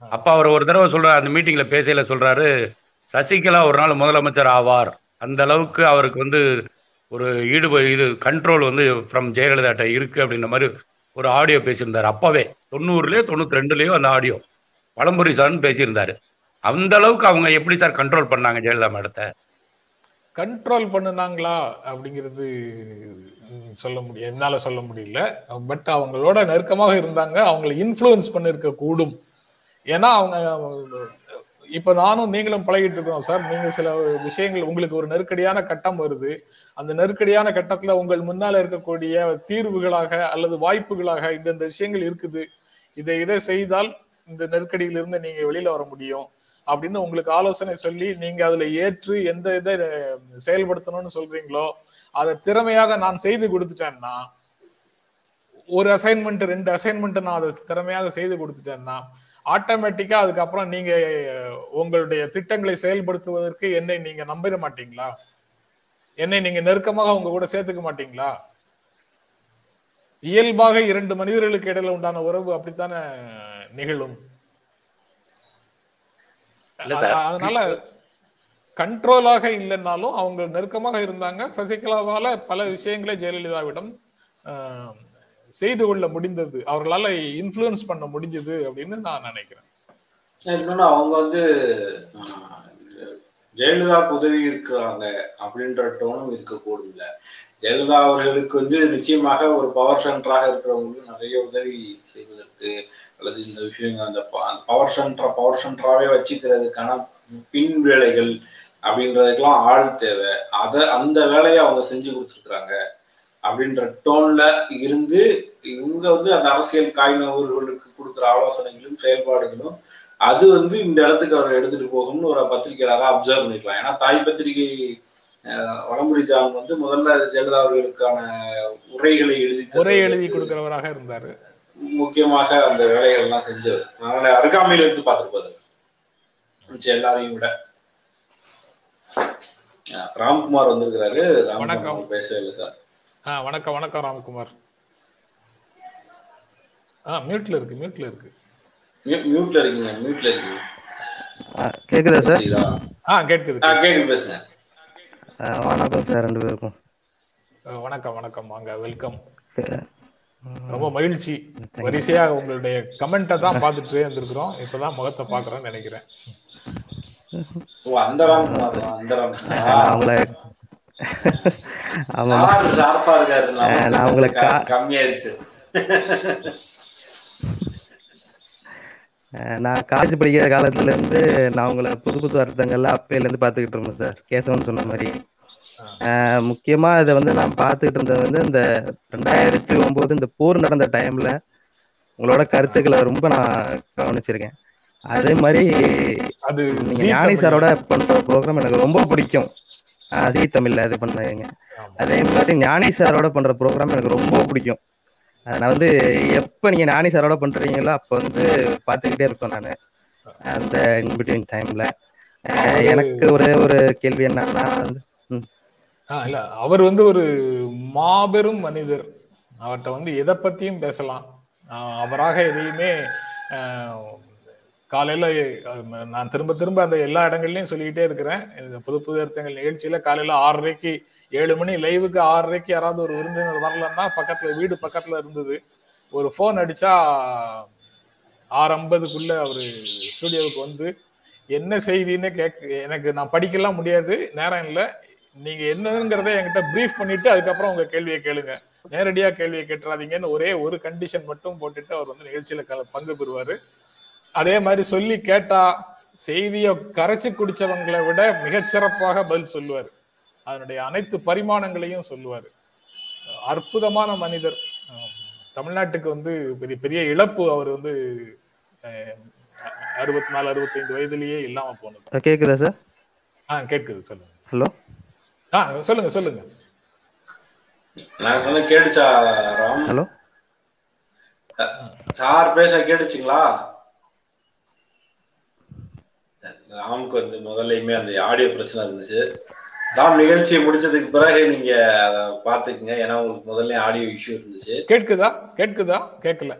Speaker 4: அப்ப அவர் ஒரு தடவை சொல்ற அந்த மீட்டிங்ல பேசையில சொல்றாரு சசிகலா ஒரு நாள் முதலமைச்சர் ஆவார். அந்த அளவுக்கு அவருக்கு வந்து ஒரு ஈடுபடு இது கண்ட்ரோல் வந்து ஃப்ரம் ஜெயலலிதாட்ட இருக்கு அப்படின்ற மாதிரி ஒரு ஆடியோ பேசியிருந்தார். அப்பவே தொண்ணூறுலயோ தொண்ணூத்தி ரெண்டுலயோ அந்த ஆடியோ வளம்புரி சார்னு பேசியிருந்தாரு. அந்த அளவுக்கு அவங்க எப்படி சார் கண்ட்ரோல் பண்ணாங்க ஜெயலலிதா மேடத்தை?
Speaker 1: கண்ட்ரோல் பண்ணுனாங்களா அப்படிங்கிறது சொல்ல முடியும் என்னால சொல்ல முடியல. பட் அவங்களோட நெருக்கமாக இருந்தாங்க. அவங்களை இன்ஃப்ளூயன்ஸ் பண்ணிருக்க கூடும் ஏன்னா அவங்க இப்ப நானும் நீங்களும் பழகிட்டு இருக்கிறோம் சார். நீங்க சில விஷயங்கள் உங்களுக்கு ஒரு நெருக்கடியான கட்டம் வருது. அந்த நெருக்கடியான கட்டத்துல உங்கள் முன்னால இருக்கக்கூடிய தீர்வுகளாக அல்லது வாய்ப்புகளாக இந்தந்த விஷயங்கள் இருக்குது. இதை இதை செய்தால் இந்த நெருக்கடியிலிருந்து நீங்க வெளியில வர முடியும் அப்படின்னு உங்களுக்கு ஆலோசனை சொல்லி நீங்க அதுல ஏற்று எந்த இதை செயல்படுத்தணும்னு சொல்றீங்களோ அதை திறமையாக நான் செய்து கொடுத்துட்டேன்னா ஒரு அசைன்மெண்ட் ரெண்டு அசைன்மெண்ட் நான் அதை திறமையாக செய்து கொடுத்துட்டேன்னா ஆட்டோமேட்டிக்கா அதுக்கப்புறம் நீங்க உங்களுடைய திட்டங்களை செயல்படுத்துவதற்கு என்னை நீங்க நம்பிட மாட்டீங்களா? என்னை நீங்க நெருக்கமாக உங்க கூட சேர்த்துக்க மாட்டீங்களா? இயல்பாக இரண்டு மனிதர்களுக்கு இடையில உண்டான உறவு அப்படித்தானே நிகழும்? அதனால கண்ட்ரோலாக இல்லைன்னாலும் அவங்க நெருக்கமாக இருந்தாங்க. சசிகலாவால பல விஷயங்களை ஜெயலலிதாவிடம் ஆஹ், செய்து கொள்ள முடிந்தது. அவர்களால இன்ஃப்ளூயன்ஸ் பண்ண முடிஞ்சது அப்படின்னு நான் நினைக்கிறேன்.
Speaker 2: இன்னொன்னு அவங்க வந்து ஆஹ், ஜெயலலிதாவுக்கு உதவி இருக்கிறாங்க அப்படின்ற டோனும் இருக்கக்கூடும் இல்லை ஜெயலலிதா அவர்களுக்கு வந்து நிச்சயமாக ஒரு பவர் சென்டராக இருக்கிறவங்களுக்கு நிறைய உதவி செய்வதற்கு அல்லது இந்த விஷயங்கள் அந்த பவர் சென்டரா பவர் சென்டராகவே வச்சுக்கிறதுக்கான பின் வேலைகள் அப்படின்றதுக்கெல்லாம் ஆள் தேவை. அதை அந்த வேலையை அவங்க செஞ்சு கொடுத்துருக்குறாங்க. அப்படின்ற டோன்ல இருந்து இவங்க வந்து அந்த அரசியல் காய்நவர்களுக்கு கொடுக்குற ஆலோசனைகளும் செயல்பாடுகளும் அது வந்து இந்த இடத்துக்கு அவர் எடுத்துட்டு போகும்னு ஒரு பத்திரிகையாளராக அப்சர்வ் பண்ணிக்கலாம். ஏன்னா தாய் பத்திரிகை வளமுடி ஜான் வந்து முதல்ல ஜெயலலிதா அவர்களுக்கான உரைகளை எழுதி
Speaker 1: உரை எழுதி கொடுக்கிறவராக இருந்தாரு.
Speaker 2: முக்கியமாக அந்த வேலைகள்லாம் செஞ்சவர். அதனால அருகாமையில இருந்து பார்த்துருப்பாரு. மிச்சம் எல்லாரையும் விட. ராம்குமார் வந்திருக்கிறாரு. ராம்குமார் பேசவே இல்லை சார்.
Speaker 1: ஆ வணக்கம் வணக்கம் ராம்குமார். ஆ மியூட்ல இருக்கு மியூட்ல இருக்கு.
Speaker 2: மியூட்ல இருக்கீங்க மியூட்ல இருக்கீங்க.
Speaker 6: கேக்குதா சார்?
Speaker 1: ஆ கேக்குது
Speaker 2: கேக்குது. பேசுங்க.
Speaker 6: வணக்கம் சார் ரெண்டு பேருக்கும்.
Speaker 1: வணக்கம் வணக்கம் வாங்க வெல்கம் ரொம்ப மகிழ்ச்சி. வரிசையா உங்களுடைய கமெண்ட்டை தான் பார்த்துட்டு இருந்திருக்கிறோம். இப்பதான் முகத்தை பாக்குறேன்னு நினைக்கிறேன்.
Speaker 2: ஓ அந்த
Speaker 6: நான் உங்களை
Speaker 2: கம்மியாயிருச்சு.
Speaker 6: நான் காலேஜ் படிக்கிற காலத்துல இருந்து நான் உங்களை புது புது அர்த்தங்கள்ல அப்பையில இருந்து பாத்துக்கிட்டு இருந்தேன் சார். கேசவன் சொன்ன மாதிரி. முக்கியமா இதை வந்து நான் பார்த்துக்கிட்டு இருந்தது வந்து இந்த ரெண்டாயிரத்தி ஒன்பது இந்த போர் நடந்த டைம்ல உங்களோட கருத்துக்களை ரொம்ப நான் கவனிச்சிருக்கேன். அதே மாதிரி ஞானி சாரோட பண்ற ப்ரோக்ராம் எனக்கு ரொம்ப பிடிக்கும். ஜி தமிழ்ல இது பண்ணீங்க அதே மாதிரி ஞானி சாரோட பண்ற ப்ரோக்ராம் எனக்கு ரொம்ப பிடிக்கும். நான் வந்து எப்ப நீங்க ஞானி சாரோட பண்றீங்களோ அப்ப வந்து பாத்துக்கிட்டே இருப்பேன் நான். அந்த இன்பிட்வீன் டைம்ல எனக்கு ஒரே ஒரு கேள்வி என்னன்னா
Speaker 1: இல்ல அவர் வந்து ஒரு மாபெரும் மனிதர். அவர்கிட்ட வந்து எதை பத்தியும் பேசலாம். அவராக எதையுமே காலையில நான் திரும்ப திரும்ப அந்த எல்லா இடங்கள்லயும் சொல்லிக்கிட்டே இருக்கிறேன். புது புது அர்த்தங்கள் நிகழ்ச்சியில காலையில ஆறரைக்கு ஏழு மணி லைவுக்கு ஆறரைக்கு யாராவது ஒரு விருந்தினர் வரலன்னா பக்கத்துல வீடு பக்கத்துல இருந்தது. ஒரு போன் அடிச்சா ஆறு ஐம்பதுக்குள்ள அவரு ஸ்டுடியோவுக்கு வந்து என்ன செய்தின்னு கேட்க எனக்கு நான் படிக்கலாம் முடியாது நேரம் இல்லை. நீங்க என்னங்கிறத என்கிட்ட ப்ரீஃப் பண்ணிட்டு அதுக்கப்புறம் உங்க கேள்வியை கேளுங்க. நேரடியா கேள்வியை கேட்டுறாதீங்கன்னு ஒரே ஒரு கண்டிஷன் மட்டும் போட்டுட்டு அவர் வந்து நிகழ்ச்சியில பங்கு பெறுவாரு. அதே மாதிரி சொல்லி கேட்டா செய்திய கரைச்சி குடிச்சவங்களை விட மிகச்சிறப்பாக பதில் சொல்லுவார். அதனுடைய அனைத்து பரிமாணங்களையும் சொல்லுவார். அற்புதமான மனிதர். தமிழ்நாட்டுக்கு வந்து பெரிய பெரிய இழப்பு அவர் வந்து அறுபத்தி நாலு அறுபத்தைந்து வயதுலயே இல்லாம போனது.
Speaker 6: கேக்குதா சார்?
Speaker 1: ஆ கேட்குது சொல்லுங்க.
Speaker 6: ஹலோ?
Speaker 1: ஆ சொல்லுங்க சொல்லுங்க.
Speaker 2: நான் சொன்ன கேட்டுச்சா ராம்?
Speaker 6: ஹலோ?
Speaker 2: சார் பேச கேட்டுச்சுங்களா? ராமுக்கு வந்து முதல்லையுமே அந்த ஆடியோ பிரச்சனை இருந்துச்சு. ராம் நிகழ்ச்சியை முடிச்சதுக்கு பிறகு நீங்க அதை பாத்துக்குங்க ஏன்னா உங்களுக்கு முதல்ல ஆடியோ இஷ்யூ இருந்துச்சு.
Speaker 1: கேட்குதா? கேட்குதா? கேட்கல.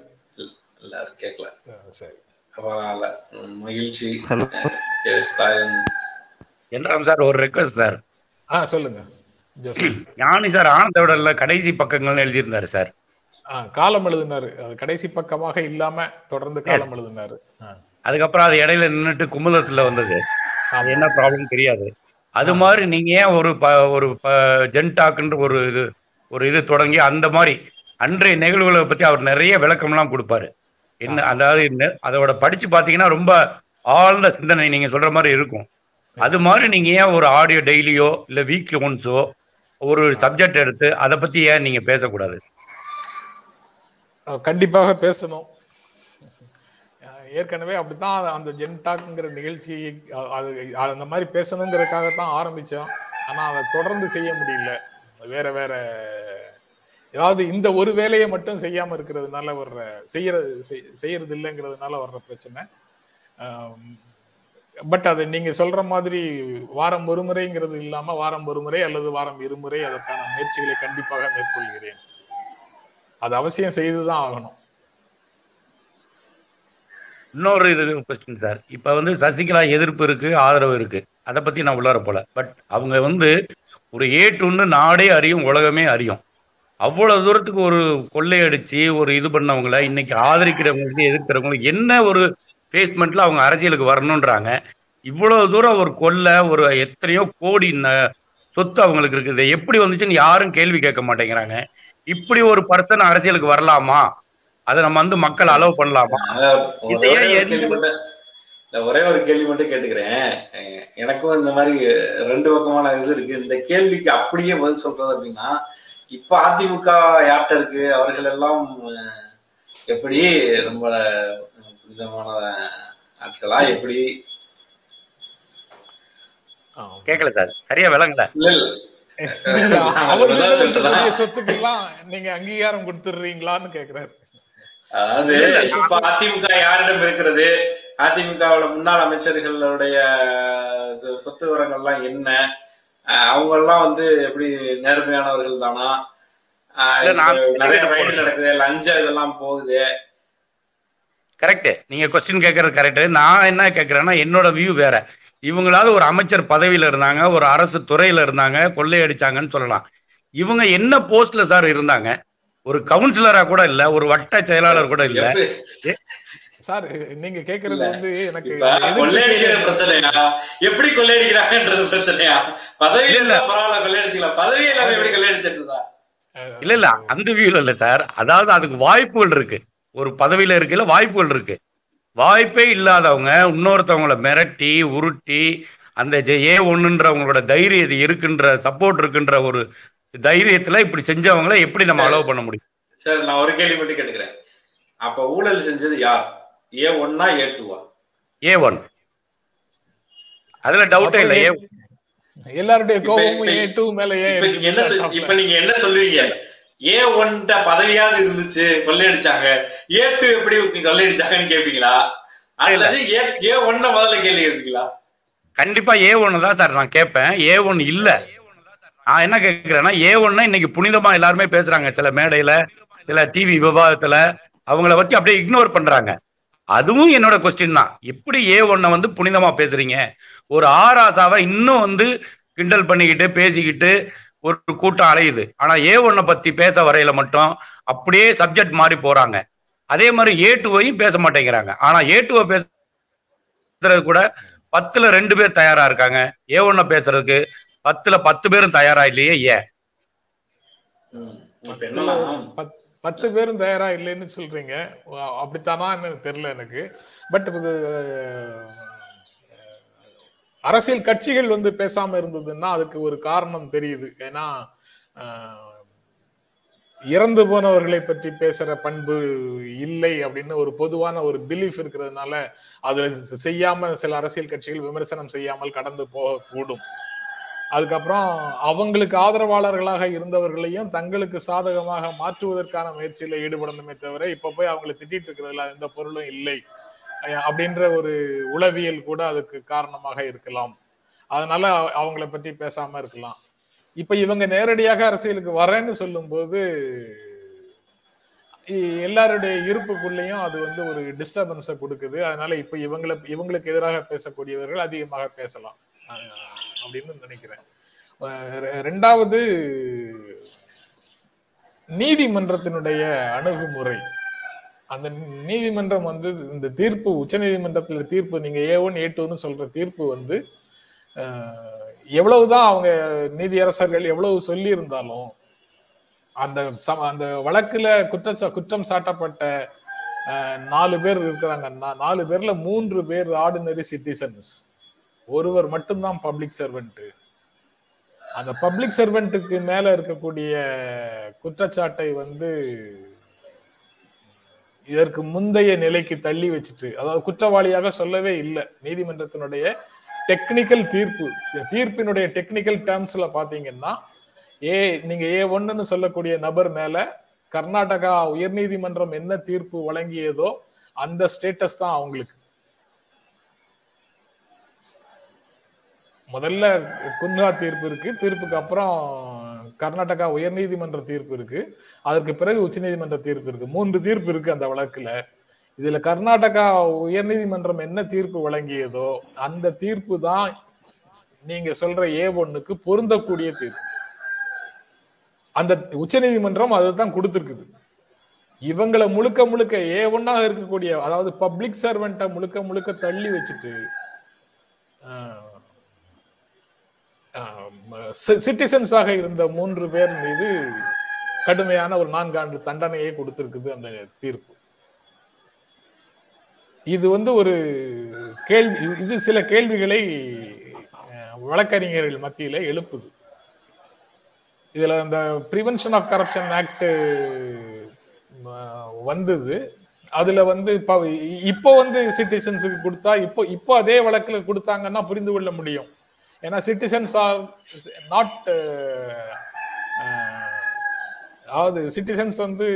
Speaker 2: இல்ல அது கேட்கல.
Speaker 1: சரி.
Speaker 2: பரவாயில்ல மகிழ்ச்சி.
Speaker 4: என்றாம் சார் ஒரு ரெக்வஸ்ட் சார்.
Speaker 1: ஆ சொல்லுங்க.
Speaker 4: ஞானி சார் ஆனந்தோட கடைசி பக்கங்கள்னு எழுதியிருந்தாரு சார்.
Speaker 1: காலம் எழுதினாரு. அது கடைசி பக்கமாக இல்லாம தொடர்ந்து காலம் எழுதினாரு.
Speaker 4: அதுக்கப்புறம் அது இடையில நின்றுட்டு குமுதத்துல வந்தது. அது என்ன ப்ராப்ளம் தெரியாது. அது மாதிரி நீங்க ஏன் ஒரு ஒரு ஜென்டாக்குன்ற ஒரு இது ஒரு இது தொடங்கி அந்த மாதிரி அன்றைய நிகழ்வுகளை பத்தி அவர் நிறைய விளக்கம்லாம் கொடுப்பாரு. என்ன அதாவது அதோட படிச்சு பாத்தீங்கன்னா ரொம்ப ஆழ்ந்த சிந்தனை நீங்க சொல்ற மாதிரி இருக்கும். அது மாதிரி நீங்க ஏன் ஒரு ஆடியோ டெய்லியோ இல்ல வீக்லி ஒன்ஸோ ஒரு சப்ஜெக்ட் எடுத்து அதை பத்தி ஏன் நீங்க பேசக்கூடாது?
Speaker 1: கண்டிப்பாக பேசணும். ஏற்கனவே அப்படித்தான் அந்த ஜென்டாக்ங்கிற நிகழ்ச்சி அது அந்த மாதிரி பேசணுங்கிறதுக்காக தான் ஆரம்பித்தோம் ஆனால் அதை தொடர்ந்து செய்ய முடியல. வேற வேற ஏதாவது இந்த ஒரு வேலையை மட்டும் செய்யாமல் இருக்கிறதுனால வர்ற செய்யறது செய்யறது இல்லைங்கிறதுனால வர்ற பிரச்சனை. பட் அது நீங்கள் சொல்ற மாதிரி வாரம் ஒரு முறைங்கிறது இல்லாமல் வாரம் ஒரு முறை அல்லது வாரம் இருமுறை அதற்கான முயற்சிகளை கண்டிப்பாக மேற்கொள்கிறேன். அது அவசியம் செய்துதான் ஆகணும்.
Speaker 4: இன்னொரு இது கொஸ்டின் சார் இப்போ வந்து சசிகலா எதிர்ப்பு இருக்கு ஆதரவு இருக்கு. அதை பத்தி நான் உள்ளார போல. பட் அவங்க வந்து ஒரு ஏற்றுன்னு நாடே அறியும் உலகமே அறியும். அவ்வளவு தூரத்துக்கு ஒரு கொள்ளையடிச்சு ஒரு இது பண்ணவங்கள இன்னைக்கு ஆதரிக்கிறவங்களுக்கு எதிர்க்கிறவங்களுக்கு என்ன ஒரு பேஸ்மெண்ட்ல அவங்க அரசியலுக்கு வரணுன்றாங்க இவ்வளவு தூரம் ஒரு கொள்ளை ஒரு எத்தனையோ கோடி சொத்து அவங்களுக்கு இருக்குது. எப்படி வந்துச்சுன்னு யாரும் கேள்வி கேட்க மாட்டேங்கிறாங்க. இப்படி ஒரு பர்சன் அரசியலுக்கு வரலாமா? அதை நம்ம வந்து மக்கள் அலோவ் பண்ணலாமா?
Speaker 2: ஒரே ஒரு கேள்வி மட்டும் இல்ல, ஒரே ஒரு கேள்வி மட்டும் கேட்டுக்கிறேன். எனக்கும் இந்த மாதிரி ரெண்டு பக்கமான இது இருக்கு. இந்த கேள்விக்கு அப்படியே பதில் சொல்றது அப்படின்னா இப்ப அதிமுக யார்கிட்ட இருக்கு? அவர்கள் எல்லாம் எப்படி ரொம்ப புனிதமான ஆட்களா? எப்படி?
Speaker 1: ஆ.
Speaker 4: கேட்கல சார். சரியா விளங்கல.
Speaker 1: நீங்க அங்கீகாரம் கொடுத்துடுறீங்களான்னு கேக்குறாரு.
Speaker 2: அதாவது இப்ப அதிமுக யாரிடம் இருக்கிறது? அதிமுகவுல முன்னாள் அமைச்சர்களுடைய சொத்து விவரங்கள்லாம் என்ன? அஹ் அவங்க எல்லாம் வந்து எப்படி நேர்மையானவர்கள் தானா நிறைய ரைடு நடக்குது லஞ்சம் இதெல்லாம் போகுது.
Speaker 4: கரெக்ட் நீங்க கொஸ்டின் கேட்கறது கரெக்ட் நான் என்ன கேட்கறேன்னா என்னோட வியூ வேற. இவங்களாவது ஒரு அமைச்சர் பதவியில இருந்தாங்க ஒரு அரசு துறையில இருந்தாங்க கொள்ளையடிச்சாங்கன்னு சொல்லலாம். இவங்க என்ன போஸ்ட்ல சார் இருந்தாங்க? ஒரு கவுன்சிலரா கூட இல்ல ஒரு வட்ட செயலாளர் கூட இல்ல.
Speaker 1: சார் நீங்க கேக்குறது
Speaker 2: இல்ல.
Speaker 1: வந்து எனக்கு
Speaker 2: கொள்ளையடிக்கிற பிரச்சனையா? எப்படி கொள்ளையடிக்கிறாங்கன்றது பிரச்சனையா? பதவியில இருந்தா பரவாயில்ல கொள்ளையடிச்சுக்கலாம் பதவி இல்லாம எப்படி கொள்ளையடிச்சிட்டு இருந்தா
Speaker 4: இல்ல இல்ல. அந்த வியூல இல்ல சார். அதாவது அதுக்கு வாய்ப்புகள் இருக்கு. ஒரு பதவியில இருக்கையில வாய்ப்புகள் இருக்கு. வாய்ப்பே இல்லாதவங்க இன்னொருத்தவங்கள மிரட்டி உருட்டி அந்த ஏ ஒண்ணுன்றவங்களோட தைரியம் இது இருக்குன்ற சப்போர்ட் இருக்குன்ற ஒரு தைரியத்துல இப்படி செஞ்சவங்கள எப்படி நம்ம அலோவ் பண்ண முடியும்?
Speaker 2: சரி நான் ஒரு கேள்வி மட்டும் கேட்டுக்கிறேன். அப்ப ஊழல் செஞ்சது யார்? ஏ ஒன்னா ஏ டூவா
Speaker 4: ஏ ஒன் அதுல டவுட்டே இல்ல ஏ
Speaker 1: எல்லாருடைய கோபமும் ஏ டூ மேல
Speaker 2: நீங்க என்ன இப்ப நீங்க என்ன சொல்லுவீங்க ஏ ஒன்ட்ட பதவியாவது இருந்துச்சு கொள்ளையடிச்சாங்க. ஏ டூ எப்படி கொள்ளையடிச்சாங்கன்னு கேப்பீங்களா? அல்லது ஏ ஏ ஒன்ன முதல்ல கேள்வி கேட்பீங்களா
Speaker 4: கண்டிப்பா ஏ ஒன்னு தான் சார் நான் கேட்பேன் ஏ ஒன் இல்ல. நான் என்ன கேட்கிறேன்னா ஏ ஒன்னு இன்னைக்கு புனிதமா எல்லாருமே பேசுறாங்க. சில மேடையில சில டிவி விவாதத்துல அவங்கள பத்தி அப்படியே இக்னோர் பண்றாங்க. அதுவும் என்னோட கொஸ்டின் தான். எப்படி ஏ ஒன்ன வந்து புனிதமா பேசுறீங்க? ஒரு ஆராசாவை இன்னும் வந்து கிண்டல் பண்ணிக்கிட்டு பேசிக்கிட்டு ஒரு கூட்டம் அலையுது. ஆனா ஏ ஒன்னை பத்தி பேச வரையில மட்டும் அப்படியே சப்ஜெக்ட் மாறி போறாங்க. அதே மாதிரி ஏ டூவையும் பேச மாட்டேங்கிறாங்க. ஆனா ஏ டூவை பேசுறது கூட பத்துல ரெண்டு பேர் தயாரா இருக்காங்க. ஏ ஒன்ன பேசுறதுக்கு பத்துல பத்து பேரும் தயாரா இல்லையே ஏன்
Speaker 1: பத்து பேரும் தயாரா இல்லைன்னு சொல்றீங்க. அப்படித்தானான்னு தெரியல எனக்கு. பட் அரசியல் கட்சிகள் வந்து பேசாம இருந்ததுன்னா அதுக்கு ஒரு காரணம் தெரியுது. ஏன்னா இறந்து போனவர்களை பற்றி பேசுற பண்பு இல்லை அப்படின்னு ஒரு பொதுவான ஒரு பிலீஃப் இருக்கிறதுனால அதுல செய்யாம சில அரசியல் கட்சிகள் விமர்சனம் செய்யாமல் கடந்து போகக்கூடும். அதுக்கப்புறம் அவங்களுக்கு ஆதரவாளர்களாக இருந்தவர்களையும் தங்களுக்கு சாதகமாக மாற்றுவதற்கான முயற்சியில ஈடுபடணுமே தவிர இப்ப போய் அவங்களை திட்டிட்டு இருக்கிறதுல எந்த பொருளும் இல்லை. அப்படின்ற ஒரு உளவியல் கூட அதுக்கு காரணமாக இருக்கலாம். அதனால அவ- அவங்கள பற்றி பேசாம இருக்கலாம். இப்ப இவங்க நேரடியாக அரசியலுக்கு வரேன்னு சொல்லும்போது போது எல்லாருடைய இருப்புக்குள்ளேயும் அது வந்து ஒரு டிஸ்டர்பன்ஸை கொடுக்குது. அதனால இப்ப இவங்களை இவங்களுக்கு எதிராக பேசக்கூடியவர்கள் அதிகமாக பேசலாம். அப்படின்னு நினைக்கிறேன். ரெண்டாவது நீதிமன்றத்தினுடைய அணுகுமுறை. அந்த நீதிமன்றம் வந்து இந்த தீர்ப்பு உச்சநீதிமன்றத்துல தீர்ப்பு நீங்க ஏ ஒன் ஏ டூன்னு சொல்ற தீர்ப்பு வந்து எவ்வளவுதான் அவங்க நீதியரசர்கள் எவ்வளவு சொல்லி இருந்தாலும் அந்த சம- அந்த வழக்குல குற்றச்சா குற்றம் சாட்டப்பட்ட நாலு பேர் இருக்கிறாங்க. நாலு பேர்ல மூன்று பேர் ஆர்டினரி சிட்டிசன்ஸ். ஒருவர் மட்டும்தான் பப்ளிக் சர்வெண்ட் அந்த பப்ளிக் சர்வெண்ட்டுக்கு மேல இருக்கக்கூடிய குற்றச்சாட்டை வந்து இதற்கு முந்தைய நிலைக்கு தள்ளி வச்சுட்டு அதாவது குற்றவாளியாக சொல்லவே இல்லை. நீதிமன்றத்தினுடைய டெக்னிக்கல் தீர்ப்பு தீர்ப்பினுடைய டெக்னிக்கல் டேர்ம்ஸ்ல பாத்தீங்கன்னா ஏ நீங்க ஏ ஒன்னுன்னு சொல்லக்கூடிய நபர் மேல கர்நாடகா உயர்நீதிமன்றம் என்ன தீர்ப்பு வழங்கியதோ அந்த ஸ்டேட்டஸ் தான் அவங்களுக்கு. முதல்ல குன்ஹா தீர்ப்பு இருக்கு. தீர்ப்புக்கு அப்புறம் கர்நாடகா உயர்நீதிமன்ற தீர்ப்பு இருக்கு. அதற்கு பிறகு உச்சநீதிமன்ற தீர்ப்பு இருக்கு. மூன்று தீர்ப்பு இருக்கு அந்த வழக்குல. இதுல கர்நாடகா உயர்நீதிமன்றம் என்ன தீர்ப்பு வழங்கியதோ அந்த தீர்ப்பு தான் நீங்க சொல்ற ஏ ஒண்ணுக்கு பொருந்தக்கூடிய தீர்ப்பு. அந்த உச்சநீதிமன்றம் அதுதான் கொடுத்துருக்குது. இவங்களை முழுக்க முழுக்க ஏ ஒன்னாக இருக்கக்கூடிய அதாவது பப்ளிக் சர்வெண்ட்டை முழுக்க முழுக்க தள்ளி வச்சுட்டு சிட்டிசன்ஸாக இருந்த மூன்று பேர் மீது கடுமையான ஒரு நான்காண்டு தண்டனையை கொடுத்திருக்குது அந்த தீர்ப்பு. இது வந்து ஒரு கேள்வி இது சில கேள்விகளை வழக்கறிஞர்கள் மத்தியில எழுப்புது. இதுல அந்த ப்ரிவென்ஷன் ஆஃப் கரப்ஷன் ஆக்ட் வந்தது. அதுல வந்து இப்ப இப்போ வந்து சிட்டிசன்ஸுக்கு கொடுத்தா இப்போ இப்போ அதே வழக்குல கொடுத்தாங்கன்னா புரிந்து கொள்ள முடியும். ஏன்னா சிட்டிசன்ஸ் ஆர் நாட் அதாவது சிட்டிசன்ஸ் வந்து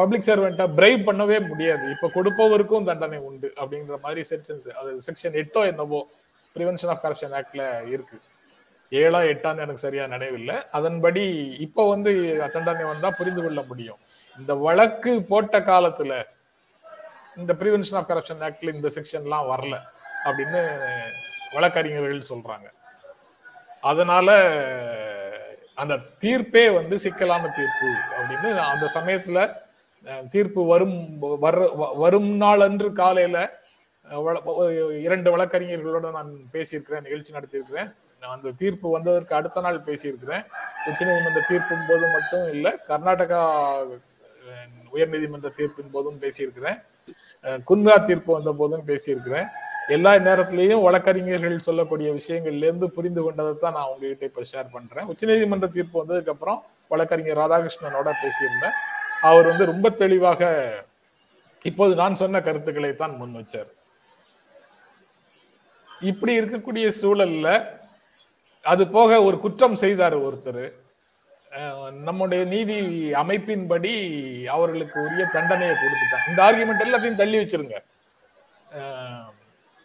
Speaker 1: பப்ளிக் சர்வெண்ட்டை பிரைவ் பண்ணவே முடியாது. இப்ப கொடுப்பவருக்கும் தண்டனை உண்டு அப்படிங்கிற மாதிரி செக்ஷன்ஸ் அது செக்ஷன் எட்டோ என்னவோ ப்ரிவென்ஷன் ஆஃப் கரப்ஷன் ஆக்ட்ல இருக்கு. ஏழா எட்டான்னு எனக்கு சரியா நினைவில்லை. அதன்படி இப்போ வந்து தண்டனை வந்தா புரிந்து கொள்ள முடியும். இந்த வழக்கு போட்ட காலத்துல இந்த ப்ரிவென்ஷன் ஆஃப் கரப்ஷன் ஆக்ட்ல இந்த செக்ஷன்லாம் வரல அப்படின்னு வழக்கறிஞர்கள் சொல்றாங்க. அதனால அந்த தீர்ப்பே வந்து சிக்கலான தீர்ப்பு அப்படின்னு அந்த சமயத்துல தீர்ப்பு வரும் வர வ- வரும் நாள் அன்று காலையில இரண்டு வழக்கறிஞர்களோட நான் பேசியிருக்கிறேன் நிகழ்ச்சி நடத்தியிருக்கிறேன். நான் அந்த தீர்ப்பு வந்ததற்கு அடுத்த நாள் பேசியிருக்கிறேன். உச்சநீதிமன்ற தீர்ப்பின் போது மட்டும் இல்லை கர்நாடகா உயர்நீதிமன்ற தீர்ப்பின் போதும் பேசியிருக்கிறேன். குன்வா தீர்ப்பு வந்த போதும் பேசியிருக்கிறேன். எல்லா நேரத்திலையும் வழக்கறிஞர்கள் சொல்லக்கூடிய விஷயங்கள்ல இருந்து புரிந்து கொண்டதை தான் நான் உங்ககிட்ட இப்ப ஷேர் பண்றேன். உச்சநீதிமன்ற தீர்ப்பு வந்ததுக்கு அப்புறம் வழக்கறிஞர் ராதாகிருஷ்ணனோட பேசியிருந்தேன். அவர் வந்து ரொம்ப தெளிவாக இப்போது நான் சொன்ன கருத்துக்களை தான் முன் வச்சார். இப்படி இருக்கக்கூடிய சூழல்ல அது போக ஒரு குற்றம் செய்தார் ஒருத்தர். நம்முடைய நீதி அமைப்பின்படி அவர்களுக்கு உரிய தண்டனையை கொடுத்துட்டாங்க இந்த ஆர்குமெண்ட் எல்லாத்தையும் தள்ளி வச்சிருங்க.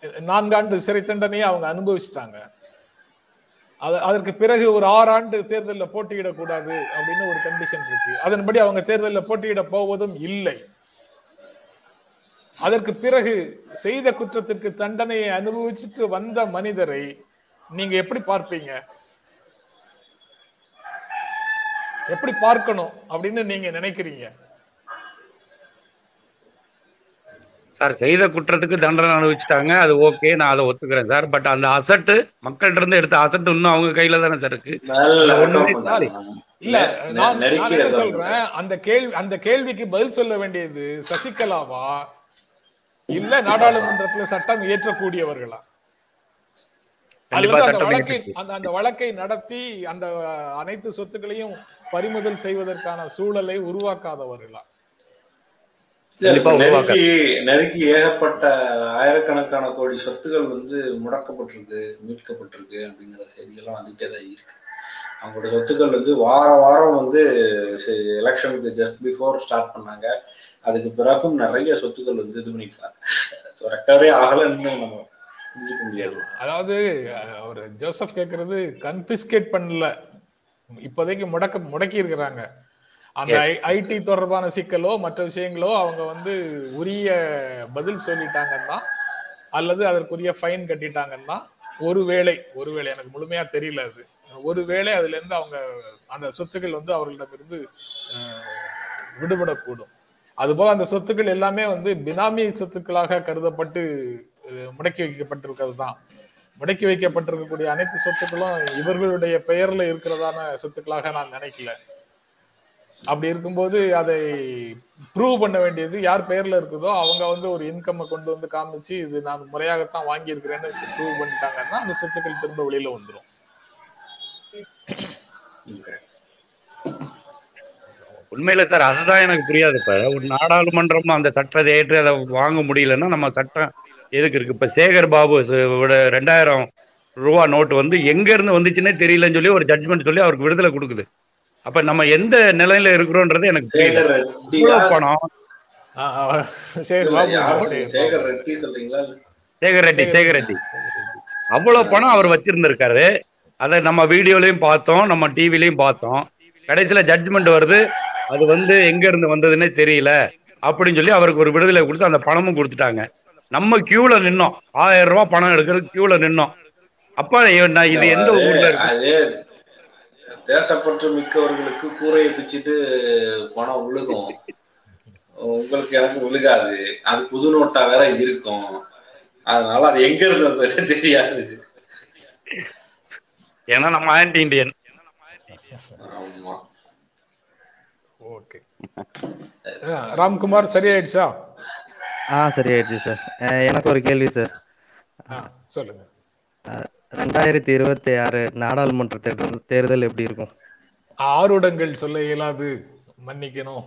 Speaker 1: நான்காண்டு சிறை தண்டனையை அவங்க அனுபவிச்சுட்டாங்க. அது அதற்கு பிறகு ஒரு ஆறு ஆண்டு தேர்தலில் போட்டியிடக்கூடாது அப்படின்னு ஒரு கண்டிஷன் இருக்கு. அதன்படி அவங்க தேர்தலில் போட்டியிட போவதும் இல்லை. அதற்கு பிறகு செய்த குற்றத்திற்கு தண்டனையை அனுபவிச்சுட்டு வந்த மனிதரை நீங்க எப்படி பார்ப்பீங்க? எப்படி பார்க்கணும் அப்படின்னு நீங்க நினைக்கிறீங்க?
Speaker 4: சார் செய்த குற்றத்துக்கு தண்டனை அனுபவிச்சுட்டாங்க. அது ஓகே நான் அதை ஒத்துக்கிறேன் சார். பட் அந்த அசட்டு மக்கள்கிட்ட இருந்து எடுத்த அசட்டு இன்னும் அவங்க கையில தானே சார் இருக்கு.
Speaker 1: இல்ல நான். சொல்றேன்? அந்த கேள்வி அந்த கேள்விக்கு பதில் சொல்ல வேண்டியது சசிகலாவா? இல்ல நாடாளுமன்றத்துல சட்டம் இயற்றக்கூடியவர்களா? அந்த வழக்கை. அந்த அந்த வழக்கை நடத்தி அந்த அனைத்து சொத்துக்களையும் பறிமுதல் செய்வதற்கான சூழலை உருவாக்காதவர்களா
Speaker 2: இல்ல,
Speaker 4: கண்டிப்பா
Speaker 2: இப்ப
Speaker 4: உருவாக்க.
Speaker 2: நெருக்கி நெருக்கி ஏகப்பட்ட ஆயிரக்கணக்கான கோடி சொத்துக்கள் வந்து முடக்கப்பட்டிருக்கு மீட்கப்பட்டிருக்கு அப்படிங்கிற செய்திகள்லாம் வந்துட்டே தான் இருக்கு. அவங்களோட சொத்துக்கள் வந்து வார வாரம் வந்து எலெக்ஷனுக்கு ஜஸ்ட் பிஃபோர் ஸ்டார்ட் பண்ணாங்க. அதுக்கு பிறகும் நிறைய சொத்துக்கள் வந்து இது பண்ணிட்டாங்க. ரெக்கவரே ஆகலைன்னு நம்ம புரிஞ்சுக்க முடியாது.
Speaker 1: அதாவது அவர் ஜோசப் கேக்குறது கன்பிஸ்கேட் பண்ணல. இப்போதைக்கு முடக்க முடக்கி இருக்கிறாங்க அந்த. ஐடி தொடர்பான சிக்கலோ மற்ற விஷயங்களோ அவங்க வந்து உரிய பதில் சொல்லிட்டாங்கன்னா அல்லது அதற்குரிய ஃபைன் கட்டிட்டாங்கன்னா ஒருவேளை ஒருவேளை எனக்கு முழுமையா தெரியல அது. ஒருவேளை அதுல இருந்து அவங்க அந்த சொத்துக்கள் வந்து அவர்களிடமிருந்து அஹ், விடுபடக்கூடும். அதுபோக அந்த சொத்துக்கள் எல்லாமே வந்து பினாமி சொத்துக்களாக கருதப்பட்டு முடக்கி வைக்கப்பட்டிருக்கிறது தான் முடக்கி வைக்கப்பட்டிருக்கக்கூடிய அனைத்து சொத்துக்களும் இவர்களுடைய பெயர்ல இருக்கிறதான சொத்துக்களாக நான் நினைக்கல. அப்படி இருக்கும்போது அதை ப்ரூவ் பண்ண வேண்டியது யார் பெயர்ல இருக்குதோ அவங்க வந்து ஒரு இன்கம்மை கொண்டு வந்து காமிச்சு இது நான் முறையாகத்தான் வாங்கியிருக்கிறேன்னு ப்ரூவ் பண்ணிட்டாங்கன்னா அந்த சொத்துக்கள் திரும்ப வெளியில வந்துடும்
Speaker 4: உண்மையில சார் அதுதான் எனக்கு புரியாது இப்ப. ஒரு நாடாளுமன்றம் அந்த சட்டத்தை ஏற்று அதை வாங்க முடியலன்னா நம்ம சட்டம் எதுக்கு இருக்கு? இப்ப சேகர் பாபு விட ரெண்டாயிரம் ரூபா நோட்டு வந்து எங்க இருந்து வந்துச்சுன்னே தெரியலன்னு சொல்லி ஒரு ஜட்மெண்ட் சொல்லி அவருக்கு விடுதலை கொடுக்குது. அப்ப நம்ம எந்த நிலையில இருக்கிறோன்றது எனக்கு புரியல.
Speaker 2: சேகர் ரெட்டி
Speaker 4: இவ்வளவு பணம்.
Speaker 2: சேகர். ரெட்டி?
Speaker 4: சேகர் ரெட்டி சேகர் ரெட்டி. அவ்வளவு பணம் அவர் வச்சிருந்திருக்காரு. அதை நம்ம வீடியோலயும் பார்த்தோம் நம்ம டிவிலையும் பார்த்தோம். கடைசியில ஜட்ஜ்மெண்ட் வருது. அது வந்து எங்க இருந்து வந்ததுன்னே தெரியல. அப்படின்னு சொல்லி அவருக்கு ஒரு விடுதலை கொடுத்து அந்த பணமும் கொடுத்துட்டாங்க. நம்ம கியூல நின்னோம். ஆயிரம் ரூபாய் பணம் எடுக்கிறது கியூல நின்னோம். அப்ப நான் இது எந்த ஊர்ல இருக்கு?
Speaker 2: தேசப்பற்று மிக்கவர்களுக்கு கூரையை பிச்சுட்டு பணம் விழுகும் உங்களுக்கு எனக்கு விழுகாது அது புது நோட்டா வேற இருக்கும். அதனால அது எங்க இருந்தது தெரியாது.
Speaker 4: ஏன்னா நம்ம ஆன்டி இண்டியன்
Speaker 2: ஆமா.
Speaker 1: ஓகே. ராம்குமார் சரியாயிடுச்சா?
Speaker 6: ஆ சரியாயிடுச்சு சார். எனக்கு ஒரு கேள்வி சார்.
Speaker 1: ஆ, சொல்லுங்க.
Speaker 6: ரெண்டாயிரத்தி இருபத்தி ஆறு நாடாளுமன்ற தேர்தல் தேர்தல் எப்படி இருக்கும்?
Speaker 2: ஆறுடங்கள்
Speaker 1: சொல்ல இயலாது. மன்னிக்கணும்.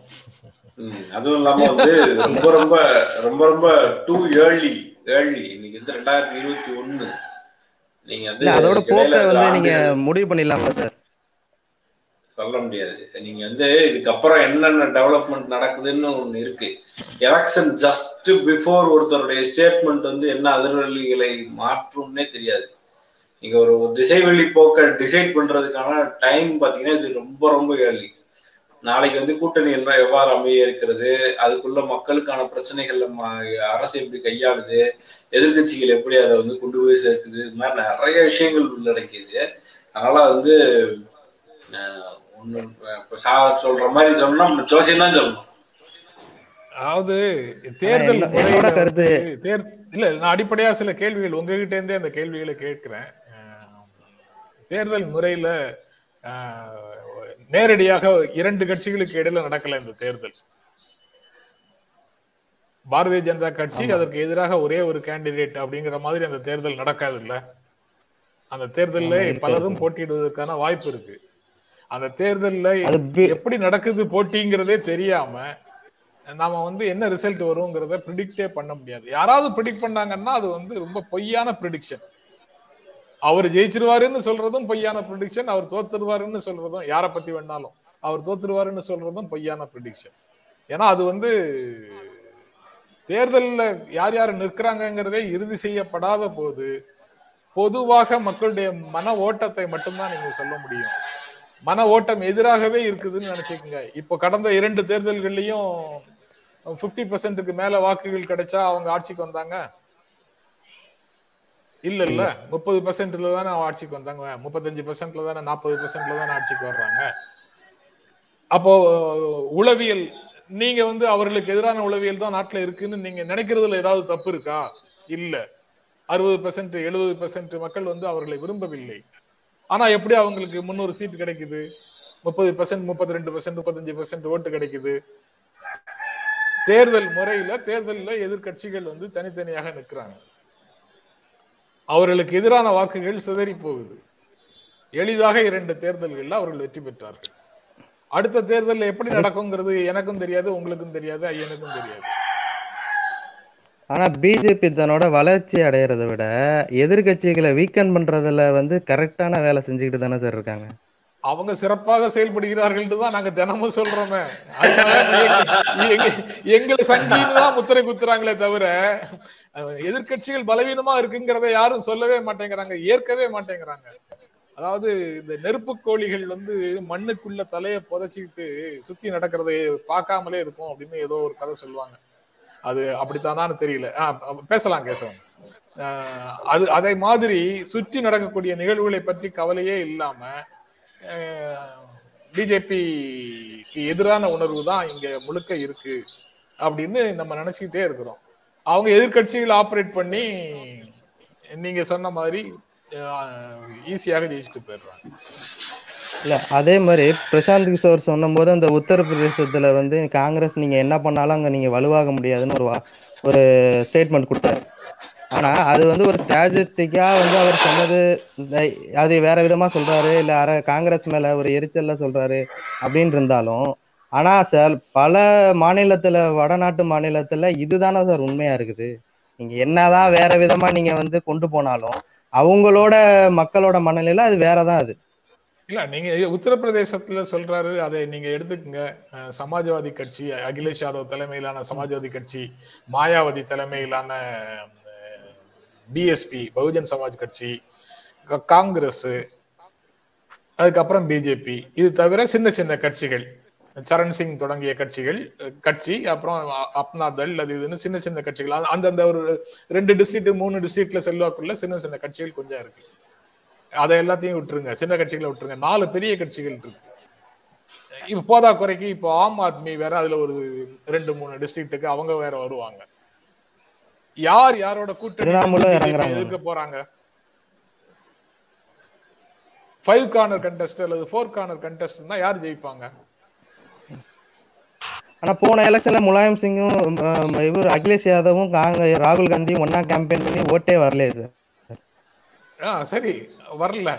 Speaker 2: அதுவும் இல்லாம வந்து ரொம்ப ரொம்ப ரொம்ப ரொம்ப டூ ஏர்லி ஏர்லி இன்னைக்கு வந்து ரெண்டாயிரத்தி இருபத்தி ஒண்ணு நீங்க வந்து
Speaker 6: அதோட போக்க வந்து நீங்க முடிவு பண்ணிடலாமா சார்?
Speaker 2: சொல்ல முடியாது. நீங்க வந்து இதுக்கப்புறம் என்னென்ன டெவலப்மெண்ட் நடக்குதுன்னு ஒண்ணு இருக்கு. எலெக்ஷன் ஜஸ்ட் பிஃபோர் ஒருத்தருடைய ஸ்டேட்மெண்ட் வந்து என்ன அதிர்வலிகளை மாற்றும்னே தெரியாது. நீங்க ஒரு திசைவெளி போக்க டிசைட் பண்றதுக்கான டைம் பாத்தீங்கன்னா இது ரொம்ப ரொம்ப ஏர்லி நாளைக்கு வந்து கூட்டணி என்ன எவ்வாறு அமைய இருக்கிறது? அதுக்குள்ள மக்களுக்கான பிரச்சனைகள்ல ம- அரசு எப்படி கையாளுது? எதிர்க்கட்சிகள் எப்படி அதை வந்து கொண்டு போய் சேர்க்குது? இது மாதிரி நிறைய விஷயங்கள் உள்ளடக்கியது. அதனால வந்து இப்ப சார் சொல்ற மாதிரி சொன்னா நம்ம ஜோசியம் தான் சொல்லணும்.
Speaker 1: அதாவது தேர்தல்
Speaker 6: கருத்து
Speaker 1: தேர் இல்ல நான் அடிப்படையா சில கேள்விகள் உங்ககிட்ட இருந்தே அந்த கேள்விகளை கேட்கிறேன். தேர்தல் முறையில நேரடியாக இரண்டு கட்சிகளுக்கு இடையில நடக்கல இந்த தேர்தல். பாரதிய ஜனதா கட்சி அதற்கு எதிராக ஒரே ஒரு கேண்டிடேட் அப்படிங்கிற மாதிரி அந்த தேர்தல் நடக்காது இல்ல அந்த தேர்தல்ல பலரும் போட்டியிடுவதற்கான வாய்ப்பு இருக்கு. அந்த தேர்தல்ல எப்படி நடக்குது போட்டிங்கிறதே தெரியாம நாம வந்து என்ன ரிசல்ட் வருங்கிறத ப்ரிடிக்டே பண்ண முடியாது. யாராவது ப்ரிடிக்ட் பண்ணாங்கன்னா அது வந்து ரொம்ப பொய்யான ப்ரிடிக்ஷன் அவர் ஜெயிச்சிருவாருன்னு சொல்றதும் பொய்யான ப்ரிடிக்ஷன் அவர் தோத்துருவாருன்னு சொல்றதும் யாரை பத்தி வேணாலும். அவர் தோத்துருவாருன்னு சொல்றதும் பொய்யான ப்ரிடிக்ஷன் ஏன்னா அது வந்து தேர்தலில் யார் யார் நிற்கிறாங்கங்கிறதே இறுதி செய்யப்படாத போது பொதுவாக மக்களுடைய மன ஓட்டத்தை மட்டும்தான் நீங்க சொல்ல முடியும். மன ஓட்டம் எதிராகவே இருக்குதுன்னு நினைச்சுக்கோங்க. இப்போ கடந்த இரண்டு தேர்தல்கள்லயும் 50% பர்சன்ட்டுக்கு மேல வாக்குகள் கிடைச்சா அவங்க ஆட்சிக்கு வந்தாங்க. இல்ல இல்ல முப்பது பெர்சென்ட்ல தானே ஆட்சிக்கு வந்தாங்க. முப்பத்தஞ்சு பெர்சென்ட்ல தானே நாற்பது பெர்சென்ட்ல தானே ஆட்சிக்கு வர்றாங்க. அப்போ உளவியல் நீங்க வந்து அவர்களுக்கு எதிரான உளவியல் தான் நாட்டுல இருக்குன்னு நீங்க நினைக்கிறதுல ஏதாவது தப்பு இருக்கா? இல்ல. அறுபது பெர்சென்ட் எழுபது பெர்சென்ட் மக்கள் வந்து அவர்களை விரும்பவில்லை. ஆனா எப்படி அவங்களுக்கு முன்னூறு சீட் கிடைக்குது? முப்பது பெர்சென்ட் முப்பத்தி ரெண்டு பெர்சென்ட் முப்பத்தஞ்சு பெர்சென்ட் ஓட்டு கிடைக்குது. தேர்தல் முறையில தேர்தலில் எதிர்க்கட்சிகள் வந்து தனித்தனியாக நிற்கிறாங்க. அவர்களுக்கு எதிரான வாக்குகள் சிதறி போகுது. எளிதாக இரண்டு தேர்தல்கள்ல அவர்கள் வெற்றி பெற்றார்கள். அடுத்த தேர்தல்ல எப்படி நடக்குங்கிறது எனக்கும் தெரியாது உங்களுக்கும் தெரியாது ஐயனுக்கும் தெரியாது.
Speaker 6: ஆனா பிஜேபி தன்னோட வளர்ச்சி அடையறதை விட எதிர்க்கட்சிகளை வீக்கன் பண்றதுல வந்து கரெக்டான வேலை செஞ்சுக்கிட்டு தானே சார் இருக்காங்க.
Speaker 1: அவங்க சிறப்பாக செயல்படுகிறார்கள் தான் நாங்க தினமும் சொல்றோமே. எங்களை சங்கின்னு தான் முத்திரை குத்துறாங்களே தவிர எதிர்கட்சிகள் எதிர்க்கட்சிகள் பலவீனமா இருக்குங்கிறத யாரும் சொல்லவே மாட்டேங்கிறாங்க ஏற்கவே மாட்டேங்கிறாங்க. அதாவது இந்த நெருப்பு கோழிகள் வந்து மண்ணுக்குள்ள தலையை புதைச்சிக்கிட்டு சுத்தி நடக்கிறதை பார்க்காமலே இருக்கும் அப்படின்னு ஏதோ ஒரு கதை சொல்லுவாங்க. அது அப்படித்தானான்னு தெரியல. பேசலாம் கேசவன் அது அதே மாதிரி சுற்றி நடக்கக்கூடிய நிகழ்வுகளை பற்றி கவலையே இல்லாம பிஜேபிக்கு எதிரான உணர்வு தான் இங்க முழுக்க இருக்கு அப்படின்னு நம்ம நினைச்சுக்கிட்டே இருக்கிறோம். அவங்க எதிர்க்கட்சிகள் ஆப்ரேட் பண்ணி நீங்க சொன்ன மாதிரி ஈஸியாக ஜெயிச்சுட்டு போயிடுறாங்க.
Speaker 6: இல்ல அதே மாதிரி பிரசாந்த் கிஷோர் சொன்னபோது அந்த உத்தரப்பிரதேசத்துல வந்து காங்கிரஸ் நீங்க என்ன பண்ணாலும் அங்க நீங்க வலுவாக முடியாதுன்னு ஒரு ஒரு ஸ்டேட்மெண்ட் கொடுத்தாரு. ஆனா அது வந்து ஒரு ஸ்ட்ராட்டஜிக்கா வந்து அவர் சொன்னது இந்த- அது வேற விதமா சொல்றாரு இல்ல அர காங்கிரஸ் மேல ஒரு எரிச்சல்ல சொல்றாரு அப்படின்னு இருந்தாலும் ஆனா சார் பல மாநிலத்துல வடநாட்டு மாநிலத்துல இதுதானே சார் உண்மையா இருக்குது. நீங்க என்னதான் வேற விதமா நீங்க வந்து கொண்டு போனாலும் அவங்களோட மக்களோட மனநிலை அது வேறதான் அது.
Speaker 1: இல்ல நீங்க உத்தரப்பிரதேசத்துல சொல்றாரு அதை நீங்க எடுத்துக்கங்க. சமாஜ்வாதி கட்சி அகிலேஷ் யாதவ் தலைமையிலான சமாஜ்வாதி கட்சி மாயாவதி தலைமையிலான பிஎஸ்பி பகுஜன் சமாஜ் கட்சி காங்கிரஸ் அதுக்கப்புறம் பிஜேபி இது தவிர சின்ன சின்ன கட்சிகள். சரண் சிங் தொடங்கிய கட்சிகள் கட்சி அப்புறம் அப்னா தள் அது இதுன்னு சின்ன சின்ன கட்சிகள். அந்த- அந்தந்த ஒரு ரெண்டு டிஸ்ட்ரிக்ட் மூணு டிஸ்ட்ரிக்ட்ல செல்வாக்குள்ள சின்ன சின்ன கட்சிகள் கொஞ்சம் இருக்கு. அதை எல்லாத்தையும் விட்டுருங்க. சின்ன கட்சிகளை விட்டுருங்க. நாலு பெரிய கட்சிகள் இருக்கு. இப்ப போதா குறைக்கு இப்போ ஆம் ஆத்மி வேற அதுல ஒரு ரெண்டு மூணு டிஸ்ட்ரிக்ட்டுக்கு அவங்க வேற வருவாங்க. யார் யாரோட கூட்டணி. எதிர்க்க போறாங்க? ஃபைவ் கார்னர் கண்டெஸ்ட் அல்லது ஃபோர் கார்னர் கண்டெஸ்ட் தான் யார் ஜெயிப்பாங்க?
Speaker 6: ஆனா போன எலெக்ஷன்ல முலாயம் சிங்கும் இவர் அகிலேஷ் யாதவும் காங்க ராகுல் காந்தியும் ஒன்னா கேம்பெயின் பண்ணி ஓட்டே வரலையே சார்
Speaker 1: ஆ சரி வரல.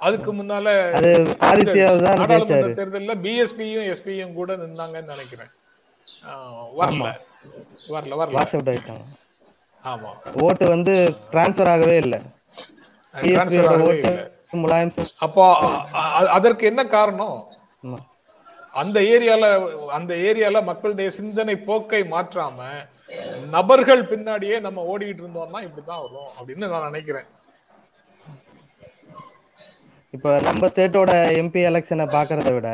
Speaker 1: அதுக்கு முன்னால
Speaker 6: அது ஆதித்யா தான்
Speaker 1: நாடாளுமன்ற தேர்தல்ல பிஎஸ்பியும் எஸ்பியும் கூட நின்னாங்கன்னு நினைக்கிறேன். வரல. வரல வரல.
Speaker 6: வாஷ் அவுட் ஆயிட்டாங்க.
Speaker 1: ஆமா.
Speaker 6: ஓட்டு வந்து டிரான்ஸ்ஃபர் ஆகவே இல்லை.
Speaker 1: Transfer
Speaker 6: பிஎஸ்பியோட
Speaker 1: ஆகவே
Speaker 6: ஓட்டு
Speaker 1: இல்லை.
Speaker 6: முலாயம் சிங்.
Speaker 1: அப்போ அதற்கு என்ன காரணம். அந்த ஏரியால அந்த ஏரியால மக்களுடைய சிந்தனை போக்கை மாற்றாம நபர்கள் பின்னாடியே நம்ம ஓடிட்டு இருந்தோம்னா இப்படிதான் வரும் அப்படின்னு நான் நினைக்கிறேன்.
Speaker 6: இப்ப நம்ம ஸ்டேட்டோட எம்பி எலெக்ஷனை பாக்குறத விட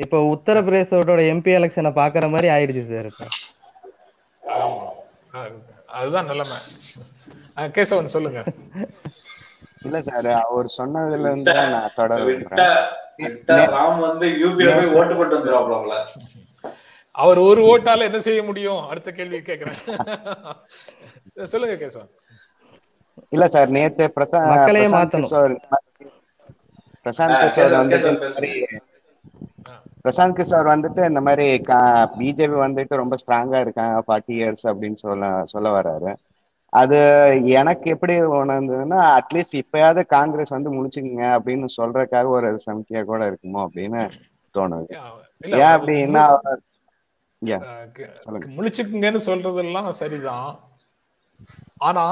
Speaker 6: இப்ப உத்தரப்பிரதேசோட எம்பி எலெக்ஷனை பாக்குற மாதிரி ஆயிடுச்சு சார் இப்ப.
Speaker 1: அதுதான் நிலைமை. கேசவன் சொல்லுங்க.
Speaker 5: இல்ல சார் அவர் சொன்னதுல இருந்து நான் தொடர
Speaker 2: விட்ட
Speaker 5: விரும்புறேன்
Speaker 2: விட்ட ராம் வந்து யூபிஐ ஓட்டு போட்டு வந்துருவாப்ல
Speaker 1: அவர் ஒரு ஓட்டால என்ன செய்ய முடியும்? அடுத்த கேள்வி கேக்குறேன். சொல்லுங்க கேசவன்.
Speaker 5: இல்ல சார் நேத்து பிரதா
Speaker 6: மக்களையே
Speaker 5: பிரசாந்த்
Speaker 6: மாத்தணும்.
Speaker 5: கிஷோர் பிரசாந்த் வந்துட்டு. பிரசாந்த் கிஷோர் வந்துட்டு இந்த மாதிரி பிஜேபி வந்துட்டு ரொம்ப ஸ்ட்ராங்கா இருக்காங்க ஃபார்ட்டி இயர்ஸ் அப்படின்னு சொல்ல சொல்ல வர்றாரு. அது எனக்கு எப்படி உணர்ந்ததுன்னா அட்லீஸ்ட் இப்பயாவது காங்கிரஸ் வந்து முடிச்சுக்குங்க அப்படின்னு சொல்றதுக்காக ஒரு சமிக்கையா கூட இருக்குமோ அப்படின்னு தோணுது. ஏன் அப்படின்னா.
Speaker 1: முழிச்சுக்குங்கன்னு சொல்றதெல்லாம் சரிதான். ஆனா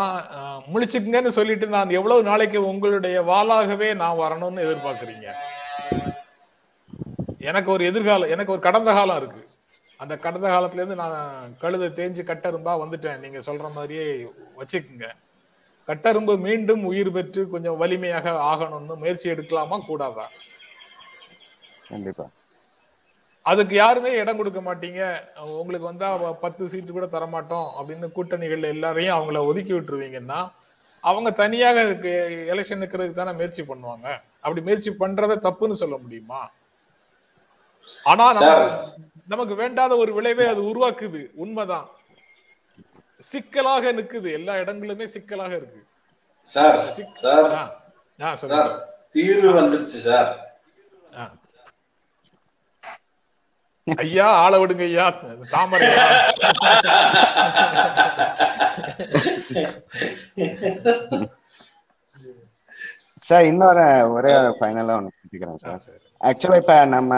Speaker 1: முழிச்சுக்குங்கன்னு சொல்லிட்டு நான் எவ்வளவு நாளைக்கு உங்களுடைய வாளாகவே நான் வரணும்னு எதிர்பார்க்கறீங்க? எனக்கு ஒரு எதிர்காலம் எனக்கு ஒரு கடந்த காலம் இருக்கு. அந்த கடந்த காலத்துல இருந்து நான் கழுதை தேஞ்சு கட்டரும்பா வந்துட்டேன். நீங்க சொல்ற மாதிரியே வச்சுக்குங்க. கட்டரும்பு மீண்டும் உயிர் பெற்று கொஞ்சம் வலிமையாக ஆகணும்னு முயற்சி எடுக்கலாமா? கூடாதா?
Speaker 5: கண்டிப்பா.
Speaker 1: அதுக்கு யாருமே இடம் கொடுக்க மாட்டீங்க. உங்களுக்கு வந்தா பத்து சீட்டு கூட தரமாட்டோம் அப்படின்னு கூட்டணிகள் எல்லாரையும் அவங்கள ஒதுக்கி விட்டுருவீங்கன்னா அவங்க தனியாக எலெக்ஷன் நிக்கிறதுக்கு தானே முயற்சி பண்ணுவாங்க. அப்படி முயற்சி பண்றத தப்புன்னு சொல்ல முடியுமா? ஆனா நமக்கு வேண்டாத ஒரு விளைவை அது உருவாக்குது. உண்மைதான். சிக்கலாக நிக்குது. எல்லா இடங்களுமே சிக்கலாக இருக்கு.
Speaker 2: Sir sir. சார் தீர்வு வந்துருச்சு சார்.
Speaker 1: ஐயா ஆள விடுங்க ஐயா. தாமரையா
Speaker 5: சார் இன்னொரு ஒரே ஃபைனலா ஒன்று கேட்டுக்கிறேன் சார். ஆக்சுவலா இப்ப நம்ம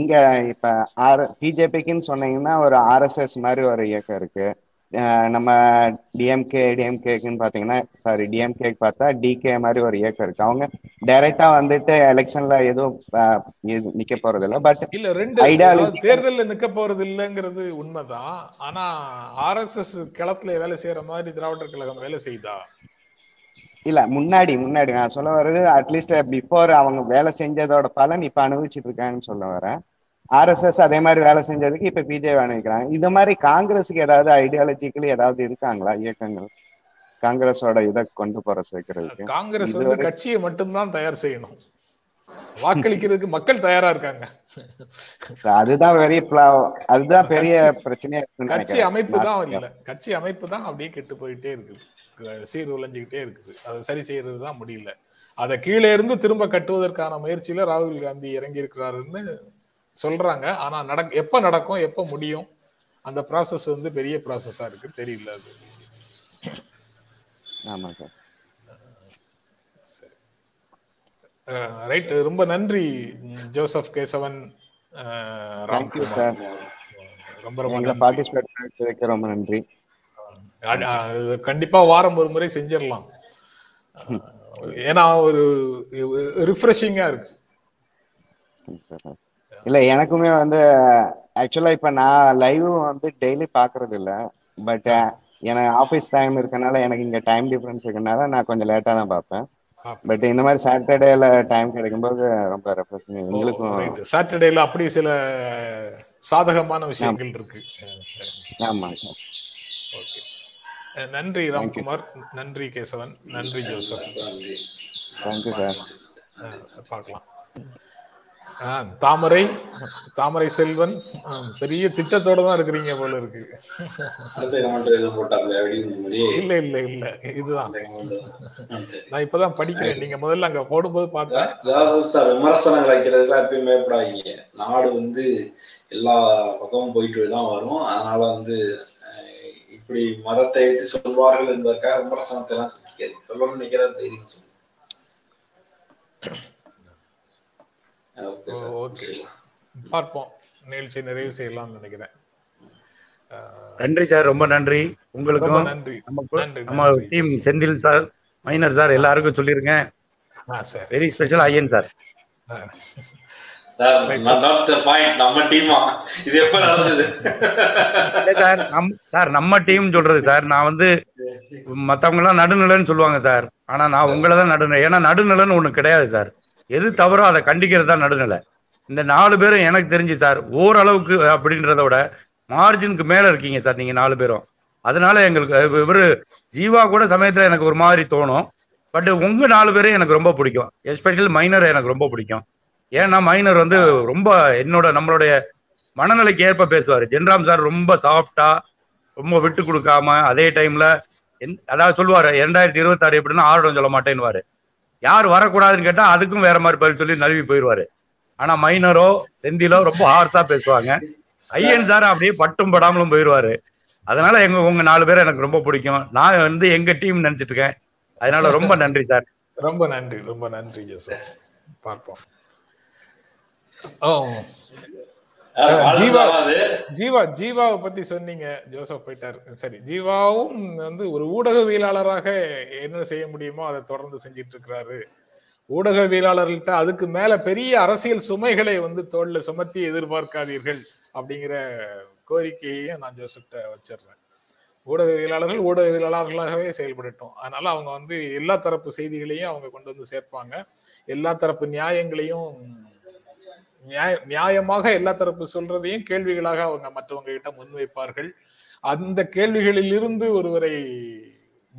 Speaker 5: இங்க இப்ப ஆர் பிஜேபிக்குன்னு சொன்னீங்கன்னா ஒரு ஆர்எஸ்எஸ் மாதிரி ஒரு இயக்கம் இருக்கு. நம்ம டிஎம்கே டிஎம்கேக்குன்னு பாத்தீங்கன்னா சாரி டிஎம்கே பார்த்தா டிகே மாதிரி ஒரு இயக்கம் இருக்கு. அவங்க டைரக்டா வந்துட்டு எலெக்ஷன்ல எதுவும் நிக்க போறது இல்ல. பட்
Speaker 1: இல்ல ரெண்டு அதாவது தேர்தல்ல நிக்க போறது இல்லைங்கிறது உண்மைதான். ஆனா ஆர்எஸ்எஸ் களத்துல வேலை செய்யற மாதிரி திராவிடர் கழகம் வேலை செய்தா?
Speaker 5: இல்ல முன்னாடி முன்னாடி நான் சொல்ல வர்றது அட்லீஸ்ட் பிஃபோர் அவங்க வேலை செஞ்சதோட பலன் இப்ப அனுபவிச்சுட்டு இருக்காங்கன்னு சொல்ல வரேன். ஆர்எஸ்எஸ் அதே மாதிரி வேலை செஞ்சதுக்கு இப்ப பிஜேபி அனுபவிக்கிறாங்க இது மாதிரி காங்கிரஸுக்கு ஏதாவது ஐடியாலஜிக்கலி ஏதாவது இருக்காங்களா இயக்கங்கள்? காங்கிரஸோட இதை கொண்டு போற சேர்க்கறதுக்கு.
Speaker 1: காங்கிரஸ் வந்து கட்சியை மட்டும்தான் தயார் செய்யணும். வாக்களிக்கிறதுக்கு மக்கள் தயாரா இருக்காங்க.
Speaker 5: அதுதான் பெரிய அதுதான் பெரிய பிரச்சனையா
Speaker 1: கட்சி அமைப்பு தான் இல்ல. கட்சி அமைப்பு தான் அப்படியே கெட்டு போயிட்டே இருக்குது. சீர் உழைஞ்சுக்கிட்டே இருக்குது. அதை சரி செய்யறது தான் முடியல. அதை கீழே இருந்து திரும்ப கட்டுவதற்கான முயற்சியில ராகுல் காந்தி இறங்கி இருக்கிறாருன்னு சொல்றாங்க. ஆனா நடக் எப்ப நடக்கும் எப்ப முடியும்? அந்த ப்ராசஸ் வந்து பெரிய ப்ராசஸா இருக்கு. தெரியல அது.
Speaker 5: ஆமா சார்.
Speaker 1: ரைட் ரொம்ப நன்றி ஜோசப் கேசவன் ரொம்ப ரொம்ப
Speaker 5: பார்ட்டிசிபேட் ரொம்ப நன்றி.
Speaker 1: கண்டிப்பா வாரம் ஒரு முறை செஞ்சிடலாம். ஏன்னா ஒரு ரிஃப்ரெஷிங்கா இருக்கு.
Speaker 5: இல்ல எனக்குமே வந்து ஆக்சுவலா இப்ப நான் லைவ் வந்து டெய்லி பாக்குறது இல்ல பட் எனக்கு ஆபீஸ் டைம் இருக்கனால எனக்கு இங்க டைம் டிஃபரன்ஸ் இருக்கனால நான் கொஞ்சம் லேட்டா தான் பார்ப்பேன். பட் இந்த மாதிரி சாட்டர்டேல டைம் கிடைக்கும்போது ரொம்ப ரெஃப்ரெஷிங் எங்களுக்கும்
Speaker 1: சாட்டர்டேல அப்படி சில சாதகமான விஷயங்கள் இருக்கு.
Speaker 5: ஆமா. Sir
Speaker 1: okay. நன்றி ராம்குமார். நன்றி கேசவன். நன்றி ஜோசப்.
Speaker 2: நன்றி
Speaker 5: தேங்க்யூ சார்
Speaker 1: பார்க்கலாம். ஆ, தாமரை தாமரை செல்வன் பெரிய திட்டத்தோட தான் இருக்கிறீங்க போல இருக்கு. இல்ல இல்ல இல்ல. இதுதான். நான் இப்பதான் படிக்கிறேன். நீங்க முதல்ல அங்க போடும்போது பார்த்தேன்
Speaker 2: அதாவது சார் விமர்சனங்கள் வைக்கிறதுலாம் எப்பயும் பயப்படாதீங்க. நாடு வந்து எல்லா பக்கமும் போயிட்டு தான் வரும். அதனால வந்து இப்படி மதத்தை வைத்து சொல்வார்கள் என்பதற்காக விமர்சனத்தை எல்லாம் சொல்லிக்காது சொல்லணும்னு நினைக்கிறது தைரியம் ஓகே
Speaker 1: பார்ப்போம். நிகழ்ச்சி நிறைவு செய்யலாம்னு நினைக்கிறேன்.
Speaker 4: நன்றி சார் ரொம்ப நன்றி.
Speaker 1: ரொம்ப
Speaker 4: உங்களுக்கும்
Speaker 1: நன்றி
Speaker 4: நம்ம team Senthil sir minor sir எல்லாருக்கும் சொல்லிருங்க
Speaker 1: ஆ sir.
Speaker 4: Very special Iyan sir. Sir sir நம்ம டீம் சொல்றது சார். நான் வந்து மத்தவங்க எல்லாம் நடுநிலைன்னு சொல்லுவாங்க சார். ஆனா நான் உங்களை தான் நடுநிலை. ஏன்னா நடுநிலைன்னு ஒண்ணு கிடையாது சார். எது தவறோ அதை கண்டிக்கிறது தான் நடுநிலை. இந்த நாலு பேரும் எனக்கு தெரிஞ்சு சார் ஓரளவுக்கு அப்படின்றத விட மார்ஜினுக்கு மேல இருக்கீங்க சார் நீங்க நாலு பேரும். அதனால எங்களுக்கு இவர் ஜீவா கூட சமயத்துல எனக்கு ஒரு மாதிரி தோணும். பட் உங்க நாலு பேரும் எனக்கு ரொம்ப பிடிக்கும். எஸ்பெஷல் மைனர் எனக்கு ரொம்ப பிடிக்கும். ஏன்னா மைனர் வந்து ரொம்ப என்னோட நம்மளுடைய மனநிலைக்கு ஏற்ப பேசுவார். ஜென்ராம் சார் ரொம்ப சாஃப்டா ரொம்ப விட்டு கொடுக்காம அதே டைம்ல அதாவது சொல்லுவாரு இரண்டாயிரத்தி இருபத்தாறு எப்படின்னா ஆர்டம் சொல்ல மாட்டேன்னுவாரு. யார் வரக்கூடாதுன்னு கேட்டா அதுக்கும் வேற மாதிரி பதில் சொல்லி நழுவி போயிடுவாரு ஆனா மைனரோ செந்திலோ ரொம்ப ஹார்ஸா பேசுவாங்க. ஐயன் சார் அப்படியே பட்டும் படாமலும் போயிடுவாரு அதனால எங்க உங்க நாலு பேரை எனக்கு ரொம்ப பிடிக்கும். நான் வந்து எங்க டீம் நினைச்சிட்டு இருக்கேன். அதனால ரொம்ப நன்றி சார்
Speaker 1: ரொம்ப நன்றி ரொம்ப நன்றி பார்ப்போம். ஜீவா. ஜீவா ஜீவாவை பத்தி சொன்னீங்க ஜோசப் போயிட்டாரு. சரி ஜீவாவும் வந்து ஒரு ஊடகவியலாளராக என்ன செய்ய முடியுமோ அதை தொடர்ந்து செஞ்சிட்டு இருக்கிறாரு. ஊடகவியலாளர்கள்ட்ட அதுக்கு மேல பெரிய அரசியல் சுமைகளை வந்து தோல்ல சுமத்தி எதிர்பார்க்காதீர்கள் அப்படிங்கிற கோரிக்கையையும் நான் ஜோசப்ட்ட வச்சிடுறேன். ஊடகவியலாளர்கள் ஊடகவியலாளர்களாகவே செயல்படட்டும். அதனால அவங்க வந்து எல்லா தரப்பு செய்திகளையும் அவங்க கொண்டு வந்து சேர்ப்பாங்க. எல்லா தரப்பு நியாயங்களையும் நியாய- நியாயமாக எல்லா தரப்பு சொல்றதையும் கேள்விகளாக அவங்க மற்றவங்க கிட்ட முன்வைப்பார்கள். அந்த கேள்விகளில் இருந்து ஒருவரை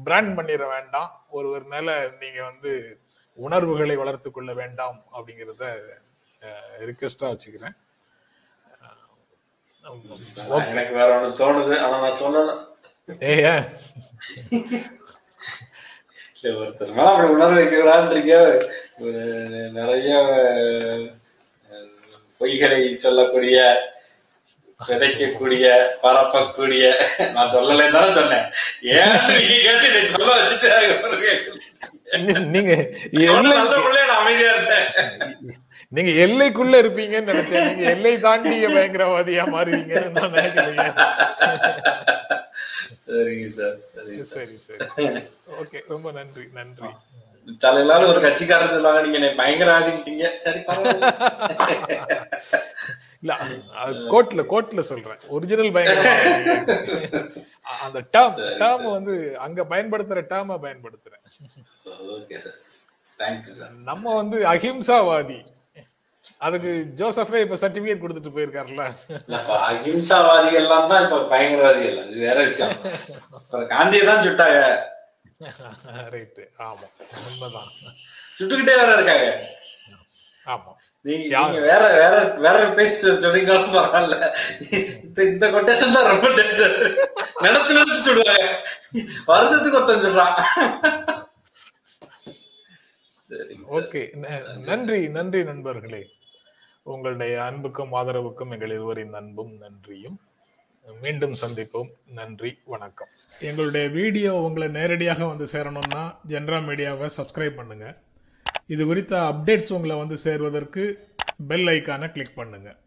Speaker 1: பிராண்ட் பண்ணிட வேண்டாம். ஒருவர் மேல நீங்க வந்து உணர்வுகளை வளர்த்து கொள்ள வேண்டாம் அப்படிங்கிறத ரிக்வெஸ்டா வச்சுக்கிறேன்.
Speaker 2: எனக்கு வேற ஒண்ணு தோணுது. ஆனா நான் சொல்லல.
Speaker 1: ஏ
Speaker 2: இல்ல ஒருத்தர் அப்படி உணர வைக்கக்கூடாதுன்றீங்க அஹ் நிறைய பொய்களை சொல்லக்கூடிய விதைக்கக்கூடிய பரப்பக்கூடிய. நான் சொல்லலைன்னு தானே சொன்னேன். ஏன் நீங்க கேட்டு சொல்ல வச்சுட்டு.
Speaker 1: நீங்க
Speaker 2: அமைதியா இருந்தேன்.
Speaker 1: நீங்க எல்லைக்குள்ள இருப்பீங்கன்னு நினைச்சேன். நீங்க எல்லை தாண்டிய பயங்கரவாதியா மாறுவீங்கன்னு நான்
Speaker 2: சார் சரிங்க சார்.
Speaker 1: சரி சரி. ஓகே ரொம்ப நன்றி நன்றி.
Speaker 2: தலையிலாவது ஒரு கட்சிக்காரன் சொல்லுவாங்க நீங்க என்னை பயங்கரவாதிட்டீங்க சரி பரவாயில்ல.
Speaker 1: இல்ல அது கோர்ட்ல கோர்ட்ல சொல்றேன். ஒரிஜினல் பயங்கரவாதி. அந்த டேர்ம்
Speaker 2: சரி.
Speaker 1: டேர்ம் வந்து அங்க பயன்படுத்துற டேர்ம பயன்படுத்துறேன்.
Speaker 2: சார் சார்
Speaker 1: நம்ம வந்து அஹிம்சாவாதி. அதுக்கு ஜோசஃபே இப்ப சர்டிபிகேட் கொடுத்துட்டு போயிருக்காருல்ல.
Speaker 2: அஹிம்சாவாதிகள் எல்லாம் தான் இப்ப பயங்கரவாதிகள். அது வேற விஷயம். காந்தியை தான் சுட்டாங்க.
Speaker 1: ரைட்டு ஆமா. உண்மைதான்.
Speaker 2: சுட்டுக்கிட்டே வேற இருக்காங்க.
Speaker 1: ஆமா.
Speaker 2: நீங்க வேற வேற வேற பேசி சொல்றீங்களும் பரவாயில்ல. இந்த இந்த கொட்டேஷன் தான் ரொம்ப டேஞ்சர் நினைச்சு நினைச்சு சுடுவாங்க. வருஷத்துக்கு ஒருத்தன் சொல்றான்.
Speaker 1: ஓகே. நன்றி நன்றி நண்பர்களே. உங்களுடைய அன்புக்கும் ஆதரவுக்கும் எங்கள் இருவரின் அன்பும் நன்றியும். மீண்டும் சந்திப்போம். நன்றி வணக்கம். எங்களுடைய வீடியோ உங்களை நேரடியாக வந்து சேரணும்னா ஜென்ரா மீடியாவை சப்ஸ்கிரைப் பண்ணுங்க. இது குறித்த அப்டேட்ஸ் உங்களை வந்து சேர்வதற்கு பெல் ஐக்கானை கிளிக் பண்ணுங்கள்